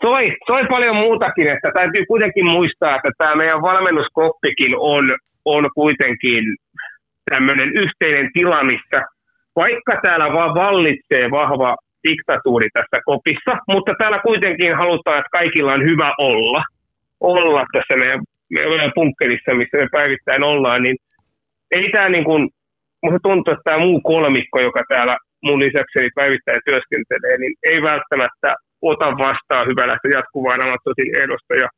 soi, soi paljon muutakin, että täytyy kuitenkin muistaa, että tämä meidän valmennuskoppikin on, on kuitenkin tämmöinen yhteinen tila, missä vaikka täällä vaan vallitsee vahva diktatuuri tässä kopissa, mutta täällä kuitenkin halutaan, että kaikilla on hyvä olla – olla tässä meidän, meidän punkkerissa, missä me päivittäin ollaan, niin ei tämä niin kuin, musta tuntuu, että tämä muu kolmikko, joka täällä mun lisäksi päivittäin työskentelee, niin ei välttämättä ota vastaan hyvällä sitä jatkuvaa Amazzonin ehdosta ja,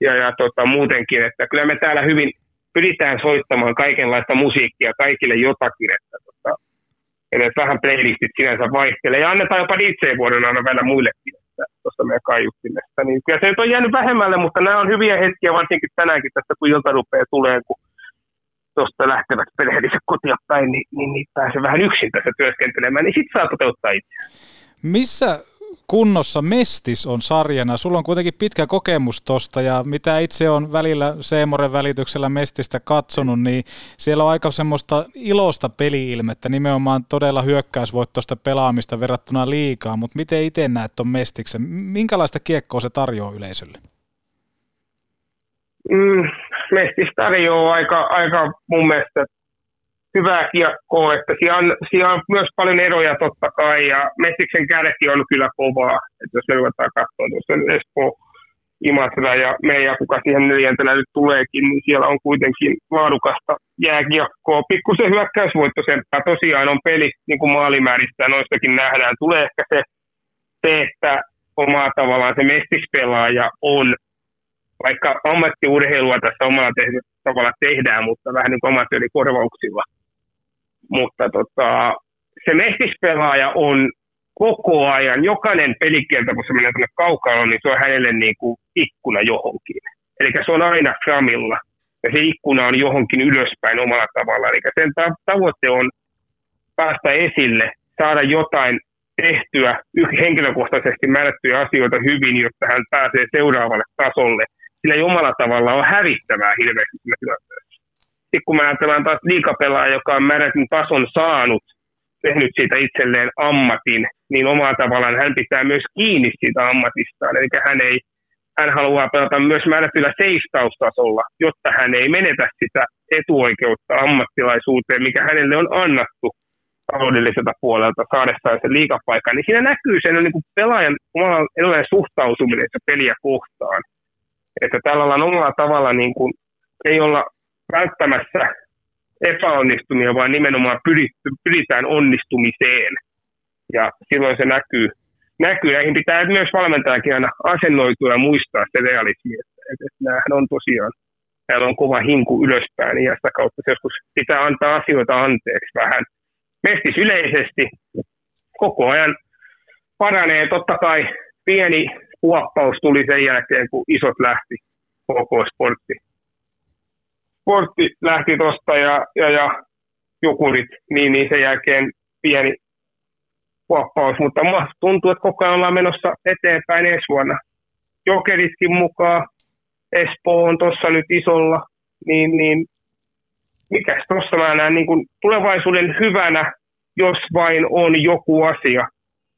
ja, ja tota, muutenkin, että kyllä me täällä hyvin pyritään soittamaan kaikenlaista musiikkia kaikille jotakin, että tota, edes vähän playlistit sinänsä vaihtelee ja annetaan jopa DJ-vuoden aina välillä muillekin tuosta meidän kaiuttimesta. Niin kyllä se nyt on jäänyt vähemmälle, mutta nämä on hyviä hetkiä, varsinkin tänäänkin tästä, kun ilta rupeaa tulee, kun tuosta lähtevät perheelliset kotia päin, niin, niin, niin pääsee vähän yksin tässä työskentelemään, niin sitten saa toteuttaa itse. Missä kunnossa Mestis on sarjana. Sulla on kuitenkin pitkä kokemus tosta ja mitä itse on välillä Seemoren välityksellä Mestistä katsonut, niin siellä on aika semmoista ilosta peliilmettä, nimenomaan todella hyökkäysvoittoista pelaamista verrattuna liikaa, mutta miten itse näet tuon Mestiksen? Minkälaista kiekkoa se tarjoaa yleisölle? Mm, Mestis tarjoaa aika, aika mun mielestä hyvää kiekkoa, että siellä on, siellä on myös paljon eroja totta kai, ja Messiksen kärki on kyllä kovaa, että jos me ruvetaan katsoa tuossa Espoo, Imatra ja meidän, kuka siihen neljäntenä nyt tuleekin, niin siellä on kuitenkin laadukasta jääkiekkoa. Pikkusen hyökkäysvoittoisempaa tosiaan on peli, niin kuin maalimääristä noistakin nähdään. Tulee ehkä se, se että omaa tavallaan se mestispelaaja on, vaikka ammattiurheilua tässä omalla te- tavalla tehdään, mutta vähän niin kuin amatöörikorvauksilla – mutta tota, se mestispelaaja on koko ajan, jokainen pelikenttä, kun se menee tuonne kaukaan, niin se on hänelle niin kuin ikkuna johonkin. Eli se on aina framilla, ja se ikkuna on johonkin ylöspäin omalla tavalla. Eli sen tavoite on päästä esille, saada jotain tehtyä henkilökohtaisesti määrättyjä asioita hyvin, jotta hän pääsee seuraavalle tasolle. Sillä ei omalla tavalla on hävittävää hirveästi siinä tilanteessa sitten kun me ajatellaan taas liikapelaaja, joka on määrätyn tason saanut, tehnyt siitä itselleen ammatin, niin omalla tavallaan hän pitää myös kiinni siitä ammatistaan. Eli hän, ei, hän haluaa pelata myös määrätyllä seistaustasolla, jotta hän ei menetä sitä etuoikeutta ammattilaisuuteen, mikä hänelle on annettu taloudelliselta puolelta saadessaan sen liikapaikan, niin siinä näkyy sen niin kuin pelaajan omalla suhtautuminen peliä kohtaan. Että tällä ollaan omalla tavalla niin kuin, ei olla välttämässä epäonnistumia, vaan nimenomaan pyritty, pyritään onnistumiseen. Ja silloin se näkyy. näkyy. Näihin pitää myös valmentajakin aina asennoitua ja muistaa se realismi, että, että, näähän on tosiaan, täällä on kova hinku ylöspäin ja sitä kautta joskus pitää antaa asioita anteeksi vähän. Mestis yleisesti koko ajan paranee. Totta kai pieni huoppaus tuli sen jälkeen, kun isot lähti koko sportti. Sportti lähti tosta ja, ja, ja jukurit, niin, niin sen jälkeen pieni kuoppaus, mutta musta tuntuu, että koko ajan ollaan menossa eteenpäin ensi vuonna. Jokeritkin mukaan, Espoo on tuossa nyt isolla, niin, niin mikäs tuossa mä näen niin kuin tulevaisuuden hyvänä, jos vain on joku asia,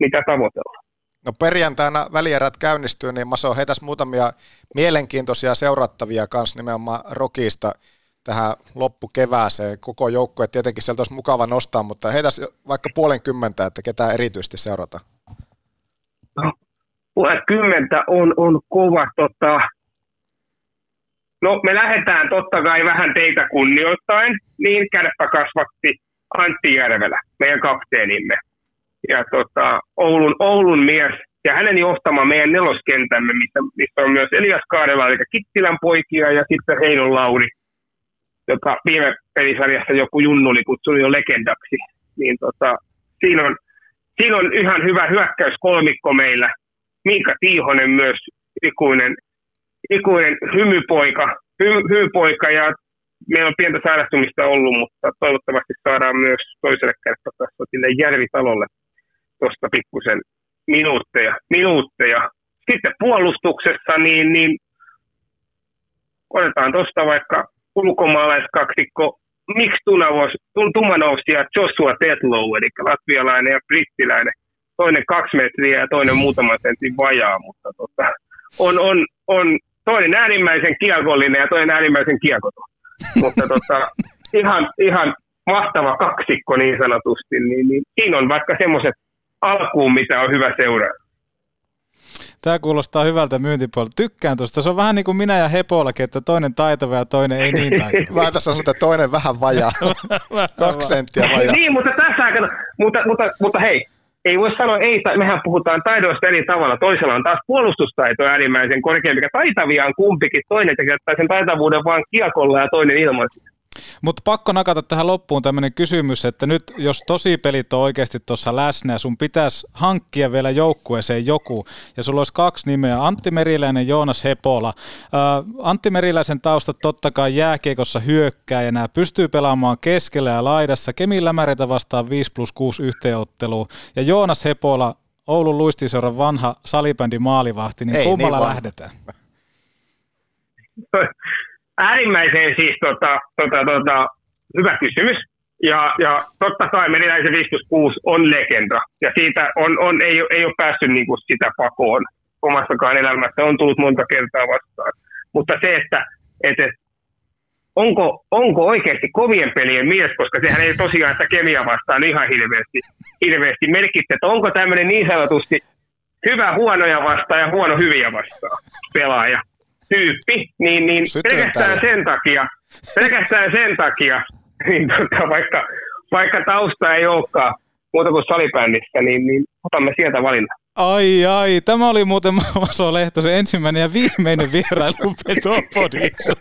mitä tavoitellaan. No perjantaina välierät käynnistyy, niin Maso heitäs muutamia mielenkiintoisia seurattavia kanssa nimenomaan Rokista tähän loppukevääseen. Koko joukkue tietenkin sieltä olisi mukava nostaa, mutta heitäs vaikka puolen kymmentä, että ketään erityisesti seurata. No, puolen kymmentä on, on kova. Tota... No me lähdetään totta kai vähän teitä kunnioittain, niin kärppä kasvatti Antti Järvelä, meidän kapteenimme. Ja tota, Oulun, Oulun mies ja hänen johtama meidän neloskentämme, missä, missä on myös Elias Kaarela, eli Kittilän poikia, ja sitten Heinon Lauri, joka viime pelisarjassa joku junnu oli kutsunut jo legendaksi. Niin tota, siinä, on, siinä on ihan hyvä hyökkäyskolmikko meillä. Miika Tiihonen myös ikuinen, ikuinen hymypoika, hy, hymypoika ja meillä on pientä sairastumista ollut, mutta toivottavasti saadaan myös toiselle sille Järvitalolle tuosta pikkusen minuutteja, minuutteja. Sitten puolustuksessa, niin, niin otetaan tuosta vaikka ulkomaalaiskaksikko Miksi Tumanovs ja Joshua Tetlow, eli latvialainen ja brittiläinen. Toinen kaksi metriä ja toinen muutaman sentin vajaa, mutta tota, on, on, on toinen äärimmäisen kiekollinen ja toinen äärimmäisen kiekoton. mutta tota, [laughs] ihan, ihan mahtava kaksikko niin sanotusti, niin, niin siinä on vaikka semmoiset alkuun, mitä on hyvä seuraa. Tämä kuulostaa hyvältä myyntipuolelta. Tykkään tuosta. Se on vähän niin kuin minä ja Hepolakin, että toinen taitava ja toinen ei niin taitava. [laughs] Mä tässä sanon, että toinen [laughs] vähän vajaa. Kaksi senttiä vajaa. niin, mutta tässä aikana, mutta, mutta, mutta hei, ei voi sanoa, ei, mehän puhutaan taidoista eri tavalla. Toisella on taas puolustustaito äärimmäisen korkea, mikä taitavia on kumpikin. Toinen tekee sen taitavuuden vaan kiekolla ja toinen ilmaisesti. Mutta pakko nakata tähän loppuun tämmöinen kysymys, että nyt jos tosi pelit on oikeasti tuossa läsnä ja sun pitäisi hankkia vielä joukkueeseen joku, ja sulla olisi kaksi nimeä, Antti Meriläinen, Joonas Hepola. Äh, Antti Meriläisen taustat totta kai jääkiekossa hyökkää ja nämä pystyy pelaamaan keskellä ja laidassa. Kemi Lämäreitä vastaan 5 plus 6 yhteenottelu ja Joonas Hepola, Oulun luistiseuran vanha salibändi maalivahti, niin Ei, kummalla niin lähdetään? [laughs] äärimmäisen siis tota, tota, tota, hyvä kysymys. Ja, ja totta kai Meriläisen 56 on legenda. Ja siitä on, on, ei, ei ole päässyt niin kuin sitä pakoon omassakaan elämässä. On tullut monta kertaa vastaan. Mutta se, että, että onko, onko oikeasti kovien pelien mies, koska sehän ei tosiaan sitä kemia vastaan ihan hirveästi, hirveästi merkitse, että onko tämmöinen niin sanotusti hyvä huonoja vastaan ja huono hyviä vastaan pelaaja tyyppi, niin, niin pelkästään sen takia, pelkästään sen takia, [laughs] niin tota, vaikka, vaikka tausta ei olekaan muuta kuin salibändissä, niin, niin otamme sieltä valinnan. Ai ai, tämä oli muuten [laughs] Maso Lehtosen ensimmäinen ja viimeinen vierailu [laughs] Petopodissa. [laughs]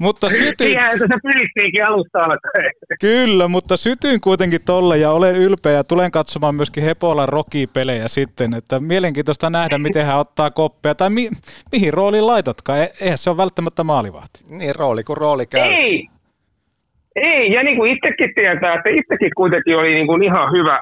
mutta sytyin... Siihen se pyrittiinkin alusta alkaen. Kyllä, mutta sytyin kuitenkin tolle ja olen ylpeä ja tulen katsomaan myöskin Hepolan rokipelejä sitten, että mielenkiintoista nähdä, miten hän ottaa koppia tai mi- mihin rooliin laitatkaan. E- eihän se ole välttämättä maalivahti. Niin, rooli kuin rooli käy. Ei, ei, ja niin kuin itsekin tietää, että itsekin kuitenkin oli niin kuin ihan hyvä,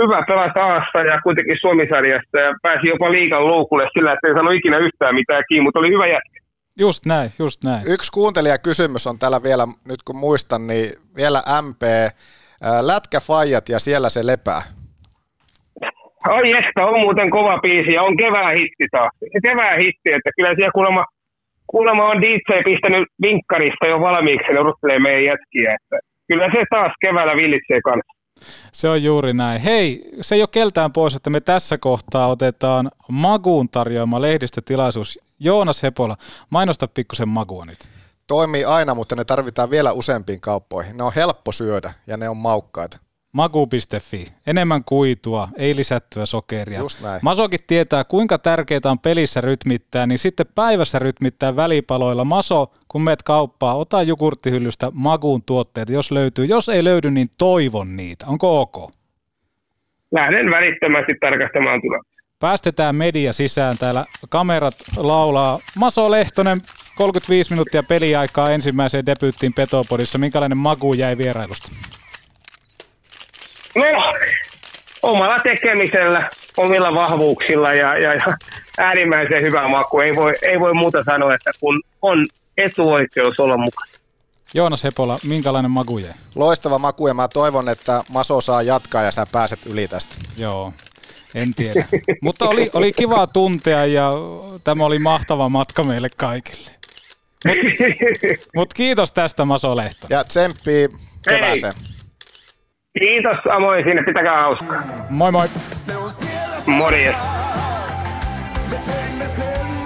hyvä pelata taasta ja kuitenkin Suomisarjasta ja pääsi jopa liikan loukulle sillä, että ei saanut ikinä yhtään mitään kiinni, mutta oli hyvä jätkä. Just näin, just näin. Yksi kuuntelijakysymys on täällä vielä, nyt kun muistan, niin vielä MP, Lätkäfajat ja siellä se lepää. Ai että, on muuten kova biisi ja on kevää hitti taas. Se kevää hitti, että kyllä siellä kuulemma, kuulemma on DJ pistänyt vinkkarista jo valmiiksi ja odottelee meidän jätkiä. Että kyllä se taas keväällä villitsee kanssa. Se on juuri näin. Hei, se ei ole keltään pois, että me tässä kohtaa otetaan Maguun tarjoama lehdistötilaisuus. Joonas Hepola, mainosta pikkusen Magua nyt. Toimii aina, mutta ne tarvitaan vielä useampiin kauppoihin. Ne on helppo syödä ja ne on maukkaita. Maku.fi. Enemmän kuitua, ei lisättyä sokeria. Just näin. Masokin tietää, kuinka tärkeää on pelissä rytmittää, niin sitten päivässä rytmittää välipaloilla. Maso, kun meet kauppaa, ota jukurttihyllystä Makuun tuotteet, jos löytyy. Jos ei löydy, niin toivon niitä. Onko ok? Lähden välittömästi tarkastamaan tulosta. Päästetään media sisään. Täällä kamerat laulaa. Maso Lehtonen, 35 minuuttia peliaikaa ensimmäiseen debyyttiin Petopodissa. Minkälainen maku jäi vierailusta? No, omalla tekemisellä, omilla vahvuuksilla ja, ja, ja äärimmäisen hyvä maku. Ei voi, ei voi muuta sanoa, että kun on etuoikeus olla mukana. Joonas Hepola, minkälainen maku jäi? Loistava maku ja mä toivon, että Maso saa jatkaa ja sä pääset yli tästä. Joo, en tiedä. [laughs] Mutta oli, oli kiva tuntea ja tämä oli mahtava matka meille kaikille. Mutta [laughs] mut kiitos tästä Maso Lehto. Ja tsemppii kevääseen. Kiitos samoin sinne, pitäkää hauskaa. Moi moi. Morjes. Me teimme sen